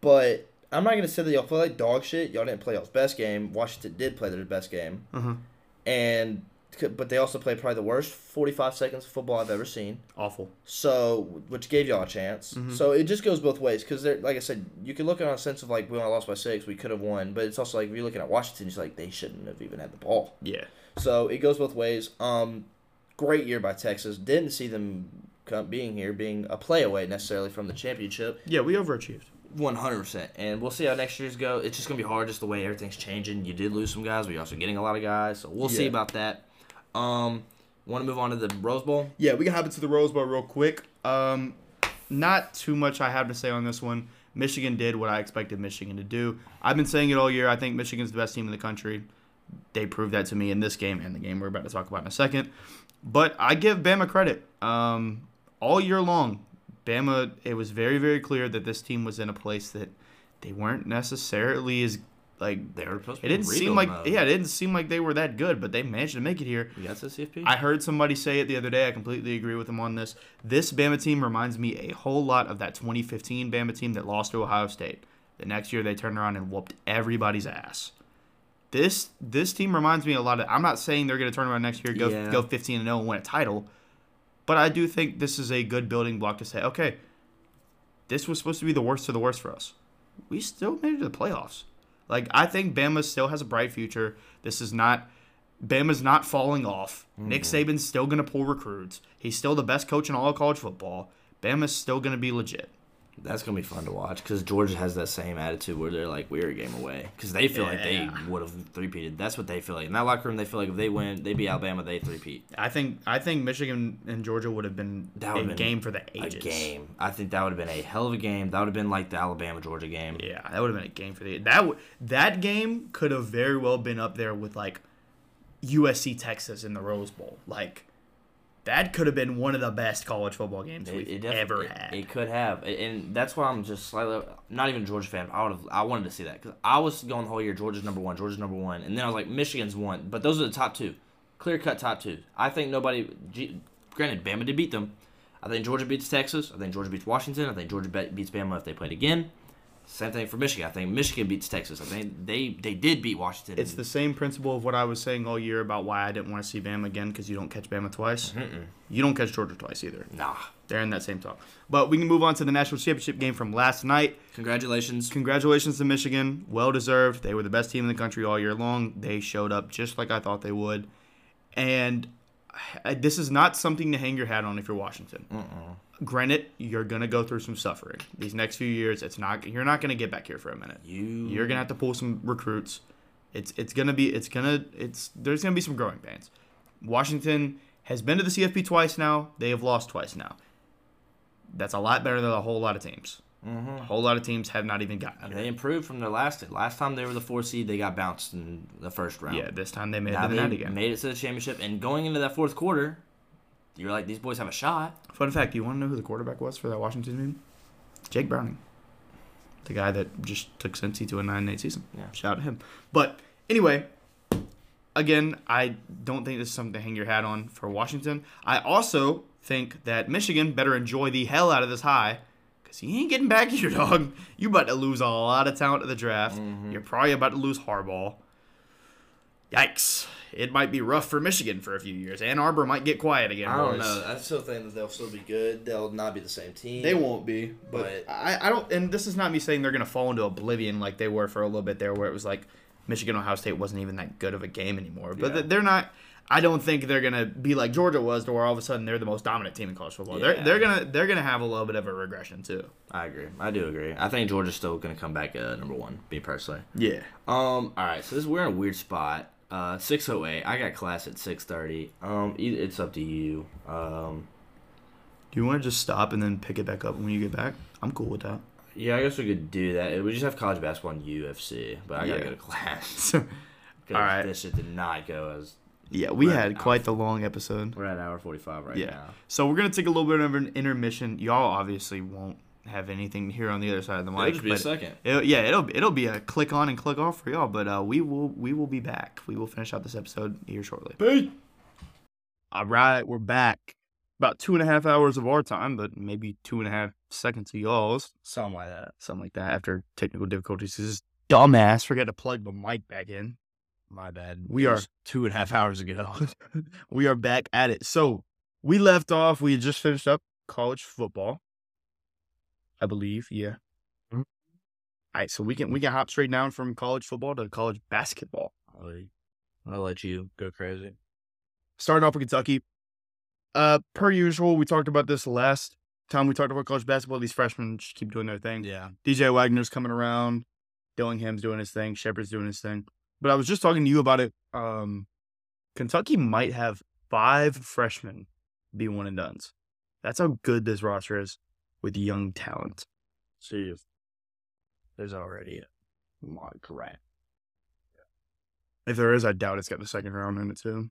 but I'm not gonna say that y'all play like dog shit. Y'all didn't play y'all's best game. Washington did play their best game, Uh-huh. and but they also played probably the worst 45 seconds of football I've ever seen. Awful. So which gave y'all a chance. Mhm. So it just goes both ways because like I said, you can look at it on a sense of like we only lost by six, we could have won, but it's also like if you're looking at Washington, it's like they shouldn't have even had the ball. Yeah. So it goes both ways. Um, great year by Texas. Didn't see them come, being here, being a play away necessarily from the championship. Yeah, we overachieved. One hundred percent, and we'll see how next year's go. It's just gonna be hard, just the way everything's changing. You did lose some guys, but you're also getting a lot of guys, so we'll see about that. Um, want to move on to the Rose Bowl? Yeah, we can hop into the Rose Bowl real quick. Um, not too much I have to say on this one. Michigan did what I expected Michigan to do. I've been saying it all year. I think Michigan's the best team in the country. They proved that to me in this game and the game we're about to talk about in a second. But I give Bama credit. Um, all year long, Bama, it was very, very clear that this team was in a place that they weren't necessarily as like They were supposed to it didn't seem like mode. yeah, it didn't seem like they were that good, but they managed to make it here. You got the CFP? I heard somebody say it the other day. I completely agree with them on this. This Bama team reminds me a whole lot of that 2015 Bama team that lost to Ohio State. The next year they turned around and whooped everybody's ass. This this team reminds me a lot of. I'm not saying they're going to turn around next year, go Yeah. go 15 and 0 and win a title, but I do think this is a good building block to say, okay, this was supposed to be the worst of the worst for us. We still made it to the playoffs. Like I think Bama still has a bright future. This is not Bama's not falling off. Nick mm-hmm. Saban's still going to pull recruits. He's still the best coach in all of college football. Bama's still going to be legit. That's gonna be fun to watch because Georgia has that same attitude where they're like we're a game away because they feel like they would have three-peated. That's what they feel like in that locker room. They feel like if they win, they beat Alabama, they three-peat. I think I think Michigan and Georgia would have been That a been game for the ages. A game. I think that would have been a hell of a game. That would have been like the Alabama Georgia game. Yeah, that would have been a game for the that w- that game could have very well been up there with like USC Texas in the Rose Bowl. Like that could have been one of the best college football games It, we've it def- ever had. It could have, and that's why I'm just slightly not even Georgia fan. I would have, I wanted to see that because I was going the whole year. Georgia's number one. Georgia's number one, and then I was like, Michigan's one. But those are the top two, clear cut top two. I think nobody. Granted, Bama did beat them. I think Georgia beats Texas. I think Georgia beats Washington. I think Georgia beats Bama if they played again. Same thing for Michigan. I think Michigan beats Texas. I think they they did beat Washington. It's the same principle of what I was saying all year about why I didn't want to see Bama again because you don't catch Bama twice. Mm-mm. You don't catch Georgia twice either. nah. They're in that same talk. But we can move on to the national championship game from last night. Congratulations. Congratulations to Michigan. Well deserved. They were the best team in the country all year long. They showed up just like I thought they would. And this is not something to hang your hat on if you're Washington. Mm-mm. Granted, you're gonna go through some suffering these next few years. It's not you're not gonna get back here for a minute. You You're gonna have to pull some recruits. It's it's gonna be it's gonna it's there's gonna be some growing pains. Washington has been to the CFP twice now. They have lost twice now. That's a lot better than a whole lot of teams. Mm-hmm. A whole lot of teams have not even gotten here. they improved from their last last time they were the four seed. They got bounced in the first round. Yeah, this time they made now it to the again. made it to the championship, and going into that fourth quarter, you're like, these boys have a shot. Fun fact: do You want to know who the quarterback was for that Washington team? Jake Browning, the guy that just took Cincy to a nine-eight season. Yeah. shout out to him. But anyway, again, I don't think this is something to hang your hat on for Washington. I also think that Michigan better enjoy the hell out of this high. Cause he ain't getting back here, dog. You about to lose a lot of talent at the draft. Mm-hmm. You're probably about to lose Harbaugh. Yikes! It might be rough for Michigan for a few years. Ann Arbor might get quiet again. I don't boys. know. I still think that they'll still be good. They'll not be the same team. They won't be, but, But- I, I don't. And this is not me saying they're gonna fall into oblivion like they were for a little bit there, where it was like Michigan Ohio State wasn't even that good of a game anymore. But Yeah. they're not. I don't think they're gonna be like Georgia was, to where all of a sudden they're the most dominant team in college football. They're they're gonna they're gonna have a little bit of a regression too. I agree. I do agree. I think Georgia's still going to come back uh, number one. Me personally. Yeah. Um. All right. So this we're in a weird spot. Uh, six oh eight. I got class at six thirty. Um. It's up to you. Um. Do you want to just stop and then pick it back up when you get back? I'm cool with that. Yeah, I guess we could do that. We just have college basketball and UFC, but I gotta Yeah. go to class. All right. This shit did not go as. Yeah, we had quite the long episode. We're at hour forty five right Yeah. now. So we're gonna take a little bit of an intermission. Y'all obviously won't have anything here on the other side of the It'll mic. just be a second. It'll, yeah, it'll it'll be a click on and click off for y'all, but uh, we will we will be back. We will finish out this episode here shortly. All right, we're back. About two and a half hours of our time, but maybe two and a half seconds of y'all's, Something like that. something like that. After technical difficulties, this dumbass forgot to plug the mic back in. My bad. We are- two and a half hours ago. we are back at it. So we left off. We had just finished up college football, I believe. Yeah. Mhm. All right, so we can we can hop straight down from college football to college basketball. I'll, I'll let you go crazy. Starting off with Kentucky. Uh, per usual, we talked about this last time we talked about college basketball. These freshmen just keep doing their thing. Yeah. DJ Wagner's coming around. Dillingham's doing his thing. Sheppard's doing his thing. But I was just talking to you about it. Um, Kentucky might have five freshmen be one and duns. That's how good this roster is with young talent. See if there's already a mock rat. If there is, I doubt it's got the second round in it too.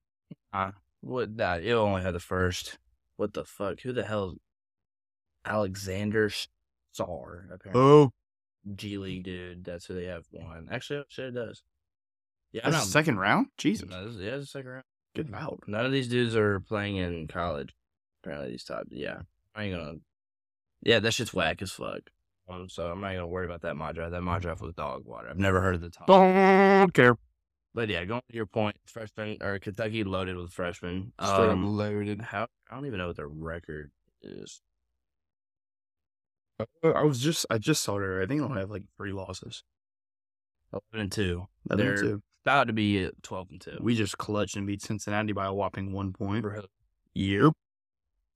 What that it only had the first. What the fuck? Who the hell? Alexander Star apparently. Oh, G League dude. That's who they have one. Actually, shit, it does. Yeah, I'm that's not. the second round. Jesus, No, this is- yeah, second round. get out. None of these dudes are playing in college. Apparently, these top. Yeah, I ain't gonna. Yeah, that shit's whack as fuck. Um, so I'm not gonna worry about that mod draft. That mod draft was dog water. I've never heard of the top. Don't care. But yeah, going to your point, freshman or Kentucky loaded with freshmen. Straight Um, loaded. how I don't even know what their record is. Uh, I was just I just saw it. I think they only have like three losses. Eleven and two. 11 and They're two. about to be at twelve and two. We just clutched and beat Cincinnati by a whopping one point. Yep.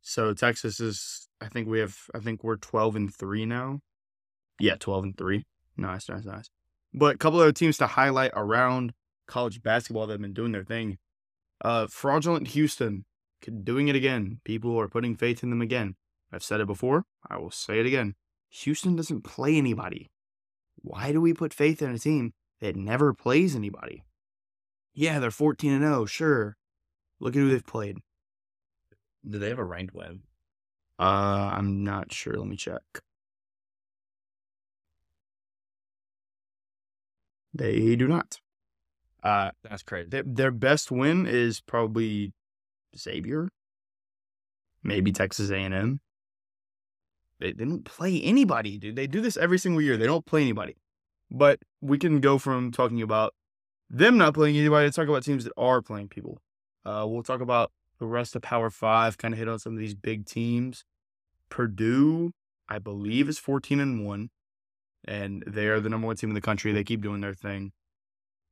So Texas is I think we have I think we're twelve and three now. Yeah, twelve and three. Nice, nice, nice. But a couple other teams to highlight around college basketball that have been doing their thing. Uh fraudulent Houston doing it again. People are putting faith in them again. I've said it before. I will say it again. Houston doesn't play anybody. Why do we put faith in a team that never plays anybody? Yeah, they're 14 and 0, sure. Look at who they've played. do they have a ranked win? Uh, I'm not sure. Let me check. They do not. Uh, That's crazy. their, their best win is probably Xavier, maybe Texas A&M. They, they don't play anybody, dude. They do this every single year. They don't play anybody. But we can go from talking about them not playing anybody to talk about teams that are playing people. Uh, we'll talk about the rest of Power Five, kind of hit on some of these big teams. Purdue, I believe, is 14 and 1, and they are the number one team in the country. They keep doing their thing.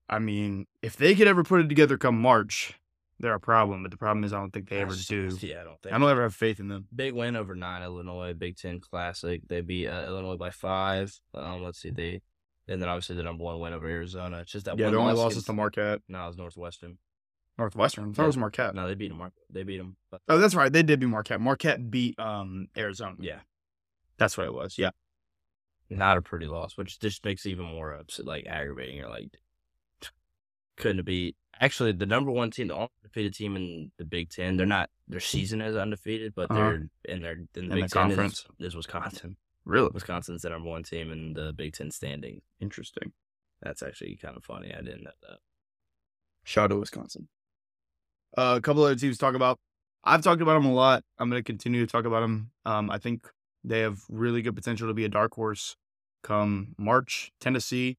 I mean, if they could ever put it together come March, they're a problem. But the problem is, I don't think they ever do. Yeah, I don't think. I don't ever have faith in them. Big win over nine Illinois Big Ten Classic. They beat uh, Illinois by five. Um, let's see, they and then obviously the number one win over Arizona. It's just that Yeah, one their only loss is to Marquette. No, it was Northwestern. Northwestern. I thought it was Marquette. No, they beat them. They beat them. But Oh, that's right. They did beat Marquette. Marquette beat um Arizona. yeah, That's what it was. Yeah. not a pretty loss, which just makes it even more upset, like aggravating. You're like, couldn't have beat. Actually, the number one team, the only undefeated team in the Big Ten, they're not. Their season is undefeated, but Uh-huh. they're in their in the In Big the Ten is, conference. is Wisconsin. Really Wisconsin's the number one team in the Big Ten standing. interesting. That's actually kind of funny. I didn't know that. Shout out to Wisconsin. Uh, a couple other teams to talk about. I've talked about them a lot. I'm going to continue to talk about them. Um, I think they have really good potential to be a dark horse come March. Tennessee.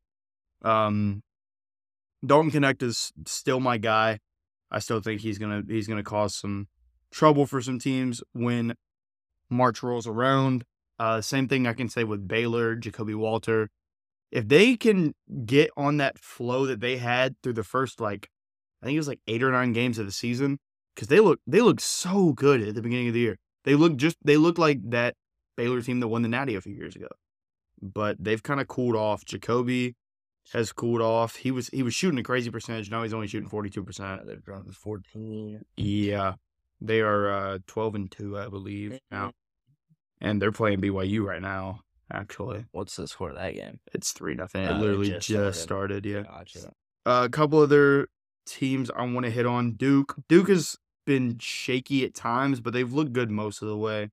Um, Dalton Knecht is still my guy. I still think he's gonna he's gonna cause some trouble for some teams when March rolls around. Uh, same thing I can say with Baylor, Ja'Kobe Walter. If they can get on that flow that they had through the first like, I think it was like eight or nine games of the season, because they look they look so good at the beginning of the year. They look just they look like that Baylor team that won the Natty a few years ago, but they've kind of cooled off. Jacoby has cooled off. He was he was shooting a crazy percentage. Now he's only shooting forty two percent. They've dropped to 14. Yeah, they are uh, twelve and two, I believe now, and they're playing BYU right now. Actually, What's the score of that game? it's three nothing. It Uh, it literally just just, started. Yeah. Gotcha. Uh, a couple other teams I want to hit on. Duke. Duke has been shaky at times, but they've looked good most of the way.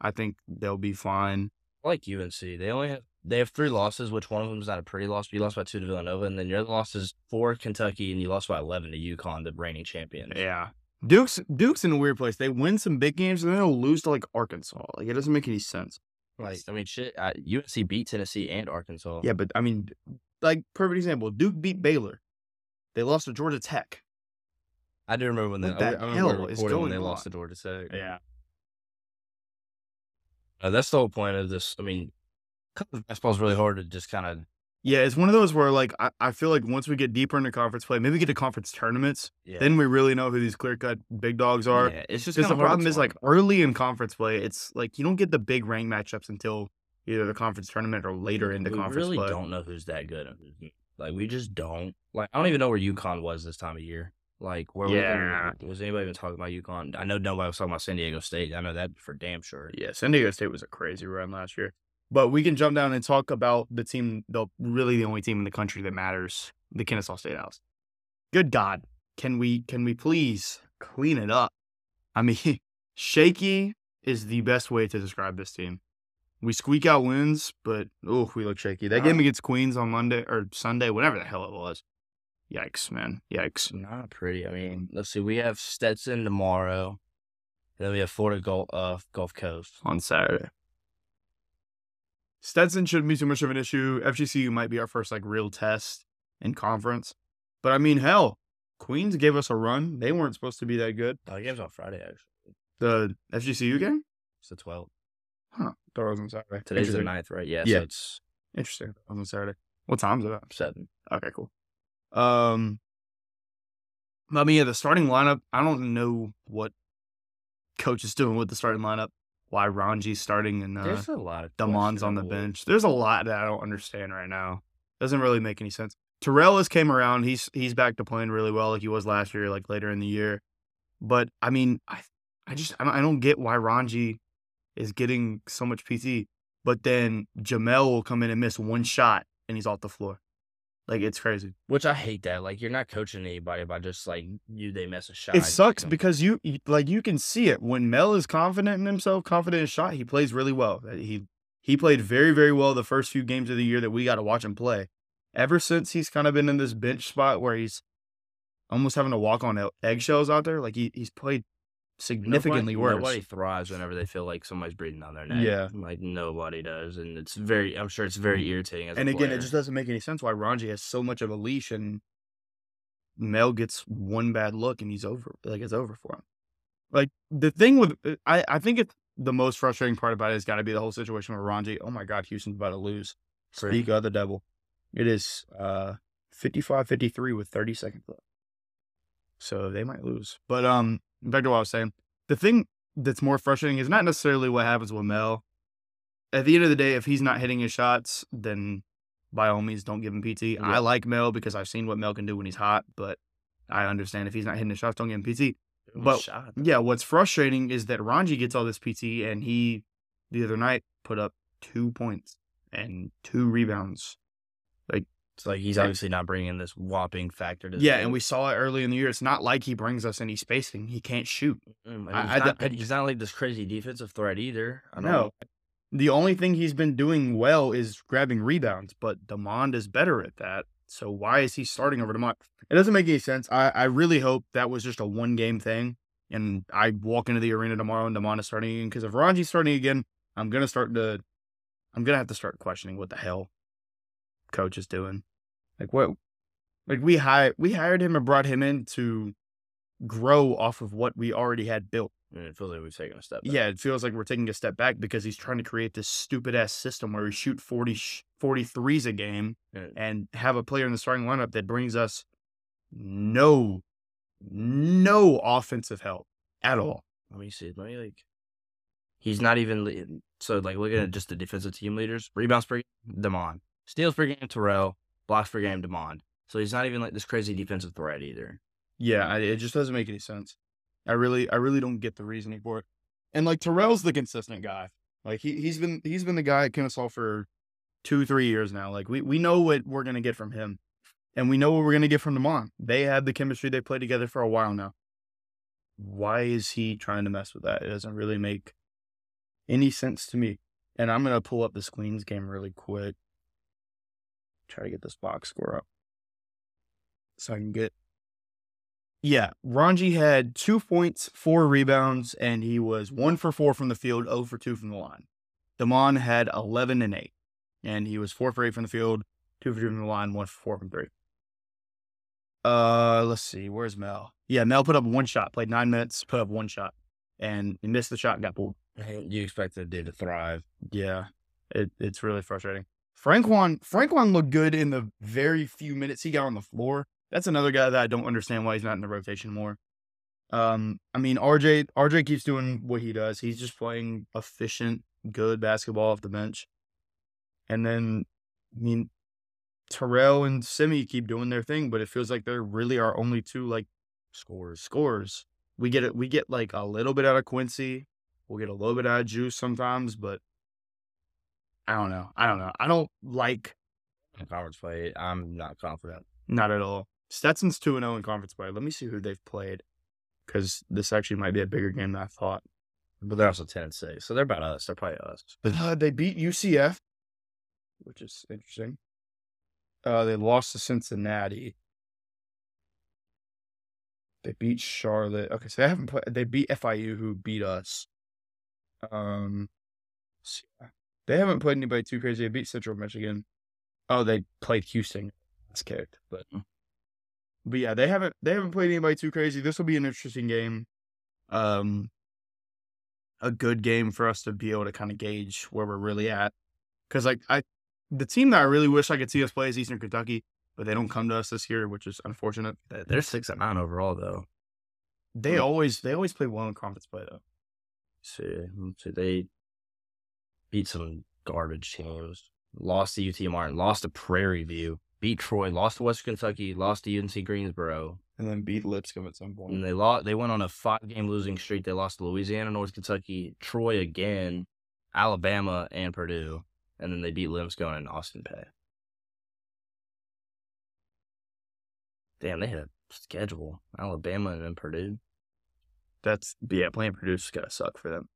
I think they'll be fine. Like UNC. They only have they have three losses, which one of them is not a pretty loss. But you lost by two to Villanova, and then your other loss is four Kentucky, and you lost by eleven to UConn, the reigning champions. Yeah. Duke's Duke's in a weird place. They win some big games and then they'll lose to like Arkansas. Like it doesn't make any sense. Like I mean, shit. Uh, UNC beat Tennessee and Arkansas. Yeah, but I mean, like perfect example. Duke beat Baylor. They lost to Georgia Tech. I do remember when they, the I, remember hell is when going they lost on? to Georgia Tech. Yeah. Uh, that's the whole point of this. I mean, college basketball is really hard to just kind of. Yeah, it's one of those where like I, I feel like once we get deeper into conference play, maybe get to conference tournaments, Yeah. then we really know who these clear cut big dogs are. yeah, it's just Because the kinda hard to problem is like early in conference play, it's like you don't get the big rank matchups until either the conference tournament or later into we conference really play. don't know who's that good. and who's n- Like we just don't. Like I don't even know where UConn was this time of year. Like where Yeah. was, was anybody even talking about UConn? I know nobody was talking about San Diego State. I know that for damn sure. Yeah, San Diego State was a crazy run last year. But we can jump down and talk about the team, the really the only team in the country that matters, the Kennesaw State House. Good God, can we can we please clean it up? I mean, shaky is the best way to describe this team. We squeak out wins, but oh, we look shaky. That game against Queens on Monday or Sunday, whatever the hell it was. Yikes, man. Yikes. Not pretty. I mean, let's see. We have Stetson tomorrow, and then we have Florida Gulf, uh, Gulf Coast. on Saturday. Stetson shouldn't be too much of an issue. FGCU might be our first like real test in conference. But I mean, hell, Queens gave us a run. They weren't supposed to be that good. Oh, the game's on Friday actually. The FGCU game? It's the 12th. Huh. Thought it was on Saturday. Today's the Interesting. 9th, right? Yeah. Yeah. So it's Interesting. It was on Saturday. What time's it at? seven. Okay, cool. Um, I mean, yeah, the starting lineup. I don't know what coach is doing with the starting lineup. Why Ranji's starting and uh, There's a lot of Demond's on the bench. There's a lot that I don't understand right now. Doesn't really make any sense. Terrell has came around. He's he's back to playing really well like he was last year, like later in the year. But I mean, I I just I don't, I don't get why Ranji is getting so much PT. But then Jamel will come in and miss one shot and he's off the floor. Like it's crazy. Which I hate that. Like you're not coaching anybody by just like you they miss a shot. It sucks you know? because you like you can see it when Mel is confident in himself, confident in his shot. He plays really well. He he played very very well the first few games of the year that we got to watch him play. Ever since he's kind of been in this bench spot where he's almost having to walk on eggshells out there, like he he's played significantly nobody, worse. Nobody thrives whenever they feel like somebody's breathing down their neck. Yeah. like nobody does, and it's very. I'm sure it's very irritating. As and again, player. it just doesn't make any sense why Ranji has so much of a leash and Mel gets one bad look and he's over. Like it's over for him. Like the thing with uh, I, I think it's the most frustrating part about it has got to be the whole situation with Ranji. Oh my God, Houston's about to lose. Speak of the devil. It is uh 55-53 with 30 seconds left. So they might lose. But um back to what I was saying. The thing that's more frustrating is not necessarily what happens with Mel. At the end of the day, if he's not hitting his shots, then by all means, don't give him PT. Yeah. I like Mel because I've seen what Mel can do when he's hot, but I understand if he's not hitting his shots, don't give him PT. But- shot. Yeah, what's frustrating is that Ranji gets all this PT, and he the other night put up two points and two rebounds. It's like he's obviously not bringing this whopping factor to. the game. Yeah, game. and we saw it early in the year. It's not like he brings us any spacing. He can't shoot. Mm, he's, I not, I- he's not like this crazy defensive threat either. I don't No. The only thing he's been doing well is grabbing rebounds, but Demond is better at that. So why is he starting over Demond? It doesn't make any sense. I, I really hope that was just a one game thing. And I walk into the arena tomorrow and Demond is starting again. Because if Ranji's starting again, I'm gonna start to I'm gonna have to start questioning what the hell coach is doing. Like what like we hired we hired him and brought him in to grow off of what we already had built. And it feels like we've taken a step. Back. Yeah, it feels like we're taking a step back because he's trying to create this stupid ass system where we shoot 40 sh- 43s a game Yeah. and have a player in the starting lineup that brings us no no offensive help at all. Let me see. Let me like. He's not even so like looking at just the defensive team leaders. Rebounds per game, Demond. Steals per game, Terrell. Blocks per game, Demond. So he's not even like this crazy defensive threat either. Yeah, I, it just doesn't make any sense. I really I really don't get the reasoning for it. And like Terrell's the consistent guy. Like he he's been he's been the guy at Kennesaw for two, three years now. Like we, we know what we're gonna get from him. And we know what we're gonna get from Demond. They have the chemistry they played together for a while now. Why is he trying to mess with that? It doesn't really make any sense to me. And I'm gonna pull up this Queens game really quick. Try to get this box score up. So I can get yeah, Ranji had two points, four rebounds, and he was one for four from the field, 0 for two from the line. Demond had 11 and 8, and he was four for eight from the field, two for two from the line, one for four from three. Uh, let's see, where's Mel? Yeah, Mel put up one shot, played nine minutes, put up one shot, and he missed the shot, and got pulled. You expect the dude to thrive. Yeah, it, it's really frustrating. Franquan Franquan looked good in the very few minutes he got on the floor. That's another guy that I don't understand why he's not in the rotation more. Um, I mean RJ RJ keeps doing what he does. He's just playing efficient, good basketball off the bench. And then I mean Terrell and Simi keep doing their thing, but it feels like they're really our only two like Scores. scores. We get it we get like a little bit out of Quincy. We'll get a little bit out of Juice sometimes, but I don't know. I don't know. I don't like conference play, I'm not confident. not at all. Stetson's 2 0 in conference play. Let me see who they've played because this actually might be a bigger game than I thought. But they're also ten and six, so they're about us. They're probably us. But Uh, they beat UCF, which is interesting. Uh, they lost to Cincinnati. They beat Charlotte. Okay, so they haven't played. They beat FIU, who beat us. Um, let's see. They haven't played anybody too crazy. They beat Central Michigan. Oh, they played Houston. That's kicked, but Mm. but yeah, they haven't they haven't played anybody too crazy. This will be an interesting game. Um, a good game for us to be able to kind of gauge where we're really at. Because like I, the team that I really wish I could see us play is Eastern Kentucky, but they don't come to us this year, which is unfortunate. they- they're six and nine overall, though. They Hmm. always they always play well in conference play though. See, let's see, they beat some garbage teams. Lost to UT Martin. Lost to Prairie View. Beat Troy. Lost to Western Kentucky. Lost to UNC Greensboro. And then beat Lipscomb at some point. And they lost. They went on a five-game losing streak. They lost to Louisiana, North Kentucky, Troy again, Alabama, and Purdue. And then they beat Lipscomb and Austin Peay. Damn, they had a schedule. Alabama and then Purdue. That's yeah, playing Purdue's gotta suck for them.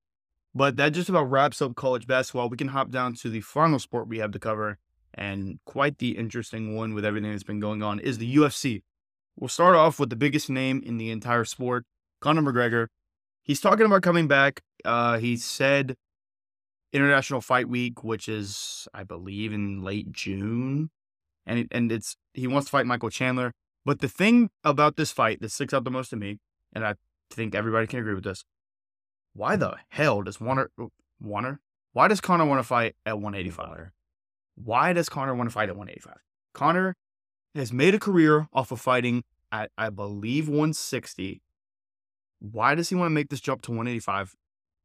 But that just about wraps up college basketball. We can hop down to the final sport we have to cover, and quite the interesting one with everything that's been going on is the UFC. We'll start off with the biggest name in the entire sport, Conor McGregor. He's talking about coming back. Uh, he said International Fight Week, which is I believe in late June, and and it's he wants to fight Michael Chandler. But the thing about this fight that sticks out the most to me, and I think everybody can agree with this. Why the hell does Warner Warner? Why does Conor want to fight at 185? Why does Conor want to fight at 185? Conor has made a career off of fighting at I believe 160. Why does he want to make this jump to 185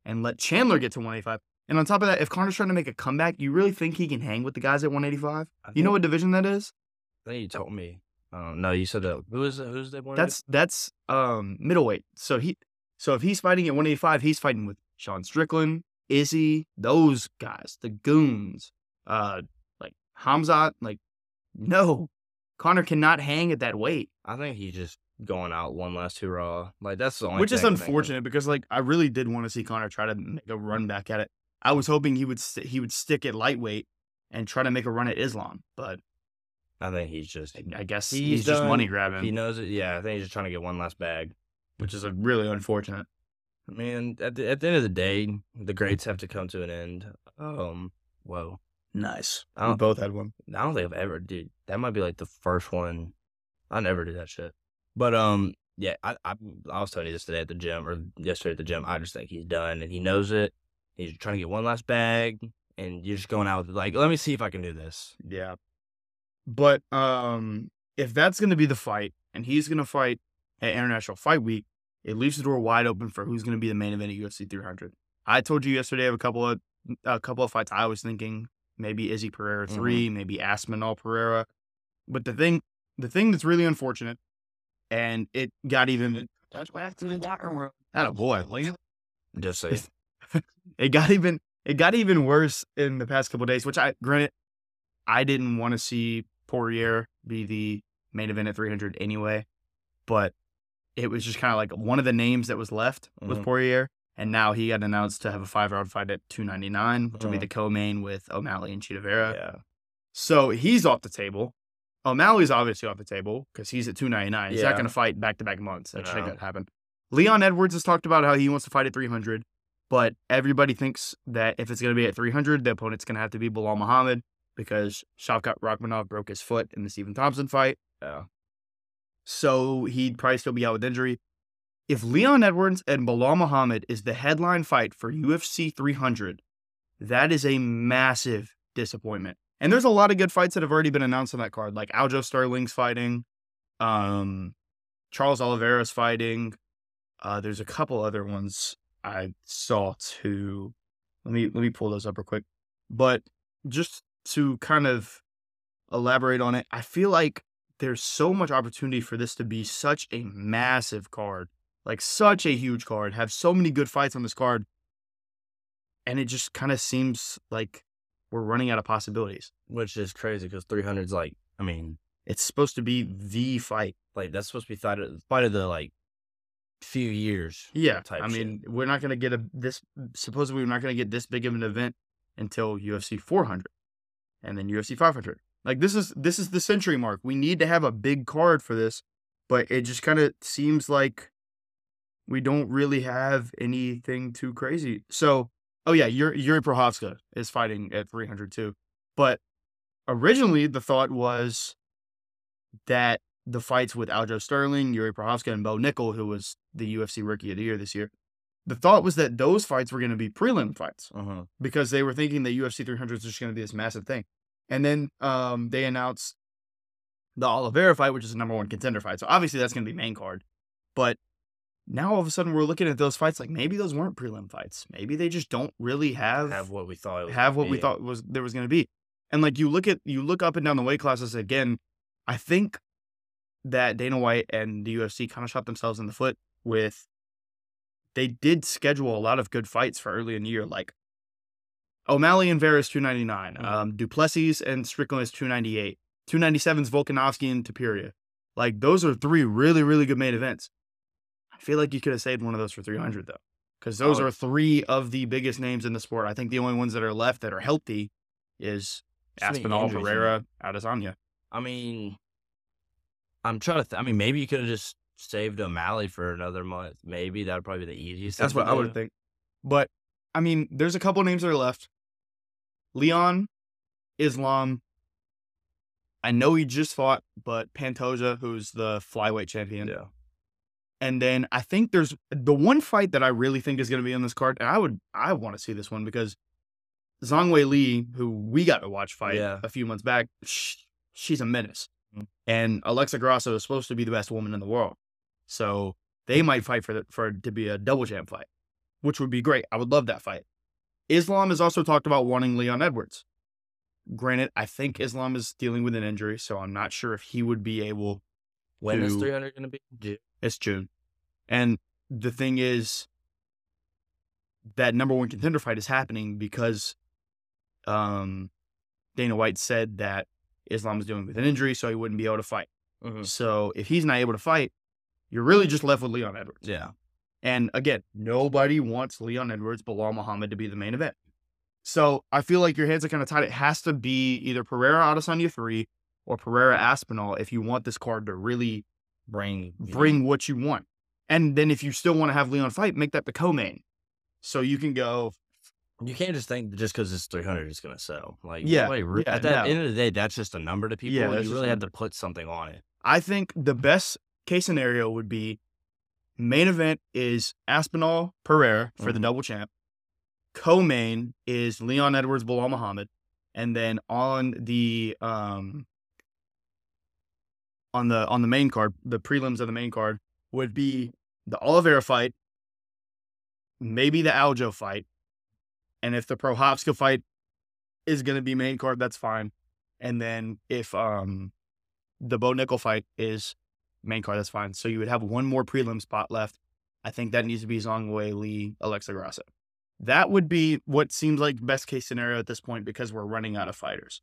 and let Chandler get to 185? And on top of that, if Conor's trying to make a comeback, you really think he can hang with the guys at 185? I You know what division that is? I think you told me. Oh no, you said that. Who is? Who's the one? That's that's um middleweight. So he so if he's fighting at 185, he's fighting with Sean Strickland, Izzy, those guys, the goons, uh like Hamzat, like no. Conor cannot hang at that weight. I think he's just going out one last hurrah. Like that's the only. which is thing I can think of. unfortunate because like I really did want to see Conor try to make a run back at it. I was hoping he would st- he would stick at lightweight and try to make a run at Islam, but I think he's just. I guess He's he's, just money grabbing, He knows it. Yeah, I think he's just trying to get one last bag. Which is a really unfortunate. I mean, at the, at the end of the day, the greats have to come to an end. Um, whoa. Nice. I We don't, both had one. I don't think I've ever, dude. That might be like the first one. I never do that shit. But um, yeah, I, I I was telling you this today at the gym or yesterday at the gym. I just think he's done and he knows it. He's trying to get one last bag, and you're just going out with like, let me see if I can do this. Yeah. But um if that's going to be the fight and he's going to fight at International Fight Week, it leaves the door wide open for who's going to be the main event at UFC 300. I told you yesterday of a couple of a couple of fights I was thinking maybe Izzy Pereira mm-hmm. 3, maybe Aspinall Pereira. But the thing the thing that's really unfortunate and it got even that's why after the locker room. That a boy. Just say, it got even it got even worse in the past couple days, which I granted I didn't want to see Poirier be the main event at 300 anyway, but it was just kind of like one of the names that was left was Mhm. Poirier, and now he got announced to have a five round fight at 299, which will be Mhm. the co-main with O'Malley and Chito Vera. yeah, So he's off the table. O'Malley's obviously off the table because he's at 299. He's not going to fight back to back months. That shit No. gonna happen. Leon Edwards has talked about how he wants to fight at 300, but everybody thinks that if it's going to be at 300, the opponent's going to have to be Belal Muhammad because Shavkat Rakhmonov broke his foot in the Stephen Thompson fight. yeah. So he'd probably still be out with injury. If Leon Edwards and Belal Muhammad is the headline fight for UFC 300, that is a massive disappointment. And there's a lot of good fights that have already been announced on that card, like Aljo Sterling's fighting, um, Charles Oliveira's fighting. Uh, there's a couple other ones I saw too. Let me let me pull those up real quick. But just to kind of elaborate on it, I feel like there's so much opportunity for this to be such a massive card, like such a huge card, have so many good fights on this card. And it just kind of seems like we're running out of possibilities. Which is crazy because 300's like, I mean, It's supposed to be the fight. like that's supposed to be fight of, fight of the like few years. Yeah. I shit. mean, we're not going to get a this supposedly we're not going to get this big of an event until UFC 400 and then UFC 500. Like this is this is the century mark. We need to have a big card for this, but it just kind of seems like we don't really have anything too crazy. So, oh yeah, Yuri, Yuri Procházka is fighting at 302. But originally the thought was that the fights with Aljo Sterling, Yuri Procházka, and Bo Nickal, who was the UFC Rookie of the Year this year, the thought was that those fights were going to be prelim fights Uh-huh. because they were thinking that UFC 300 is just going to be this massive thing. And then um, they announced the Oliveira fight, which is the number one contender fight. So obviously that's going to be main card. But now all of a sudden we're looking at those fights like maybe those weren't prelim fights. Maybe they just don't really have Have what we thought. It was have what we thought was there was going to be. And like you look at you look up and down the weight classes again, I think that Dana White and the UFC kind of shot themselves in the foot with they did schedule a lot of good fights for early in the year, like O'Malley and Vera is 299, Mhm. um, Duplessis and Strickland is 298, 297 is Volkanovski and Topuria. Like those are three really, really good main events. I feel like you could have saved one of those for 300 though, because those Oh. are three of the biggest names in the sport. I think the only ones that are left that are healthy is Aspinall, Pereira, Adesanya. I mean, I'm trying to. Th- I mean, maybe you could have just saved O'Malley for another month. Maybe that would probably be the easiest. That's what I would think. But I mean, there's a couple names that are left. Leon, Islam. I know he just fought, but Pantoja, who's the flyweight champion. Yeah. And then I think there's the one fight that I really think is going to be on this card, and I would I want to see this one because Zhang Weili, who we got to watch fight Yeah. a few months back, sh- she's a menace, Mhm. and Alexa Grasso is supposed to be the best woman in the world, so they might fight for the, for it to be a double champ fight, which would be great. I would love that fight. Islam has also talked about wanting Leon Edwards. Granted, I think Islam is dealing with an injury, so I'm not sure if he would be able. When is to- 300 going to be? June. It's June, and the thing is, that number one contender fight is happening because, um, Dana White said that Islam is dealing with an injury, so he wouldn't be able to fight. Mhm. So if he's not able to fight, you're really just left with Leon Edwards. Yeah. And again, nobody wants Leon Edwards, Belal Muhammad to be the main event. So I feel like your hands are kind of tied. It has to be either Pereira Adesanya 3 or Pereira Aspinall if you want this card to really Bring. Mm-hmm. bring what you want. And then if you still want to have Leon fight, make that the co-main. So you can go, You can't just think just because it's 300 it's going to sell. Like, Yeah, nobody re- yeah, at the no. end of the day, that's just a number to people. Yeah, you really have to put something on it. I think the best case scenario would be main event is Aspinall Pereira for the Mhm. double champ. Co-main is Leon Edwards, Belal Muhammad, and then on the um on the on the main card, the prelims of the main card would be the Oliveira fight, maybe the Aljo fight, and if the Procházka fight is going to be main card, that's fine. And then if um the Bo Nickal fight is main card, that's fine. So you would have one more prelim spot left. I think that needs to be Zhang Weili, Alexa Grasso. That would be what seems like best case scenario at this point because we're running out of fighters.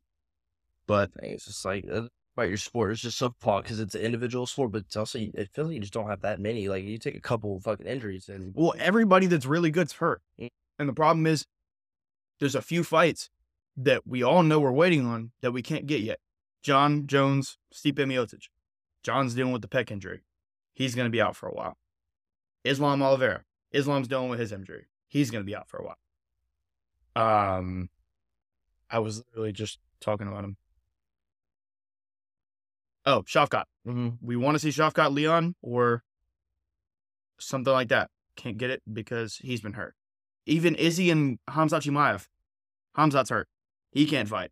But. It's just like uh, about your sport. It's just so fun because it's an individual sport, but it's also it feels like you just don't have that many. Like you take a couple fucking injuries and well, everybody that's really good's hurt. Mm. And the problem is there's a few fights that we all know we're waiting on that we can't get yet. Jon Jones, Stipe Miocic. Jon's dealing with the pec injury. He's going to be out for a while. Islam Oliveira. Islam's dealing with his injury. He's going to be out for a while. Um, I was literally just talking about him. Oh, Shavkat. mm-hmm. We want to see Shavkat Leon or something like that. Can't get it because he's been hurt. Even Izzy and Hamzat Chimaev. Hamzat's hurt. He can't fight.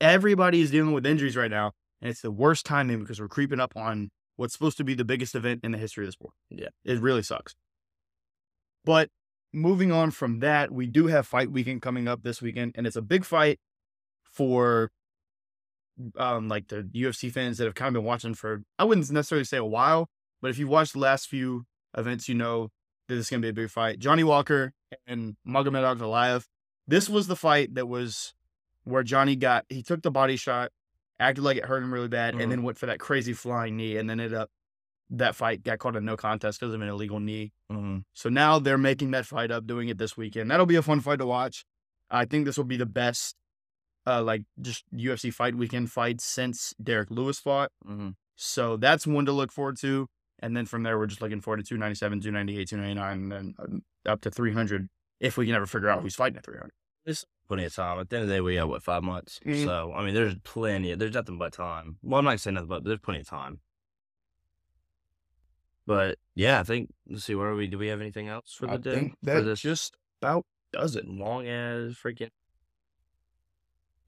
Everybody is dealing with injuries right now, and it's the worst timing because we're creeping up on what's supposed to be the biggest event in the history of the sport. Yeah. It really sucks. But moving on from that, we do have fight weekend coming up this weekend, and it's a big fight for um like the UFC fans that have kind of been watching for I wouldn't necessarily say a while, but if you've watched the last few events, you know that this is gonna be a big fight. Johnny Walker and Magomed Ankalaev. This was the fight that was where Johnny got he took the body shot, acted like it hurt him really bad, Mhm. and then went for that crazy flying knee, and then ended up that fight got called a no contest because of an illegal knee. Mm-hmm. So now they're making that fight up, doing it this weekend. That'll be a fun fight to watch. I think this will be the best, uh, like just UFC fight weekend fight since Derrick Lewis fought. Mm-hmm. So that's one to look forward to. And then from there, we're just looking forward to 297, 298, 299, and then uh, up to 300 if we can ever figure out who's fighting at 300. Plenty of time. At the end of the day, we have what five months. Mhm. So I mean, there's plenty. Of, There's nothing but time. Well, I'm not saying nothing but there's plenty of time. But yeah, I think let's see. Where are we? Do we have anything else for the I day? that this just about does it. long as freaking.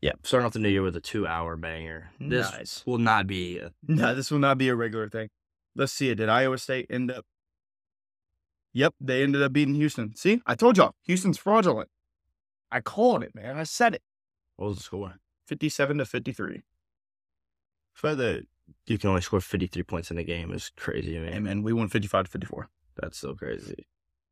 Yeah, starting off the new year with a two-hour banger. This Nice. will not be. A, No, this will not be a regular thing. Let's see it. Did Iowa State end up? Yep, they ended up beating Houston. See, I told y'all, Houston's fraudulent. I called it, man. I said it. what was the score? 57 to 53. For the you can only score 53 points in a game is crazy, man. And, we won 55 to 54. That's so crazy.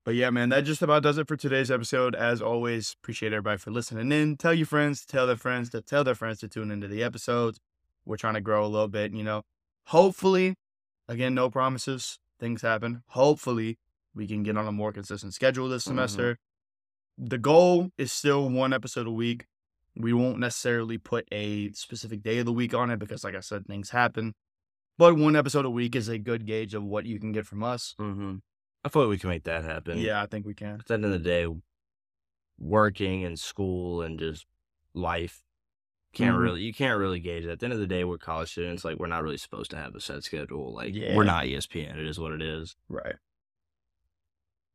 But yeah, man, that just about does it for today's episode. As always, appreciate everybody for listening in. Tell your friends to tell their friends to tell their friends to tune into the episodes. We're trying to grow a little bit, you know. Hopefully, again, no promises. Things happen. Hopefully, we can get on a more consistent schedule this Mhm. semester. The goal is still one episode a week. We won't necessarily put a specific day of the week on it because, like I said, things happen. But one episode a week is a good gauge of what you can get from us. Mm-hmm. I thought we can make that happen. Yeah, I think we can. At the end of the day, working and school and just life can't Mhm. really you can't really gauge it. At the end of the day, we're college students. Like we're not really supposed to have a set schedule. Like Yeah. we're not ESPN. It is what it is. Right.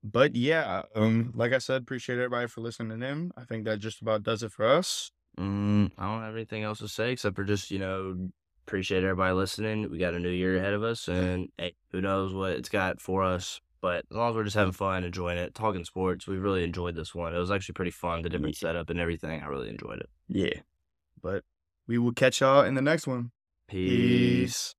But yeah, um, like I said, appreciate everybody for listening in. I think that just about does it for us. Mm, I don't have anything else to say except for just you know appreciate everybody listening. We got a new year ahead of us, and hey, who knows what it's got for us But as long as we're just having fun, enjoying it, talking sports, we really enjoyed this one. It was actually pretty fun. The different setup and everything. I really enjoyed it. Yeah. But we will catch y'all in the next one. Peace.